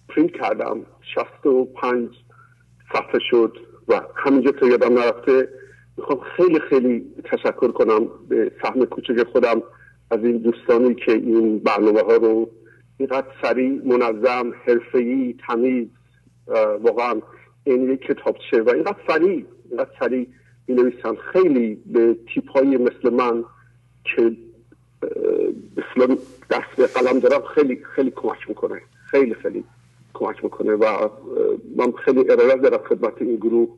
پرینت کردم. شست و پنج صفحه شد و همینجا تا یادم نرفته می‌خوام خیلی خیلی تشکر کنم به سهم کوچک خودم از این دوستانی که این برنامه ها رو اینقدر سریع منظم حرفه‌ای تمیز واقعا این یک کتابچه و اینقدر سریع اینقدر سریع می نویسن خیلی به تیپ های مثل من که مثلا دست به قلم دارم خیلی خیلی کمک می‌کنه. خیلی خیلی. کمک می‌کنه و من خیلی ارائه دارم خدمت این گروه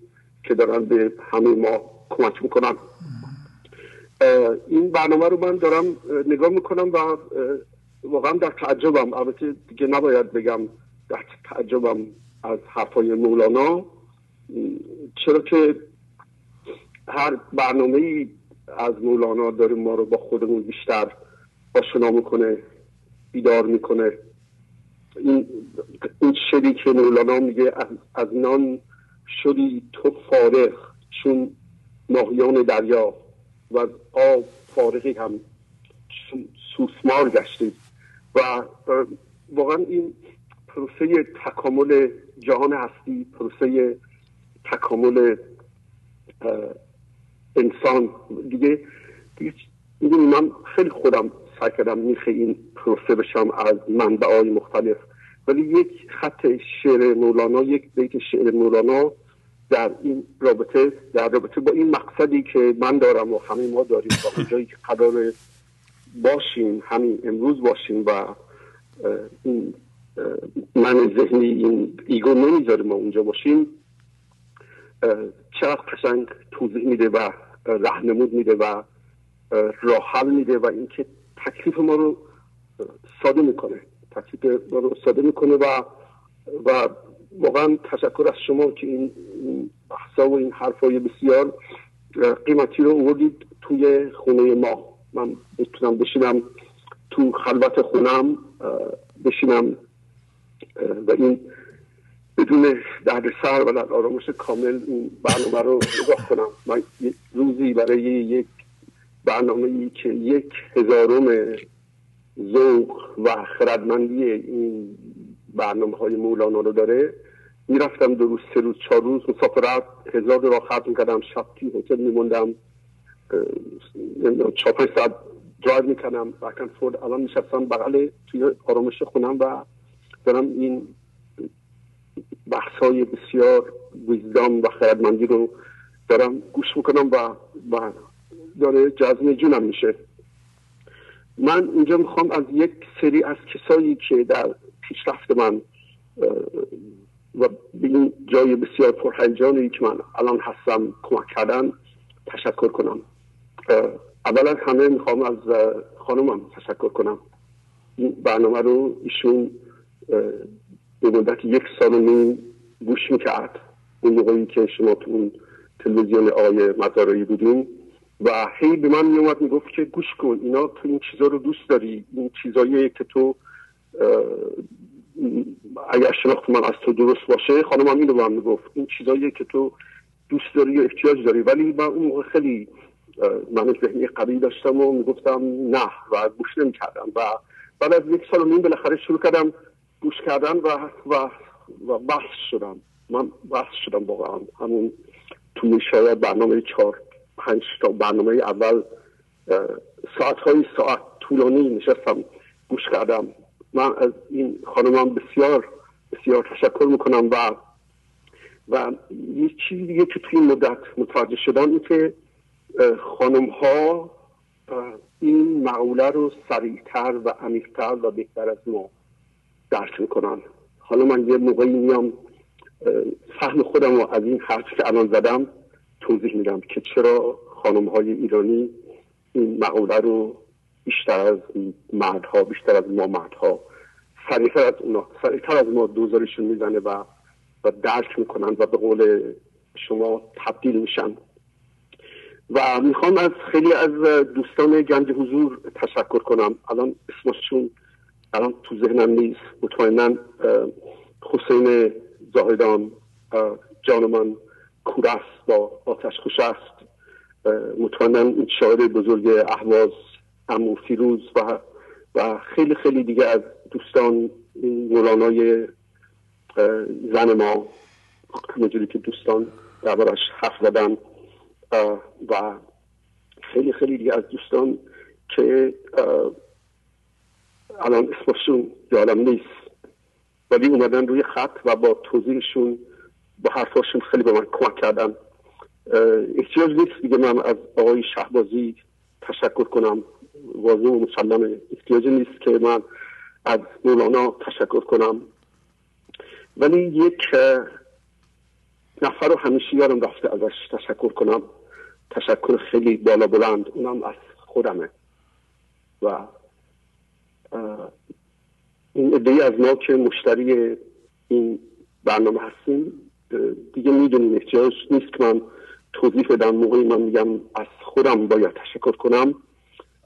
که دارن به همه ما کمک می‌کنن. این برنامه رو من دارم نگاه می‌کنم و واقعا در تعجبم. البته دیگه نباید بگم در تعجبم از حرفای مولانا. چرا که هر برنامه ای از مولانا داره ما رو با خودمون بیشتر آشنا می‌کنه بیدار می‌کنه. این شدی که مولانا میگه از نان شدی تو فارغ چون ماهیان دریا و از آب فارغی هم سوسمار گشتید و واقعا این پروسه تکامل جهان هستی پروسه تکامل انسان. دیگه دیگه من خیلی خودم سعی کردم میخه این پروسه بشم از منبع های مختلف. ولی یک خط شعر مولانا یک بیت شعر مولانا در این رابطه در رابطه با این مقصدی که من دارم و همه ما داریم و اونجایی که قرار باشیم همین امروز باشیم و این من ذهنی این ایگو نمی‌ذاره ما اونجا باشیم چقدر قشنگ توضیح میده و رهنمود میده و راه حل میده و اینکه تکلیف ما رو ساده می‌کنه. تکلیف ما رو ساده می‌کنه و و واقعا تشکر از شما که این بحثا و این حرفای بسیار قیمتی رو اوردید توی خونه ما. من بتونم بشینم تو خلوت خونم بشینم و این بدون سر و در آرامش کامل این برنامه رو نگاه کنم. من روزی برای یک برنامه ای که یک هزارم ذوق و خردمندی این برنامه های مولانا رو داره. می‌رفتم دو روز سه روز چهار روز مسافرت. هزار را خرج می‌کردم شب توی هتل میموندم. چهار پنج ساعت درایو می‌کنم بکن فورد الان نشستم بغل توی آرامش خونم و دارم این بحث های بسیار ویزدام و خیردمندی رو دارم گوش می‌کنم و, و داره جزم جونم میشه. من اینجا می‌خوام از یک سری از کسایی که در پیشرفت من و به این جای بسیار پرهیجانی که من الان هستم کمک کردن تشکر کنم. اولا همه می‌خوام از خانمم تشکر کنم. این برنامه رو ایشون به مدت یک سال و نیم گوش می‌کرد. اون موقعی که شما تو اون تلویزیون آقای مزارایی بودیم و هی به من میومد می‌گفت که گوش کن اینا تو این چیزا رو دوست داری این چیزایی که تو اگر شناخت من از تو درست باشه خانم هم اینو به من می‌گفت. این چیزایی که تو دوست داری و احتیاج داری. ولی من اون موقع خیلی من ذهنی قوی داشتم و می‌گفتم نه و گوش نمی‌کردم. و بعد از یک سال و نیم بالاخره شروع کردم گوش کردن و و و بحث شدم. من بحث شدم واقعا. همون توی شاید برنامه چهار. پنج تا برنامه اول ساعت های ساعت طولانی نشستم گوش کردم. من از این خانمم بسیار بسیار تشکر می‌کنم و و یه چیزی دیگه که توی مدت متوجه شدم این که خانم ها این معوله رو سریعتر و عمیقتر و بهتر از ما درک می‌کنن. حالا من یه موقعی میام فهم خودم رو از این حرف که الان زدم توضیح میدم که چرا خانم های ایرانی این مقوله رو بیشتر از مردها بیشتر از ما مردها سریعتر از اونا سریعتر از ما دوزارشون می‌زنه و و درک می‌کنن و به قول شما تبدیل میشن. و می‌خوام از خیلی از دوستان گنج حضور تشکر کنم. الان اسمشون الان تو ذهنم نیست. مطمئنا حسین زاهدان جان من کورست با آتش خوش است. مطمئنا این شاعر بزرگ احواز امو فیروز و و خیلی خیلی دیگه از دوستان مولانای زن ما همونجوری که دوستان دربارش حرف زدن و خیلی خیلی دیگه از دوستان که الان اسمشون یادم نیست. ولی اومدن روی خط و با توضیحشون با حرفاشون خیلی به من کمک کردن. احتیاج نیست دیگه من از آقای شهبازی تشکر کنم. واضح و مسلمه احتیاج نیست که من از مولانا تشکر کنم. ولی یک نفر رو همیشه یارم رفته ازش تشکر کنم. تشکر خیلی بالا بلند اونم از خودمه. و این عده از ما که مشتری این برنامه هستیم دیگه می‌دونیم احتیاج نیست که من توضیح بدم. موقعی من میگم از خودم باید تشکر کنم.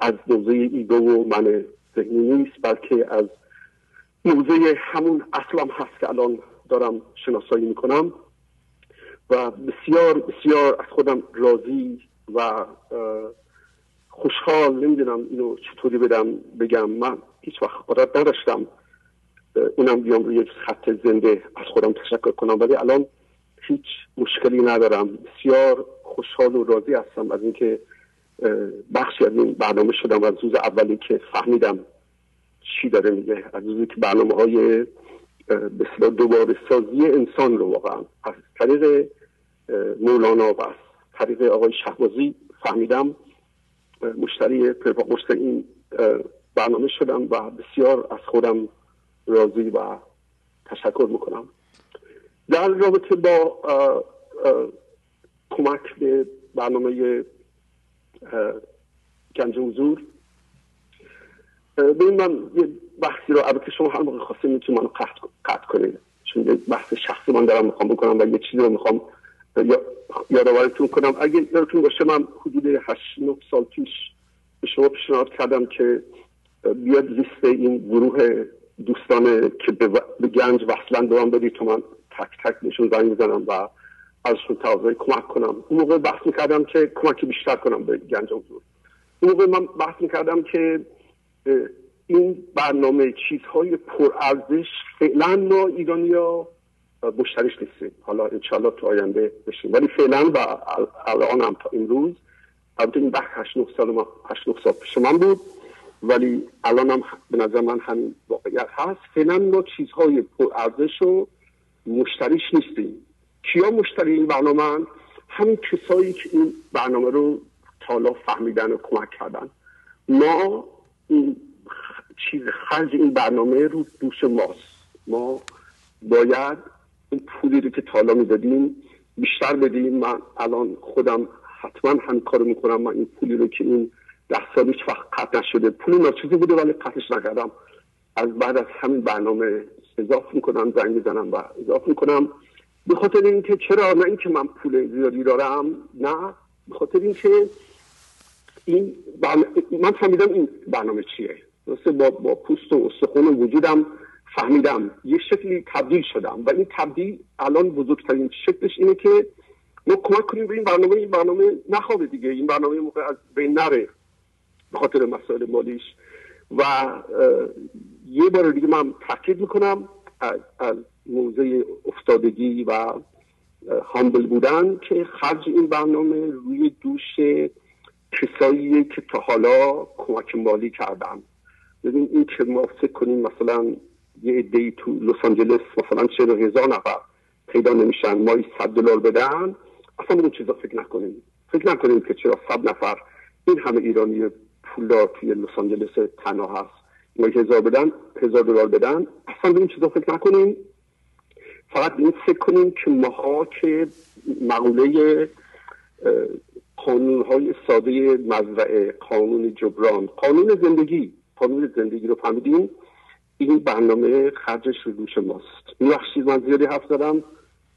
از موضع ایگو و من ذهنی نیست بلکه از موضع همون اصلم هست که الان دارم شناسایی می‌کنم. و بسیار بسیار از خودم راضی و خوشحال. نمی‌دونم اینو چطوری بدم بگم. من هیچ وقت قدرت نداشتم اونم بیام روی خط زنده از خودم تشکر کنم. ولی الان هیچ مشکلی ندارم. بسیار خوشحال و راضی هستم از اینکه بخشی از این برنامه شدم از روز اولی که فهمیدم چی داره میگه. از روزی که برنامه های بسیار دوباره سازی انسان رو واقعا. از طریق مولانا و از طریق آقای شهبازی فهمیدم مشتری پرپاقشت این برنامه شدم و بسیار از خودم راضی و تشکر می‌کنم. در رابطه با کمک به برنامه گنج حضور ببین من یه بحثی رو البته شما هر موقع خواستید می‌تونید منو قطع کنید چون یه بحث شخصی من دارم می‌خوام بکنم و یه چیزی رو می‌خوام یادآوریتون کنم. اگه یادتون باشه من حدود 8 9 سال پیش به شما پیشنهاد کردم که بیاد لیست این گروه دوستان که به گنج وصلن من بدید تو من تک تک بهشون زنگ می‌زنم و ازشون تقاضای کمک کنم. اون موقع بحث می‌کردم که کمک بیشتر کنم به گنج حضور. اون موقع من بحث می‌کردم که این برنامه چیزهای پرارزش فعلا ما ایرانیا مشتریش نیستیم. حالا انشالله تو آینده بشیم. ولی فعلا و الان هم تا امروز البته این بحث 8 سال ما 8 سال پیش من بود. ولی الان هم به نظر من همین واقعیت هست. فعلا ما چیزهای پرارزش و مشتریش نیستیم. کیا مشتری این برنامه همین کسایی که این برنامه رو تالا فهمیدن و کمک کردن. ما این چیز خرج این برنامه رو دوش ماست. ما باید این پولی رو که تالا می‌دادیم بیشتر بدیم. من الان خودم حتما هم کار می‌کنم. من این پولی رو که این ده سال هیچ وقت قطع نشده. پولی ناچیزی بوده ولی قطعش نکردم. از بعد از همین برنامه اضافه می‌کنم زنگ می‌زنم و اضافه می‌کنم. به خاطر اینکه چرا؟ نه اینکه من پول زیادی دارم نه. به خاطر اینکه این من فهمیدم این برنامه چیه. درسته؟ با, با پوست و استخون وجودم فهمیدم. یه شکلی تبدیل شدم و این تبدیل الان بزرگترین شکلش اینه که ما کمک کنیم به این برنامه. این برنامه نخوابه دیگه. این برنامه موقع از بین نره. به خاطر مسائل مالیش. و یه بار دیگه من تاکید می‌کنم از, از موضع افتادگی و هامبل بودن که خرج این برنامه روی دوش کسایی که تا حالا کمک مالی کردن. ببین این که ما فکر کنیم مثلا یه عده تو لس آنجلس مثلا چه هزار نفر پیدا نمیشن مایی صد دلار بدن اصلا اون چیزا فکر نکنیم. فکر نکنیم که چرا صد نفر این همه ایرانی پولدار توی لس آنجلس تنها هست. ما هزار بدن هزار دلار بدن. اصلا به این چیزا فکر نکنیم. فقط این فکر کنیم که ماها که مقوله قانون های ساده مزرعه قانون جبران قانون زندگی قانون زندگی رو فهمیدیم. این برنامه خرجش رو دوش ماست. میبخشید من زیادی حرف زدم.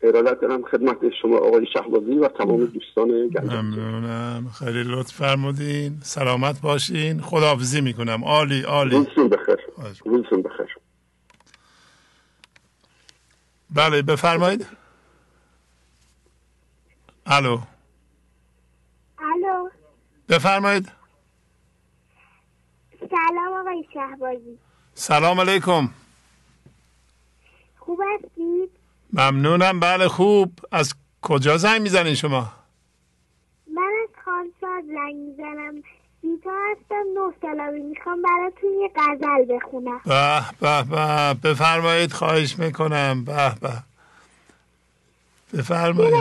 ارادت دارم خدمت شما آقای شهبازی و تمام دوستان گنج ممنونم. خیلی لطف فرمودین. سلامت باشین. خداحافظی می‌کنم. عالی عالی. روزتون بخیر. روزتون بخیر. بله بفرمایید. الو. الو. بفرمایید. سلام آقای شهبازی. سلام علیکم. خوب هستید؟ ممنونم بله خوب. از کجا زنگ می‌زنین شما؟ من از خانساد زنگ می‌زنم. بیتا هستم نه سالمی می‌خوام براتون یه غزل بخونم. به به به. بفرمایید خواهش می‌کنم. به به. بفرمایید.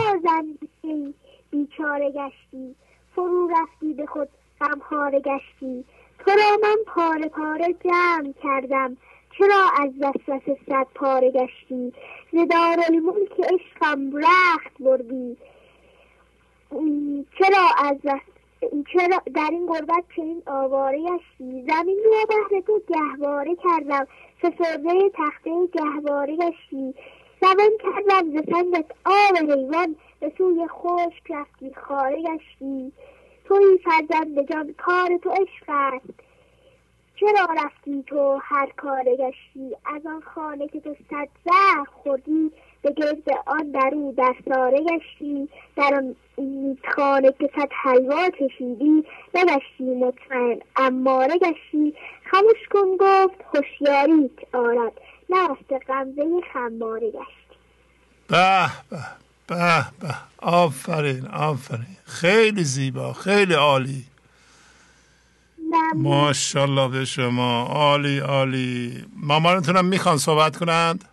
بیچاره گشتی. فرو رفتی به خود غمخواره گشتی. تو را من پاره پاره جمع کردم؟ چرا از وسوسه صد پاره گشتی؟ ز دارالملک عشقم رخت بردی. چرا از چرا در این غربت چنین آواره گشتی زمین را بهر تو گهواره کردم. فسرده تخته گهواره گشتی زبان کردم ز سنگت آب حیوان. به سوی خشک رفتی خاره گشتی توی فرزند جان کار تو عشق است. چرا رفتی تو هر کاره گشتی از آن خانه که تو صد زهر خوردی به گرد آن درو در ساره گشتی. در آن خانه که صد حلوا کشیدی نگشتی مطمئن اماره گشتی. خموش کن گفت هوشیاریت آرد. نرفته غمزه خماره گشتی. به به به به. آفرین آفرین. خیلی زیبا خیلی عالی. ماشاءالله به شما. عالی عالی. مامانتونم می‌خوان صحبت کنند؟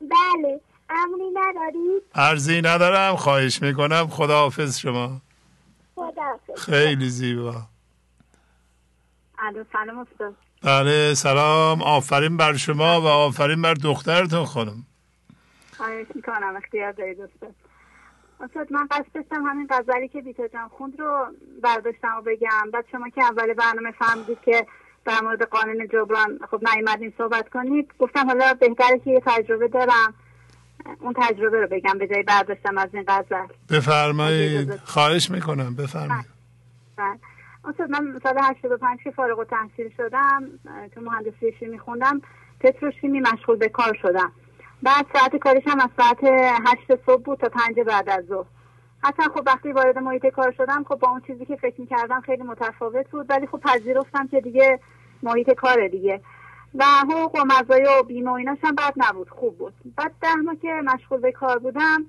بله. امری ندارید ارزی ندارم. خواهش می‌کنم. خداحافظ شما. خداحافظ. خیلی زیبا. الو سلام استاد. بله سلام. آفرین بر شما و آفرین بر دخترتون خانم. خواهش می‌کنم. اختیار دارید استاد. استاد من قصد داشتم همین غزلی که بیتا جان خوند رو برداشتم و بگم. بعد شما که اول برنامه فهمیدید که در مورد قانون جبران خب نیومدین صحبت کنید گفتم حالا بهتره که یه تجربه دارم. اون تجربه رو بگم به جای برداشتم از این غزل. بفرمایید. خواهش می‌کنم بفرمایید. بله. استاد من سال 85 که فارغ التحصیل شدم تو مهندسی شیمی خوندم. پتروشیمی مشغول به کار شدم. بعد ساعت کارش هم از ساعت هشت صبح بود تا پنج بعد از ظهر. حتی خب وقتی وارد محیط کار شدم خب با اون چیزی که فکر می‌کردم خیلی متفاوت بود ولی خب پذیرفتم که دیگه محیط کار دیگه. و حقوق و مزایا و بیمه و ایناش هم بد نبود خوب بود. بعد ده ماه که مشغول به کار بودم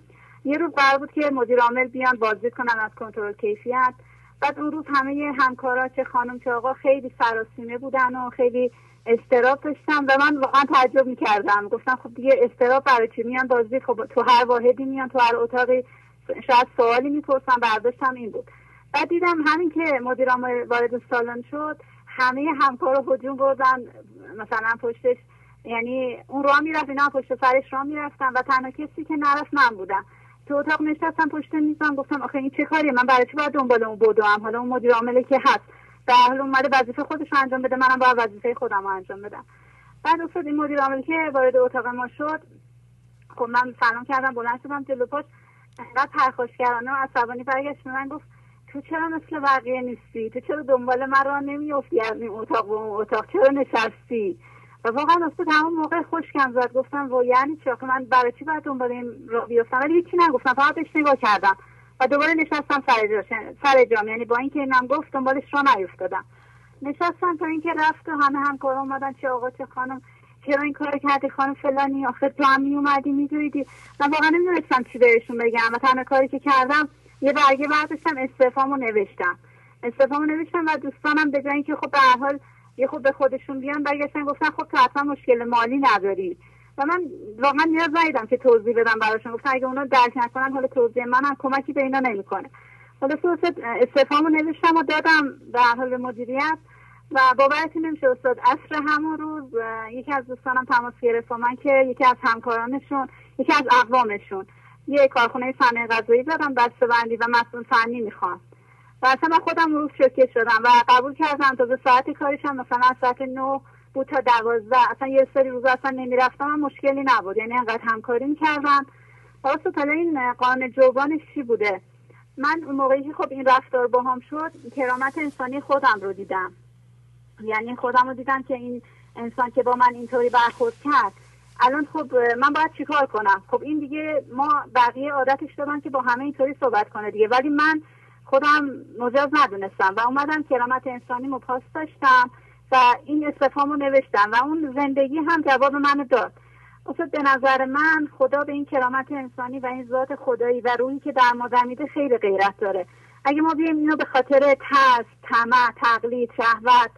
یه روز قرار بود که مدیر عامل بیان بازدید کنن از کنترل کیفیت. بعد اون روز همه همکارا چه خانم چه آقا خیلی سراسیمه بودن و خیلی استراب داشتم و من واقعا تعجب می‌کردم. گفتم خب دیگه استراب برای چی؟ میان بازدید خب تو هر واحدی میان تو هر اتاقی. شاید سوالی می‌پرسم برداشتم این بود. بعد دیدم همین که مدیرم وارد سالن شد همه همکارا هجوم بردن. مثلا پشتش یعنی اون راه می‌رفت اینا پشت سرش راه می‌رفتن و تنها کسی که نرفت من بودم. تو اتاق نشستم پشت میزم گفتم آخه این چه کاریه؟ من برای چی باید دنبال اون بدوم حالا اون مدیر عاملی که هست. حال اومده وظیفه خودش انجام بده منم باید وظیفه خودم رو انجام بدم. بعد افتاد این مدیر عامل که وارد اتاق ما شد. خب من سلام کردم بلند شدم جلو پاش انقدر پرخاشگرانه و عصبانی برگشت من گفت تو چرا مثل بقیه نیستی؟ تو چرا دنبال من را نمیافتی؟ از این اتاق به اون اتاق چرا نشستی؟ و واقعا افتاد همون موقع خوشکم زد. گفتم و یعنی چی؟ من برای چی باید دنبال این را بیفتم؟ ولی هیچی نگفتم فقط بهش نگاه کردم. و دوباره نشستم سر جام سر جام. یعنی با اینکه اینم گفت دنبالش را نیفتادم. نشستم تا اینکه رفت و همه همکار اومدن چه آقا چه خانم. چرا این کار کردی خانم فلانی؟ آخه تو هم میومدی میدویدی من واقعا نمی‌دونستم چی بهشون بگم. و تنها کاری که کردم یه برگه برداشتم استعفامو نوشتم. استعفامو نوشتم و دوستانم به جای اینکه خب به هر حال یه خب به خودشون بیان برگشتن گفتن خب تو حتما مشکل مالی نداری. و من واقعا نیاز ندیدم که توضیح بدم براشون. گفتن اگه اونا درک نکنن حالا توضیح منم کمکی به اینا نمی‌کنه. حالا استعفامو نوشتم و دادم به حال مدیریت. و باورتون نمیشه استاد اصر همون روز یکی از دوستانم تماس گرفت با من که یکی از همکارانشون یکی از اقوامشون. یه کارخونه صنایع غذایی زدم بسته و مسئول فنی می‌خوام و اصلا من خودم روز شوکه شدم و قبول کردم تا به ساعت کارشم مثلا ساعت نه بود تا دوازده. اصلا یه سری روز اصلا نمی‌رفتم مشکلی نبود. یعنی انقدر همکاری می‌کردم و حالا این قانون جوبانش چی بوده؟ من اون موقعی که خب این رفتار با هم شد کرامت انسانی خودم رو دیدم. یعنی خودم رو دیدم که این انسان که با من اینطوری برخورد کرد. الان خب من باید چیکار کنم؟ خب این دیگه ما بقیه عادتش دادن که با همه اینطوری صحبت کنه دیگه. ولی من خودم مجاز ندونستم و اومدم کرامت انسانی مو پاس داشتم. و این استفامو نوشتم و اون زندگی هم جواب منو داد. اصلا به نظر من خدا به این کرامت انسانی و این ذات خدایی و روحی که در ما دمیده خیلی غیرت داره. اگه ما بیایم اینو به خاطر ترس طمع تقلید شهوت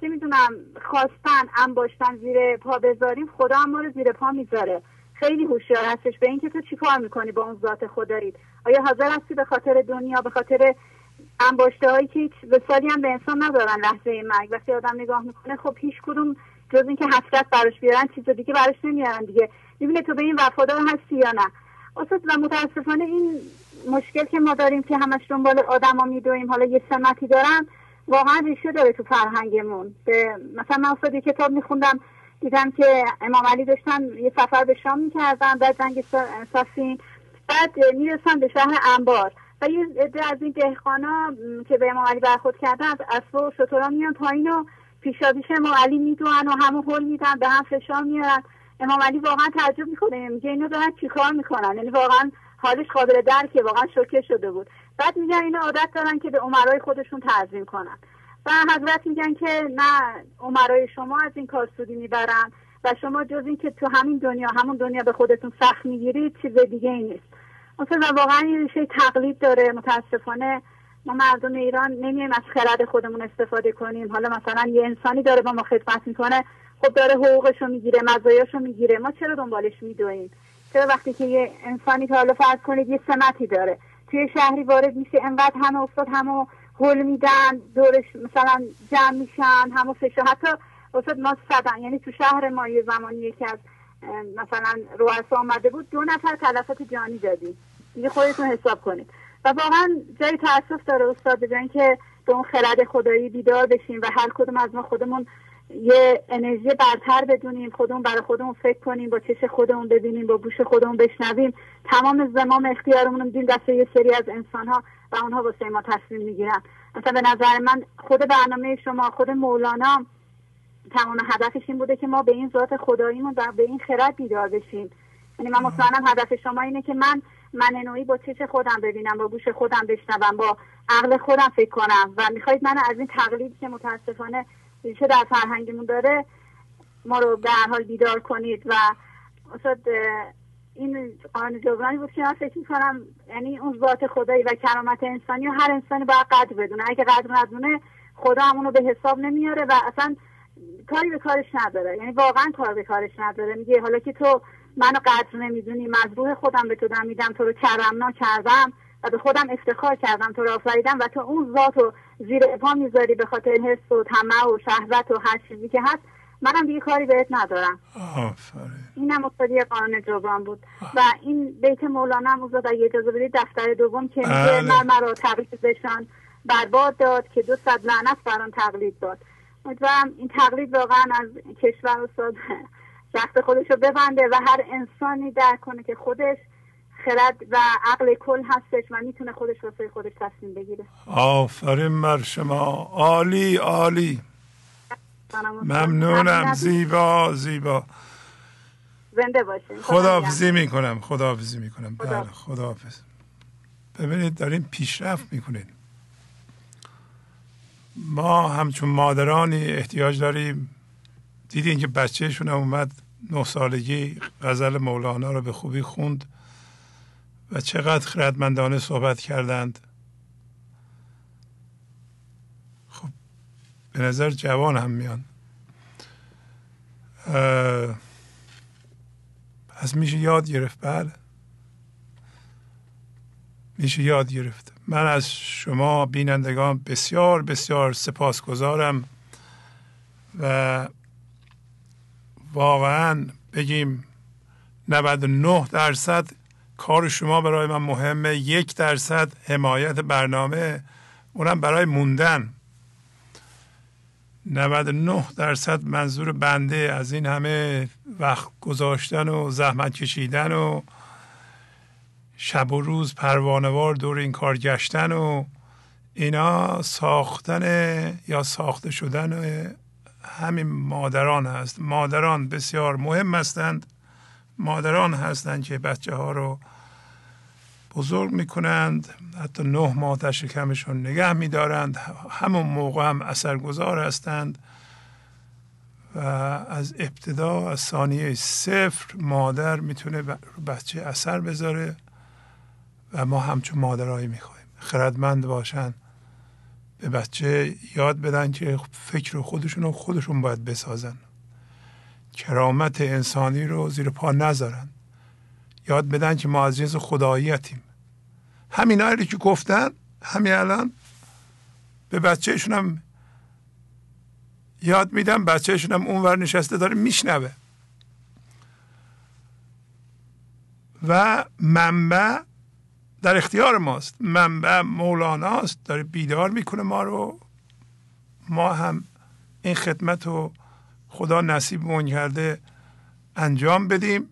که می‌دونم خواستن انباشتن زیر پا بذاریم خدا هم ما رو زیر پا می‌ذاره. خیلی هوشیار هستش به اینکه تو چیکار می‌کنی با اون ذات خدایی؟ آیا حاضر هستی به خاطر دنیا به خاطر انباشته هایی که هیچ سالی هم به انسان ندارن لحظه مرگ. وقتی آدم نگاه می‌کنه خب هیچ کدوم جز اینکه حسرت براش بیارن چیز دیگه براش نمیارن دیگه. می‌بینه تو به این وفادار هستی یا نه؟ استاد و متاسفانه این مشکل که ما داریم که همش دنبال آدما میدویم حالا یه سمتی دارن واقعا ریشه داره تو فرهنگمون. به مثلا من استاد کتاب میخوندم دیدم که امام علی داشتن یه سفر به شام می‌کردن بعد جنگ ساسین بعد می‌رسن به شهر انبار. و یه عده از این دهخانا که به امام علی برخورد کردن از اسب و شطورا میان پایین و پیشا پیش امام علی می‌دونن و همه حل میدن به هم فشار میارن. امام علی واقعا تعجب می‌کنه میگه اینو دارن چیکار می‌کنن؟ یعنی واقعا حالش قابل درکه واقعا شوکه شده بود. بعد میگن اینو عادت دارن که به عمرای خودشون تعظیم کنن. و حضرت میگن که نه عمرای شما از این کار سودی می‌برن و شما جز این که تو همین دنیا همون دنیا به خودتون سخت می‌گیرید چیز دیگه ای نیست. مثلا واقعا این ریشه تقلید داره. متاسفانه ما مردم ایران نمیایم از خرد خودمون استفاده کنیم. حالا مثلا یه انسانی داره با ما خدمت می‌کنه خب داره حقوقشو می‌گیره مزایاشو می‌گیره. ما چرا دنبالش میدویم؟ چرا وقتی که یه انسانی که حالا فرض کنید یه سمتی داره توی شهری وارد میشه انقدر همه افتاد همه حل میدن دورش مثلا جمع میشن همه فشا حتی استاد ما صدن یعنی تو شهر ما یه زمانی یکی از مثلا رؤسا آمده بود دو نفر تلفات جانی دادیم. دیگه خودتون حساب کنید. و واقعا جای تاسف داره استاد بجن که به اون خرد خدایی بیدار بشیم و هر کدوم از ما خودمون یه انرژی برتر بدونیم خودمون برای خودمون فکر کنیم با چش خودمون ببینیم با گوش خودمون بشنویم. تمام زمام اختیارمون میدیم دست یه سری از انسان ها و اونها واسه ما تصمیم می‌گیرن. مثلا به نظر من خود برنامه شما خود مولانا تمام هدفش این بوده که ما به این ذات خداییمون و به این خرد بیدار بشیم. یعنی من مطمئنم هدف شما اینه که من من نوعی با چش خودم ببینم با گوش خودم بشنوم با عقل خودم فکر کنم و می‌خواید من از این تقلیدی که متاسفانه ریشه در فرهنگمون داره ما رو به هر حال بیدار کنید و استاد این قانون جبرانی بود که من فکر می‌کنم یعنی اون ذات خدایی و کرامت انسانی و هر انسانی باید قدر بدونه. اگه قدر ندونه خدا همونو به حساب نمیاره و اصلا کاری به کارش نداره. یعنی واقعا کار به کارش نداره. میگه حالا که تو منو قدر نمی‌دونی. مجروح خودم به تو میدم. تو رو کرمنا کردم و به خودم افتخار کردم. تو رو آفریدم و تو اون ذات رو زیر پا می‌ذاری به خاطر حس و طمع و شهوت و هر چیزی که هست. منم دیگه کاری بهت ندارم. اینم افتادی قانون جبران بود. و این بیت مولانا هم اگه اجازه بدید دفتر دوم که میگه بله. من مرا بشان. برباد داد که دو صد لعنت بر آن تقلید داد. امیدوارم این تقلید واقعا از کشور استاد رخت خودش رو ببنده و هر انسانی درک کنه که خودش خرد و عقل کل هستش و می‌تونه خودش واسه خودش تصمیم بگیره. آفرین بر شما. عالی عالی. ممنونم. زیبا زیبا. زنده باشین. خداحافظی می‌کنم خداحافظی می‌کنم. بله خداحافظ. ببینید داریم پیشرفت می‌کنیم ما همچون مادرانی احتیاج داریم دیدین که بچهشون اومد نه سالگی غزل مولانا رو به خوبی خوند و چقدر خردمندانه صحبت کردند. خب به نظر جوان هم میان. پس میشه یاد گرفت؟ بله. میشه یاد گرفت. من از شما بینندگان بسیار بسیار سپاسگزارم و واقعا بگیم 99 درصد کار شما برای من مهمه یک درصد حمایت برنامه اونم برای موندن. 99 درصد منظور بنده از این همه وقت گذاشتن و زحمت کشیدن و شب و روز پروانوار دور این کار گشتن و اینا ساختن یا ساخته شدن همین مادران هست. مادران بسیار مهم هستند. مادران هستند که بچه ها رو بزرگ می‌کنند. حتی نه ماه در شکمشون نگه میدارند. همون موقع هم اثرگذار هستند. و از ابتدا از ثانیه صفر مادر می‌تونه بچه اثر بذاره و ما همچون مادرهایی می‌خوایم. خردمند باشن. به بچه یاد بدن که فکر خودشون رو خودشون باید بسازن. کرامت انسانی رو زیر پا نذارن. یاد بدن که ما از جنس خداییتیم همین رو که گفتن همین الان به بچهشون هم یاد میدم بچهشون هم اونور نشسته داره میشنوه. و منبع در اختیار ماست. منبع مولاناست داره بیدار می‌کنه ما رو. ما هم این خدمت رو خدا نصیب کرده انجام بدیم.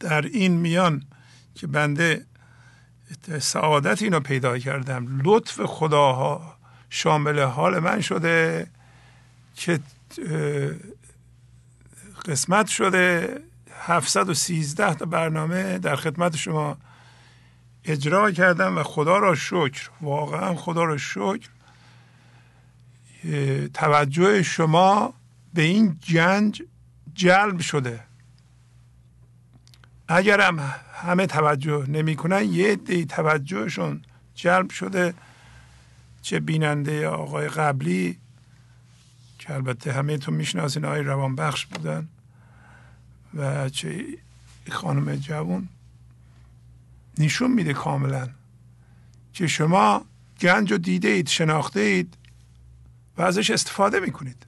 در این میان که بنده سعادت اینو پیدا کردم. لطف خداها شامل حال من شده که قسمت شده. 713 تا برنامه در خدمت شما اجرا کردم و خدا را شکر. واقعا خدا را شکر. توجه شما به این جنج جلب شده. اگر هم همه توجه نمی‌کنن یه دی توجهشون جلب شده. چه بیننده آقای قبلی که البته همه تو می‌شناسین آقای روان بخش بودن و چه خانم جوون. نشون میده کاملا که شما گنج رو دیده اید شناخته اید و ازش استفاده می‌کنید.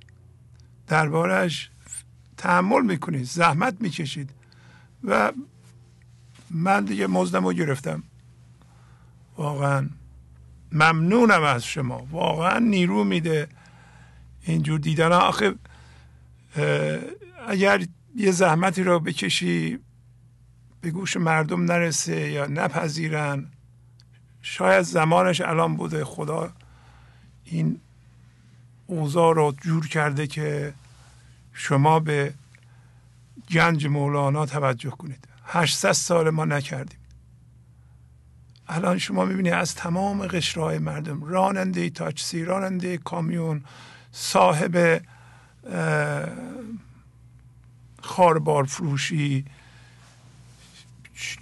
دربارهش تحمل می‌کنید زحمت می‌کشید و من دیگه مزدم رو گرفتم. واقعا ممنونم از شما. واقعا نیرو میده اینجور دیدن. آخه اگر یه زحمتی رو بکشی به گوش مردم نرسه یا نپذیرن. شاید زمانش الان بوده. خدا این اوضاع رو جور کرده که شما به گنج مولانا توجه کنید. 800 سال ما نکردیم. الان شما می‌بینید از تمام قشرهای مردم راننده تاکسی راننده کامیون صاحب خاربار فروشی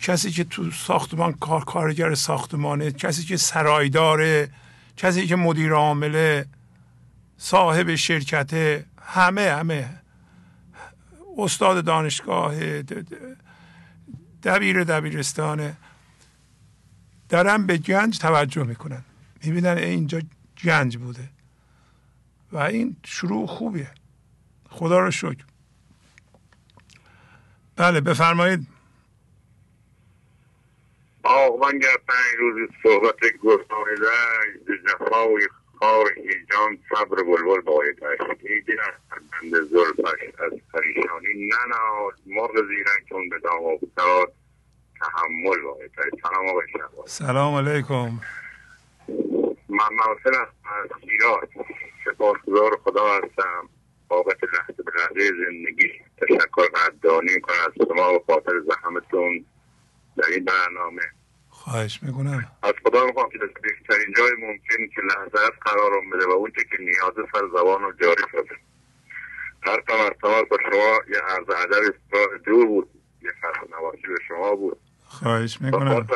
کسی که تو ساختمان کار کارگر ساختمانه کسی که سرایداره کسی که مدیر عامله صاحب شرکته همه همه. استاد دانشگاه دبیر دبیرستانه. دارن به گنج توجه می‌کنن. می‌بینن اینجا گنج بوده. و این شروع خوبیه. خدا رو شکر. بله بفرمایید. آقوان گر پنج روز صحبت گفتانیده جفای خار ایجان صبر بلبل باید داشت ایدین از بند زلفش از پریشانی نناد مرغ زیرن چون به دام افتاد. تحمل باید داشت سلام آقای سلام علیکم. من محسن از شیراز سپاسگزار خدا هستم. بابت لحظه به لحظه زندگی. تشکر قدردانی کنم. از شما و خاطر زحمتتون در این برنامه. خواهش می‌کنم. از خدا می‌خوام که در بهترین جای ممکن که لحظه است قرارم بده و اون که نیازه سر زبان رو جاری شده. هر از تماس با شما یه عرض ادب دور بود. یه خط نواسی به شما بود. خواهش می‌کنم.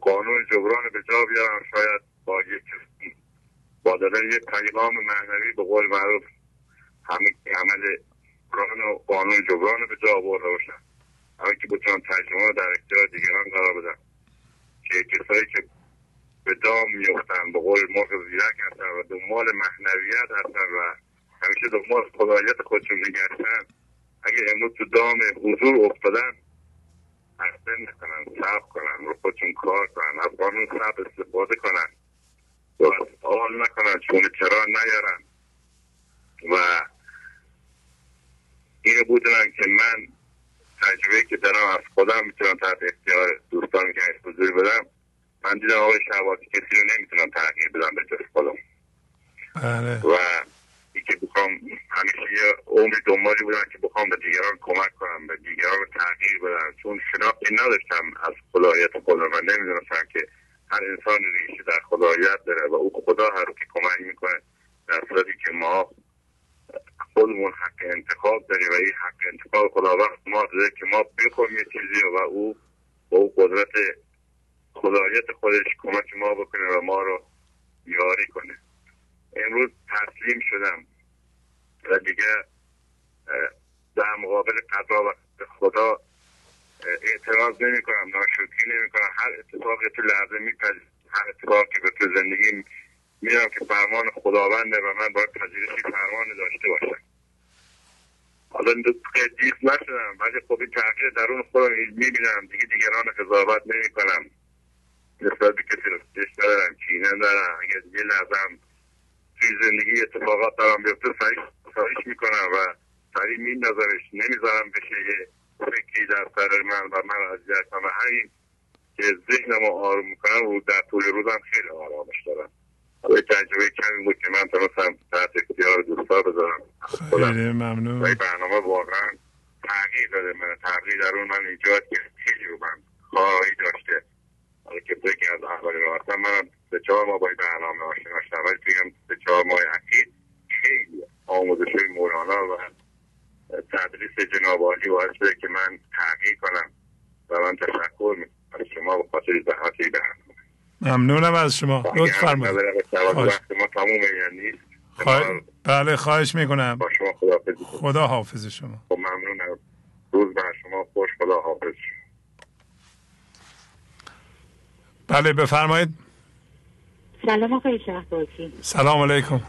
قانون جبران به جا بیارم. شاید با یک با یه پیغام معنوی به قول معروف همه عمل قرآن و قانون جبران به جا برده باشن. همه که بتونن ترجمه رو در اختیار دیگران قرار بدن که کسایی که به دام میفتن به قول مرغ زیرک هستن و دنبال معنویت هستن و همیشه دنبال خدایت خودشون نگشتن اگه امروز تو دام حضور افتادن اصلا نکنن صبر کنن رو خودشون کار کنن از قانون صبر استفاده کنن و آل نکنن چون چرا نیارن. و اینو بودن که من تجربه که دارم از خودم می‌تونم تحت اختیار دوستان که حضور بدم من دیدم آقای شهبازی کسی رو نمی‌تونم تغییر بدم به جز خودم بله. و ای که بخوام همیشه یه عمری دنبالی بودم که بخوام به دیگران کمک کنم به دیگران تغییر بدم چون شناختی نداشتم از خدایت خودم و نمی‌دونستم که هر انسان ریشه در خدایت داره و او خدا هست که کمک می‌کنه در صورتی که ما خودمون حق انتخاب داریم و این حق انتخاب خداوند ما داده که ما بخوریم یه چیزی و او با او قدرت خدایت خودش کمک ما بکنه و ما رو یاری کنه. امروز تسلیم شدم و دیگه در مقابل قضا و خدا اعتراض نمی کنم ناشکری نمی کنم. هر اتفاقی تو لحظه میپذیرم هر اتفاقی به تو زندگی میرم که فرمان خداونده و من باید پذیرشی فرمان داشته باشم. حالا قدیس نشدم ولی خب این تحقیق درون خودم می‌بینم. دیگه دیگران قضاوت نمی کنم نسبت به کسی رو ندارم کینه دارم اگر یه لحظه توی زندگی اتفاقات دارم بیفته سریش می‌کنم و سریع میندازمش نمی‌ذارم بشه یه فکری در سر من و من اذیت کنم و همین که ذهنم رو آروم می‌کنم رو در طول روزم خیلی آرامش دارم. حالا تجربه کمی بود که من تونستم تحت اختیار دوستا بذارم. خیلی ممنون. و برنامه واقعا تغییر داده من. تغییر در اون من ایجاد که خیلی رو من خواهی داشته. حالا که بگی از اولین راستم من سه چهار ماه با برنامه آشنا شدم ولی بگم سه چهار ماه اخیر خیلی آموزش های مولانا و تدریس جناب عالی باعث شده که من تغییر کنم و من تشکر می‌کنم. از شما به خاطر زحمت برنامه. ممنونم از شما. لطف فرمایید. وقت ما تموم یعنی. بله خواهش می‌کنم. با شما خدا خدا حافظ شما. خب ممنونم. روز بر شما خوش. خدا حافظ. بله بفرمایید. سلام آقای شهبازی. سلام علیکم.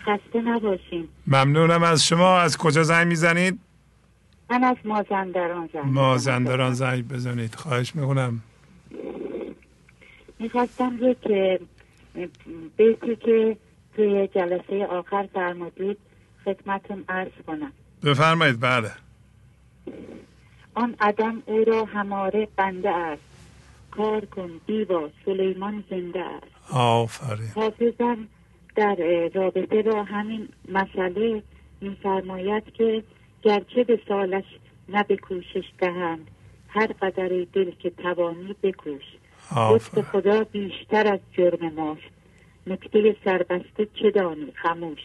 خسته نباشین. ممنونم از شما. از کجا زنگ می‌زنید؟ من از مازندران زنگ مازندران زنگ بزنید. خواهش می‌کنم. می‌خواستم یک بیتی که توی جلسه آخر فرمودید خدمتون عرض کنم. بفرمایید بله. آن عدم او را هماره بنده است. کار کن دیوا سلیمان زنده است. آفرین. حافظم در رابطه با همین مسئله میفرماید که گرچه به سالش نه به کوشش دهند هر قدر دل که توانی بکوش. لطف خدا بیشتر از جرم ماست. نکته سربسته چه دانی؟ خموش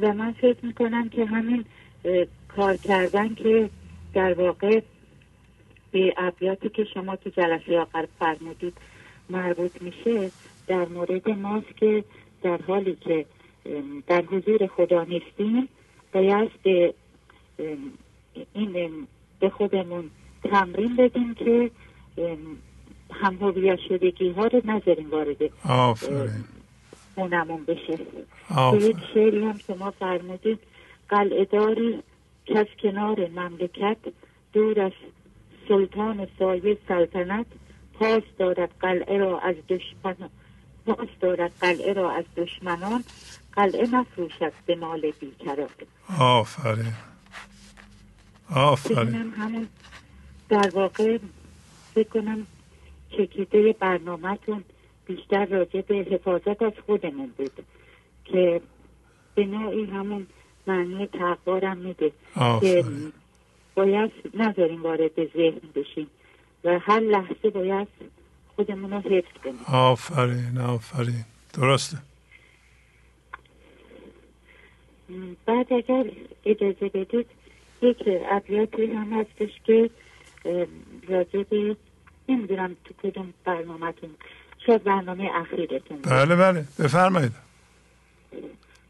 و من فکر می‌کنم که همین کار کردن که در واقع به ابیاتی که شما تو جلسه آخر فرمودید مربوط میشه در مورد ماست که در حالی که در حضور خدا نیستیم باید به این به خودمون تمرین بدیم که هم هویت شدگی ها رو نذاریم وارد خونمون بشه. به یک شعری هم شما فرمودید قلعه که از کنار مملکت دور از سلطان سایه سلطنت پاس دارد قلعه را از دشمن پاس دارد قلعه را از دشمنان قلعه نفروشد به مال بیکران. آفرین. آفرین. همون در واقع فکر کنم چکیده برنامهتون بیشتر راجع به حفاظت از خودمون بود که به نوعی همون معنی تقوارم میده که باید نذاریم وارد ذهن بشیم و هر لحظه باید خودمون رو حفظ کنیم. آفرین آفرین. درسته. بعد اگر اجازه بدید یک ابیاتی هم هستش که راجع به نمی‌دونم تو کدوم برنامهتون شاید برنامه اخیرتون. بله بله. بفرمایید.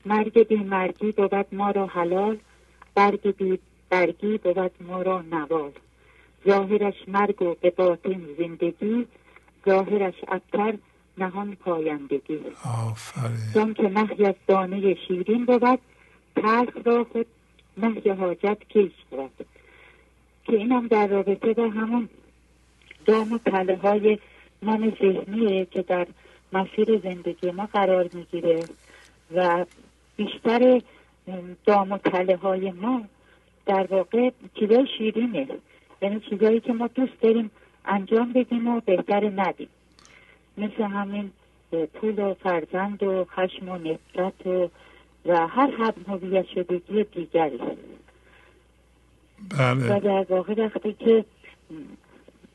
مرگ بی مرگی بود ما را حلال برگ بی برگی بود ما را نوال. ظاهرش مرگ و به باطن زندگی ظاهرش ابتر نهان پایندگی. آفرین. که نهی از دانه شیرین بود تلخ را خود نهی حاجت کیش بود. که اینم در رابطه با همون دام و تله های من ذهنیه که در مسیر زندگی ما قرار می‌گیره و بیشتر دام و تله های ما در واقع چیزای شیرینه. یعنی چیزایی که ما دوست داریم انجام بدیم و بهتر ندیم. مثل همین پول و فرزند و خشم و نفرت و و هر هم هویت شدگی دیگری. بله. و در واقع وقتی که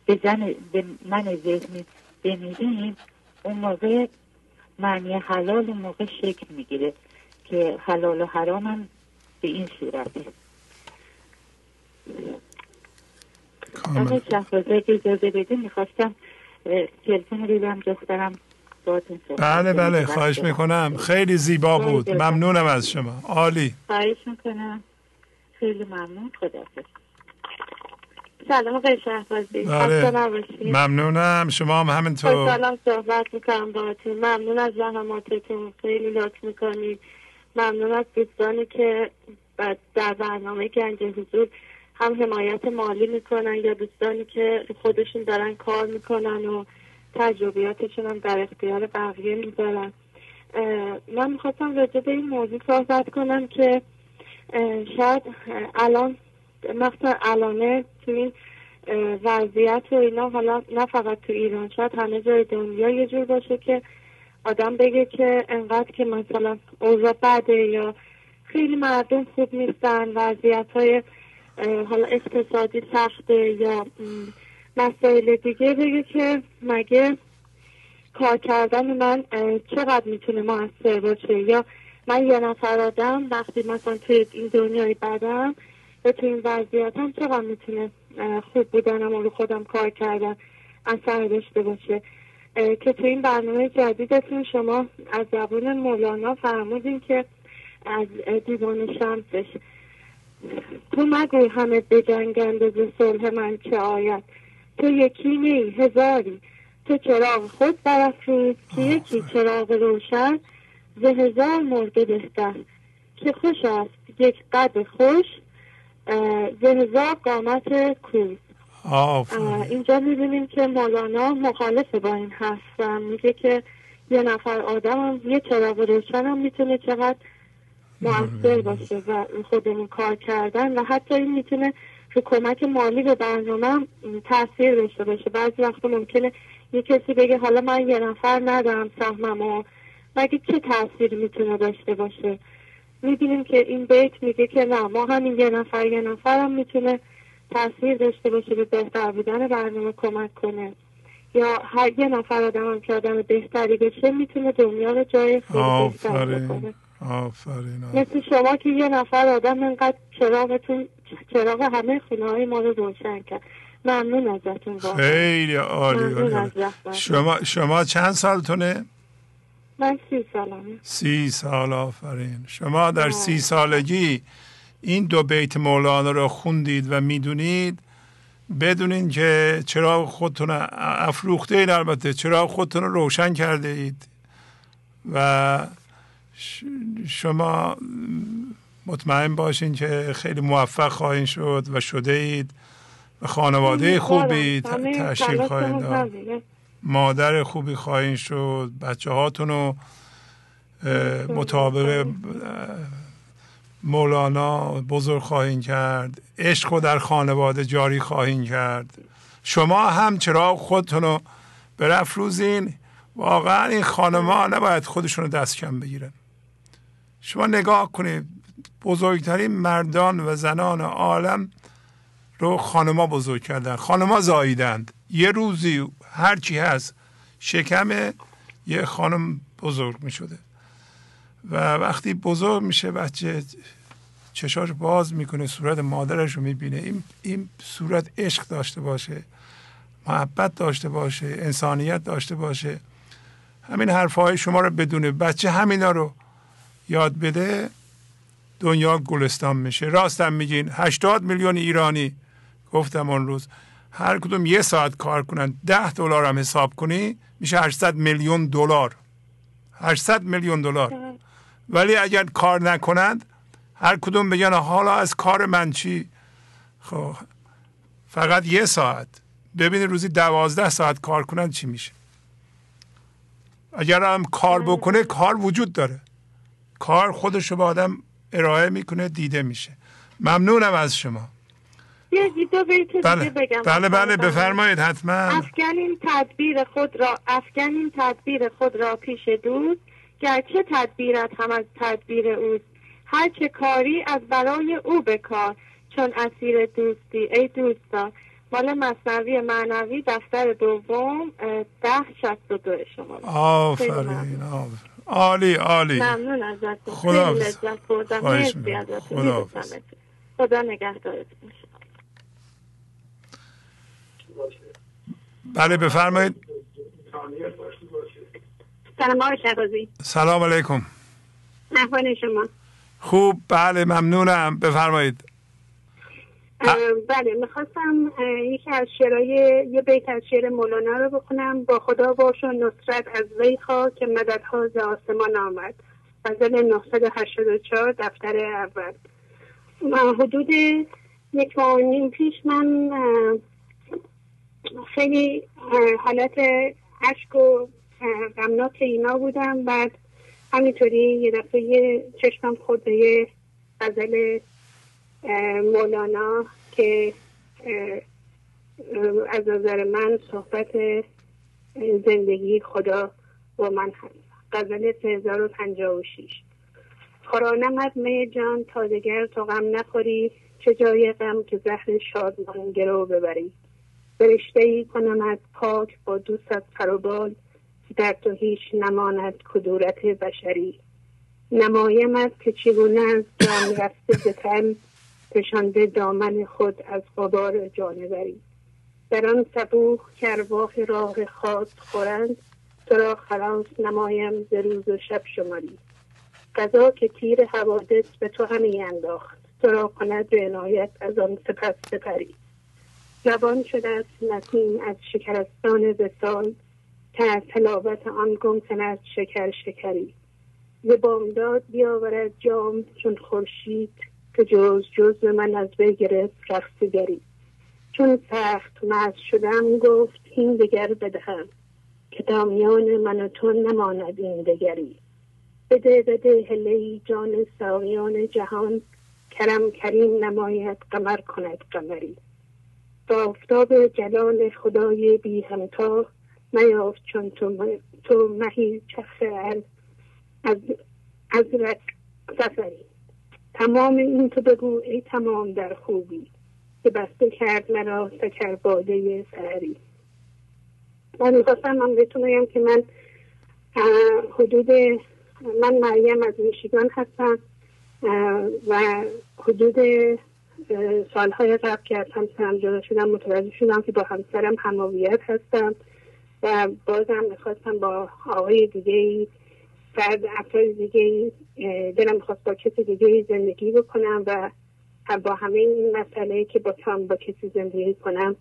به, زن به من ذهنی بمیریم اون موقع معنی حلال اون موقع شکل می‌گیره که حلال و حرام هم به این صورته. آقای شهبازه اجازه بده می‌خواستم تلفن دیدم دخترم بله بله خواهش می‌کنم. خیلی زیبا بود. ممنونم از شما. عالی. خواهش می‌کنم. خیلی ممنون. خدا سلام آقای شهبازی. نباشید. ممنونم. شما هم همینطور. سلام صحبت می‌کنم باهاتون. ممنون از زحماتتون. خیلی لطف می‌کنید. ممنون از دوستانی که در برنامه گنج حضور هم حمایت مالی می‌کنن یا دوستانی که خودشون دارن کار می‌کنن و تجربیاتشون هم در اختیار بقیه می‌ذارن. من می‌خواستم راجع به این موضوع صحبت کنم که شاید الان مثلا الانه تو این وضعیت و اینا حالا نه فقط تو ایران شاید همه جای دنیا یه جور باشه که آدم بگه که انقدر که مثلا اوضاع بده یا خیلی مردم خوب نیستن وضعیت های حالا اقتصادی سخته یا مسائل دیگه بگه که مگه کار کردن من چقدر می‌تونه موثر باشه؟ یا من یه نفر آدم وقتی مثلا توی این دنیای بدم و توی این وضعیتم چقدر می‌تونه خوب بودنم و رو خودم کار کردن اثر داشته باشه. که تو این برنامه جدیدتون شما از زبون مولانا فرمودین که از دیوان شمسش تو مگو همه بجنگند و ز صلح من چه آید؟ تو یکی نی هزاری. تو چراغ خود برافروز که یکی چراغ روشن ز هزار مرده بهتر. که خوش است یک قد خوش هزار قامت کوز. اینجا می‌بینیم که مولانا مخالف با این و میگه که یه نفر آدم هم یه چراغ روشن هم می‌تونه چقدر مؤثر باشه و خودمون کار کردن و حتی این می‌تونه رو کمک مالی به برنامه هم تاثیر داشته باشه. بعضی وقتا ممکنه یه کسی بگه حالا من یه نفر ندارم سهمم و مگه چه تاثیر می‌تونه داشته باشه؟ می‌بینیم که این بیت میگه که نه ما همین یه نفر یه نفر هم می‌تونه تاثیر داشته باشه به بهتر بودن برنامه کمک کنه. یا هر یه نفر آدم هم که آدم بهتری بشه می‌تونه دنیا رو جای خیلی بهتر آفرین بکنه. آفرین مثل شما که یه نفر آدم انقدر چراغتون چراغ همه خونه های ما رو روشن کرد. ممنون ازتون خیلی عالی. شما شما چند سالتونه؟ من سی سالمه. سی سال آفرین. شما در سی سالگی این دو بیت مولانا رو خوندید و می‌دونید. بدونین که چرا خودتون افروخته این البته. چرا خودتون رو روشن کرده اید. و شما مطمئن باشین که خیلی موفق خواهید شد و شده اید. و خانواده خوبی تشکیل خواهید داد. مادر خوبی خواهید شد. بچه هاتون رو مطابق مولانا بزرگ خواهید کرد. عشق رو در خانواده جاری خواهید کرد. شما هم چرا خودتون رو برافروزین؟ واقعا این خانما نباید خودشون رو دست کم بگیرن. شما نگاه کنید بزرگترین مردان و زنان عالم رو خانما بزرگ کردن. خانما زاییدند. یه روزی هرچی هست شکم یه خانم بزرگ می شده و وقتی بزرگ میشه بچه چشاش باز می‌کنه صورت مادرش رو می‌بینه. این, این صورت عشق داشته باشه محبت داشته باشه انسانیت داشته باشه. همین حرفهای شما رو بدونه. بچه همینا رو یاد بده. دنیا گلستان میشه. راستم میگین. 80 میلیون ایرانی گفتم اون روز. هر کدوم یه ساعت کار کنن ده دلار هم حساب کنی میشه 800 میلیون دلار. 800 میلیون دلار. ولی اگر کار نکنند هر کدوم بگن حالا از کار من چی؟ خب فقط یه ساعت. ببینید روزی دوازده ساعت کار کنن چی میشه؟ اگر هم کار بکنه کار وجود داره. کار خودش رو به آدم ارائه می‌کنه دیده میشه. ممنونم از شما. یه دو بیت بله. بگم. بله بله بفرمایید حتما. افکنیم تدبیر خود را افکنیم تدبیر خود را پیش دوست گرچه تدبیرت هم از تدبیر اوست. هر چه کاری از برای او بکار چون اسیر دوستی. ای دوستا مال مصنوی معنوی دفتر دوم ده شست و دو شما. آفرین عالی عالی. ممنون ازتون. خدا خیلی حافظ. لذت بردم خواهش مرسی می‌کنم. ازتون خدا حافظ. می‌بوسمتون. خدا نگهدارتون بله بفرمایید. سلام آقای سلام علیکم. احوال شما. خوب بله ممنونم. بفرمایید. بله می‌خواستم یکی از شعرهای یه بیت از شعر مولانا رو بخونم. با خدا باش و نصرت از وی که مددها ز آسمان آمد. غزل 984 دفتر اول. حدود یک ماه نیم پیش من خیلی حالت عشق و غمناک اینا بودم. بعد همینطوری یه دفعه چشمم خود به غزل مولانا که از نظر من صحبت زندگی خدا با من هست. غزل 3056 خورانمت می جان تا دگر تو غم نخوری. چه جای غم که زهر شادمان گرو ببری. برشته ای کنمت پاک با دوست فروبال که در تو هیچ نماند کدورت بشری. نمایمت که چگونه از جان رفته به تن کشانده دامن خود از غبار جانوری. در آن صبوح که راه خاص خورند تو را خلاص نمایم ز روز و شب شماری. قضا که تیر حوادث به تو همی انداخت تو را کند به عنایت از آن سپس سپری. زبان شده نسیم از شکرستان وسال که از تلاوت آن گم کند شکر شکری. ز بامداد بیاورد جام چون خورشید که جز جز من از وی گرفت رقصگری چون سخت مست شدم گفت این دگر بدهم که دامیان من و تو نماند این دگری. بده بده هلی جان ساقیان جهان کرم کریم نماید قمر کند قمری. آفتاب جلال خدای بی همتا میافت چون تو, تو مهی چخ از از سفری. تمام این تو بگو ای تمام در خوبی که بسته کرد مرا سکر باده سهری من می‌خواستم من بتونم که من حدود من مریم از میشیگان هستم و حدود سالهای قبل که از همسرم جدا شدم متوجه شدم که با همسرم هماویت هستم و بازم می‌خواستم با آقای دیگه بعد افراد دیگه دلم می‌خواست با کسی دیگه زندگی بکنم و با همه این مسئله که با تام با کسی زندگی کنم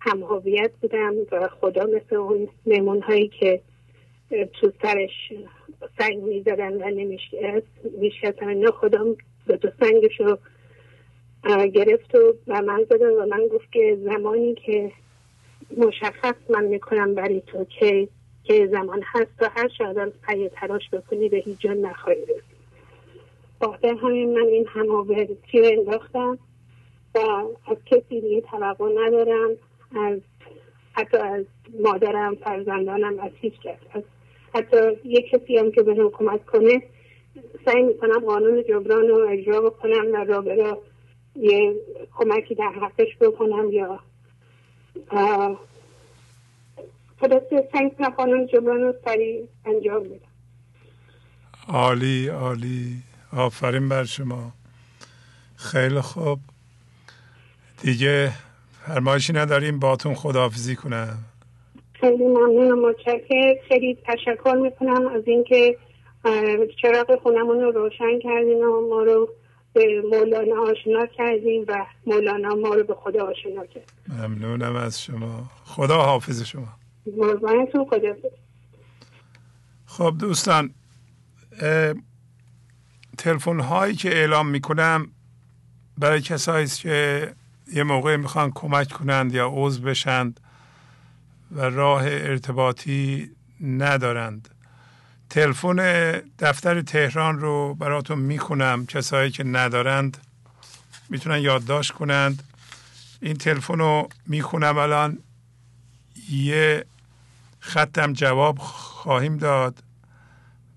هم هویت بودم و خدا مثل اون میمون هایی که تو سرش سنگ می‌زدن و نمیشکستن اینا خدا به دو سنگش رو گرفت و من زدن و من گفت که زمانی که مشخص من می‌کنم برای تو که که زمان هست و هر شادم پی تلاش بکنی به هیچ جا نخواهی رسید. باخته همین من این هماورزی رو انداختم و از کسی دیگه توقع ندارم از حتی از مادرم فرزندانم از هیچ کس. از حتی یک کسی هم که به کمک کنه سعی می‌کنم قانون جبران رو اجرا بکنم و را برا یه کمکی در حقش بکنم یا خلاصه سنگ قانون جبران رو سریع انجام بدم. عالی عالی. آفرین بر شما. خیلی خوب. دیگه فرمایشی نداریم باتون خداحافظی کنم. خیلی ممنونم. متشکر خیلی تشکر می‌کنم از اینکه چراغ خونمون رو روشن کردین و ما رو به مولانا آشنا کردیم و مولانا ما رو به خدا آشنا کرد. ممنونم از شما. خدا حافظ شما. خدا خب دوستان تلفن هایی که اعلام می‌کنم برای کسایی که یه موقع می‌خوان کمک کنند یا عضو بشند و راه ارتباطی ندارند. تلفن دفتر تهران رو براتون می‌خونم. کسایی که ندارند می‌تونن یادداشت کنند. این تلفن رو می‌خونم. الان یه خطم جواب خواهیم داد.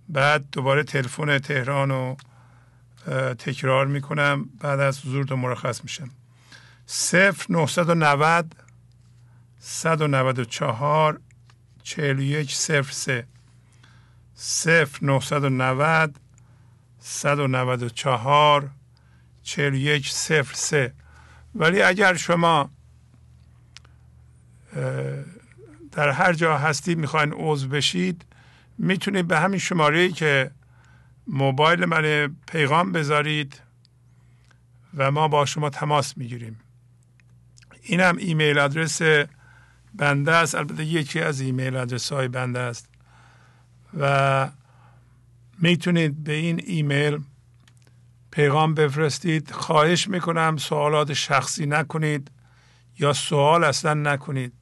بعد دوباره تلفن تهران رو تکرار می‌کنم. بعد از حضور دو مرخص میشم. صفر 990 194 41 صفر سه صفر 990 194 41 صفر سه. ولی اگر شما در هر جا هستی می‌خواین عضو بشید می‌تونید به همین شماره که موبایل من پیغام بذارید و ما با شما تماس می‌گیریم. اینم ایمیل آدرس بنده است. البته یکی از ایمیل آدرس های بنده است. و می‌تونید به این ایمیل پیغام بفرستید. خواهش می‌کنم سوالات شخصی نکنید یا سوال اصلا نکنید.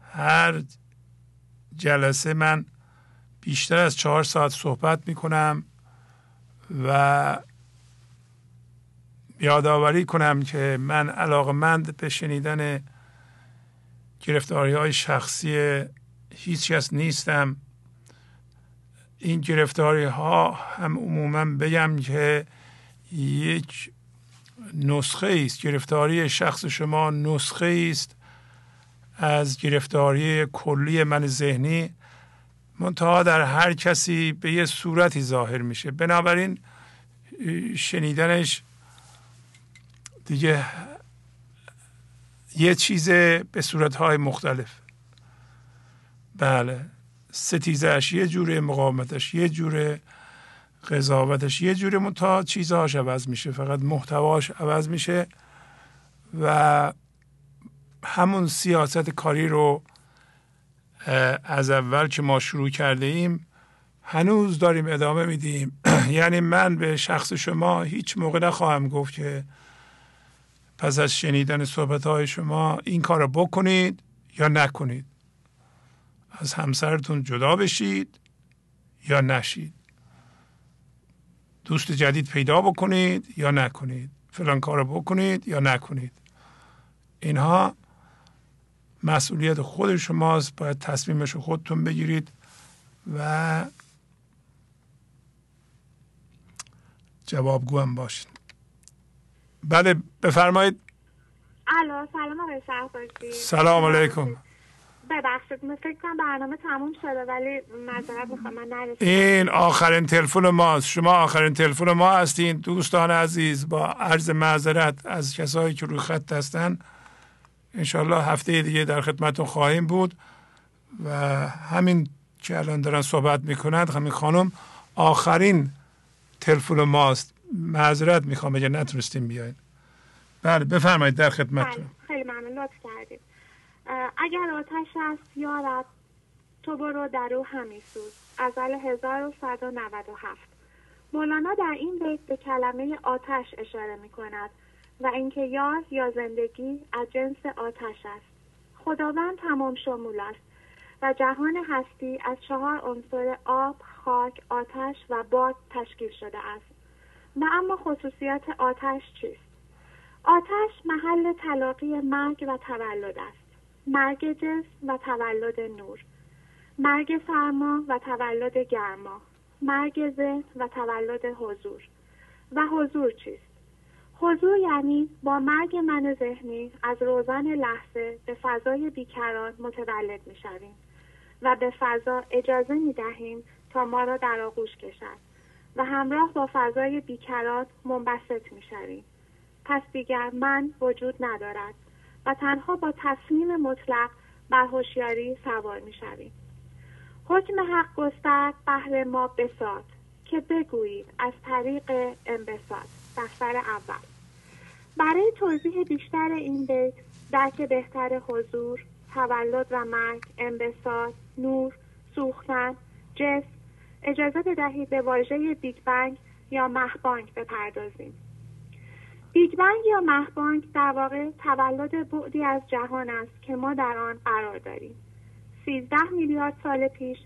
هر جلسه من بیشتر از چهار ساعت صحبت می‌کنم و یادآوری کنم که من علاقمند به شنیدن گرفتاری های شخصی هیچ کس نیستم. این گرفتاری ها هم عموما بگم که یک نسخه است. گرفتاری شخص شما نسخه است از گرفتاری کلی من ذهنی. منتها در هر کسی به یه صورتی ظاهر میشه. بنابراین شنیدنش دیگه یه چیز به صورتهای مختلف. بله. ستیزش یه جوره مقاومتش یه جوره قضاوتش یه جوره متا چیزهاش عوض میشه. فقط محتواش عوض میشه و همون سیاست کاری رو از اول که ما شروع کرده ایم هنوز داریم ادامه میدیم. یعنی من به شخص شما هیچ موقع نخواهم گفت که پس از شنیدن صحبت های شما این کار رو بکنید یا نکنید. از همسرتون جدا بشید یا نشید. دوست جدید پیدا بکنید یا نکنید. فلان کار رو بکنید یا نکنید. اینها مسئولیت خود شماست. باید تصمیمش رو خودتون بگیرید و جوابگو هم باشید. بله بفرمایید. الو سلام آقای سلام علیکم. ببخشید من فکر کنم برنامه تموم شده ولی معذرت می‌خوام من نرسیدم. این آخرین تلفن ماست شما آخرین تلفن ما هستین. دوستان عزیز با عرض معذرت از کسایی که روی خط هستن انشالله هفته دیگه در خدمتون خواهیم بود. و همین که الان دارن صحبت می‌کنند همین خانم آخرین تلفن ماست معذرت می‌خوام اگه نتونستیم بیاین. بله بفرمایید در خدمتتون. بله، خیلی ممنون. لطف کردید. اگر آتش است یارب تو برو در او همی سوز. ازل 1197 مولانا در این بیت به کلمه آتش اشاره می کند و اینکه یار یا زندگی از جنس آتش است. خداوند تمام شمول است و جهان هستی از چهار عنصر آب، خاک، آتش و باد تشکیل شده است. و اما خصوصیات آتش چیست؟ آتش محل تلاقی مرگ و تولد است. مرگ جسم و تولد نور. مرگ سرما و تولد گرما. مرگ ذهن و تولد حضور. و حضور چیست؟ حضور یعنی با مرگ من ذهنی از روزن لحظه به فضای بیکران متولد می شویم و به فضا اجازه می دهیم تا ما را در آغوش کشد و همراه با فضای بیکران منبسط می شویم. پس دیگر من وجود ندارد. و تنها با تصمیم مطلق بر هوشیاری سوار می شویم. حکم حق گسترد بهر ما بساد که بگویید از طریق انبساط. دفتر اول. برای توضیح بیشتر این بیت درک بهتر حضور تولد و مرگ انبساط نور سوختن جسم اجازه بدهید به واژه بیگ بنگ یا مهبانگ بپردازیم. بیگ بنگ یا مهبانگ در واقع تولد بعدی از جهان است که ما در آن قرار داریم. سیزده میلیارد سال پیش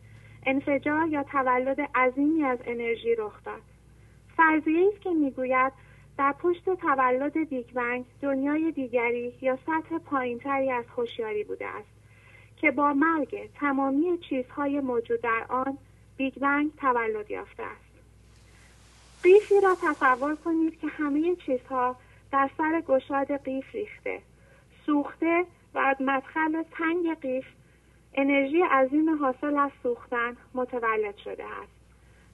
انفجار یا تولد عظیمی از انرژی رخ داد. فرضیه است که می‌گوید در پشت تولد بیگ بنگ دنیای دیگری یا سطح پایینتری از هوشیاری بوده است که با مرگ تمامی چیزهای موجود در آن بیگ بنگ تولد یافته است. قیفی را تصور کنید که همه چیزها در سر گشاد قیف ریخته. سوخته و از مدخل تنگ قیف انرژی عظیم حاصل از سوختن متولد شده است.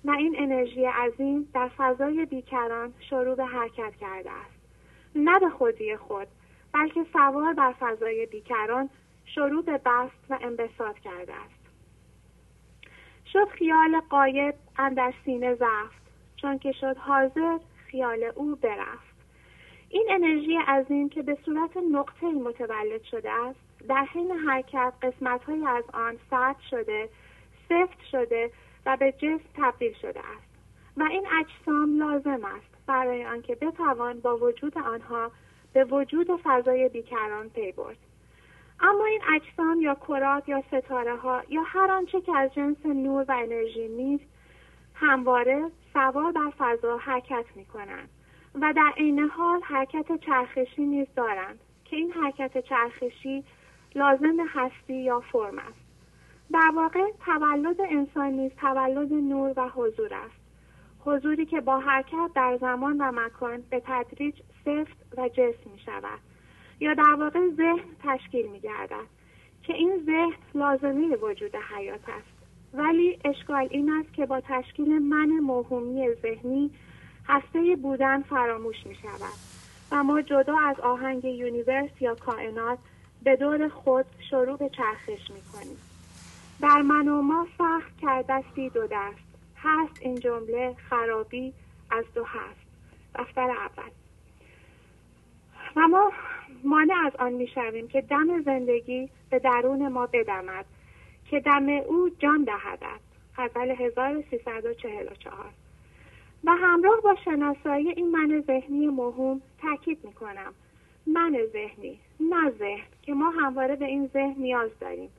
و این انرژی عظیم در فضای بیکران شروع به حرکت کرده است. نه به خودی خود بلکه سوار بر فضای بیکران شروع به بست و انبساط کرده است. شد خیال قایب اندر سینه زفت چون که شد حاضر خیال او برفت. این انرژی عظیم که به صورت نقطه متولد شده است در حین حرکت قسمت از آن سرد شده سفت شده و به جسم تبدیل شده است. و این اجسام لازم است برای آنکه بتوان با وجود آنها به وجود فضای بیکران پی برد. اما این اجسام یا کرات یا ستاره ها یا هر آنچه که از جنس نور و انرژی نیست همواره سوار بر فضا حرکت می کنند و در عین حال حرکت چرخشی نیز دارند که این حرکت چرخشی لازم هستی یا فرم است. در واقع تولد انسان نیز تولد نور و حضور است. حضوری که با حرکت در زمان و مکان به تدریج سفت و جسم می شود یا در واقع ذهن تشکیل می گردد که این ذهن لازمه وجود حیات است. ولی اشکال این است که با تشکیل من موهومی ذهنی هسته بودن فراموش می شود و ما جدا از آهنگ یونیورس یا کائنات به دور خود شروع به چرخش می کنیم در من و ما سخت کردستی دو دست هست این جمله خرابی از دو هست دفتر اول. و ما مانع از آن می‌شویم که دم زندگی به درون ما بدمد. که دم او جان دهدد غزل 1344 و همراه با شناسایی این من ذهنی مهم تاکید می‌کنم. من ذهنی نه ذهن که ما همواره به این ذهن نیاز داریم.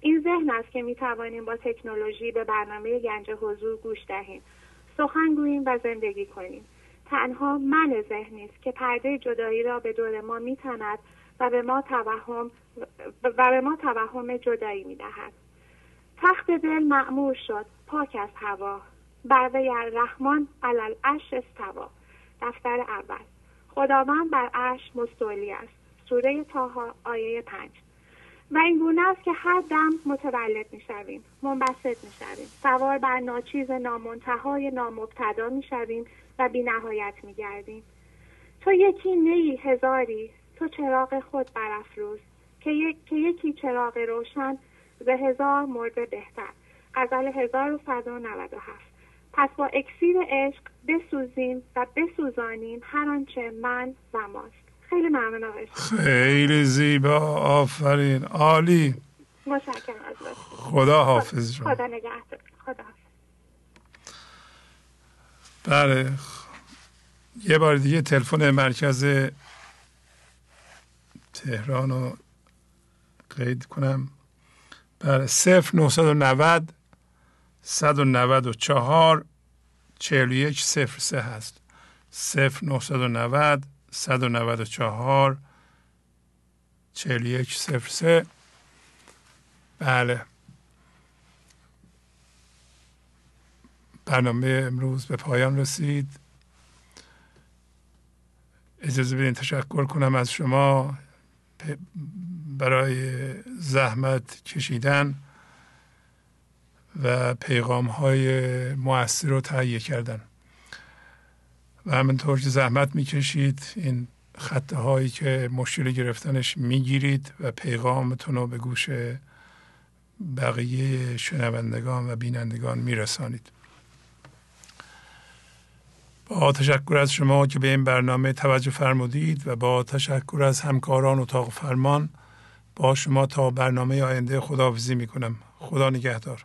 این ذهن است که می توانیم با تکنولوژی به برنامه گنج حضور گوش دهیم. سخن گوییم و زندگی کنیم. تنها من ذهنی است که پرده جدایی را به دور ما میتند و به ما توهم و به ما توهم جدایی می‌دهد. تخت دل معمور شد پاک از هوا. بر وی رحمان علل عرش استوا. دفتر اول. خداوند بر عرش مستولی است. سوره تاها آیه پنج. و این گونه است که هر دم متولد می‌شویم منبسط می‌شویم. سوار بر ناچیز نامنتهای نامبتدا می‌شویم و بی نهایت میگردیم. تو یکی نی هزاری تو چراغ خود برافروز. که, یک، که یکی چراغ روشن به هزار مرده بهتر. غزل 1197 پس با اکسیر عشق بسوزیم و بسوزانیم هر آنچه من و ماست. خیلی ممنون آقای خیلی زیبا. آفرین. عالی. متشکرم از خدا حافظ خدا, خدا نگهدار. خدا بله. یه بار دیگه تلفن مرکز تهران رو قید کنم. بله صفر 990 194 41 صفر سه هست. صفر 990 194 41 صفر سه. بله. برنامه امروز به پایان رسید. اجازه بدین تشکر کنم از شما. برای زحمت کشیدن و پیغام های مؤثر رو تهیه کردن. و همینطور که زحمت می‌کشید این خطه هایی که مشکل گرفتنش می‌گیرید و پیغامتون رو به گوش بقیه شنوندگان و بینندگان میرسانید. با تشکر از شما که به این برنامه توجه فرمودید و با تشکر از همکاران اتاق فرمان با شما تا برنامه آینده خداحافظی می کنم خدا نگهدار.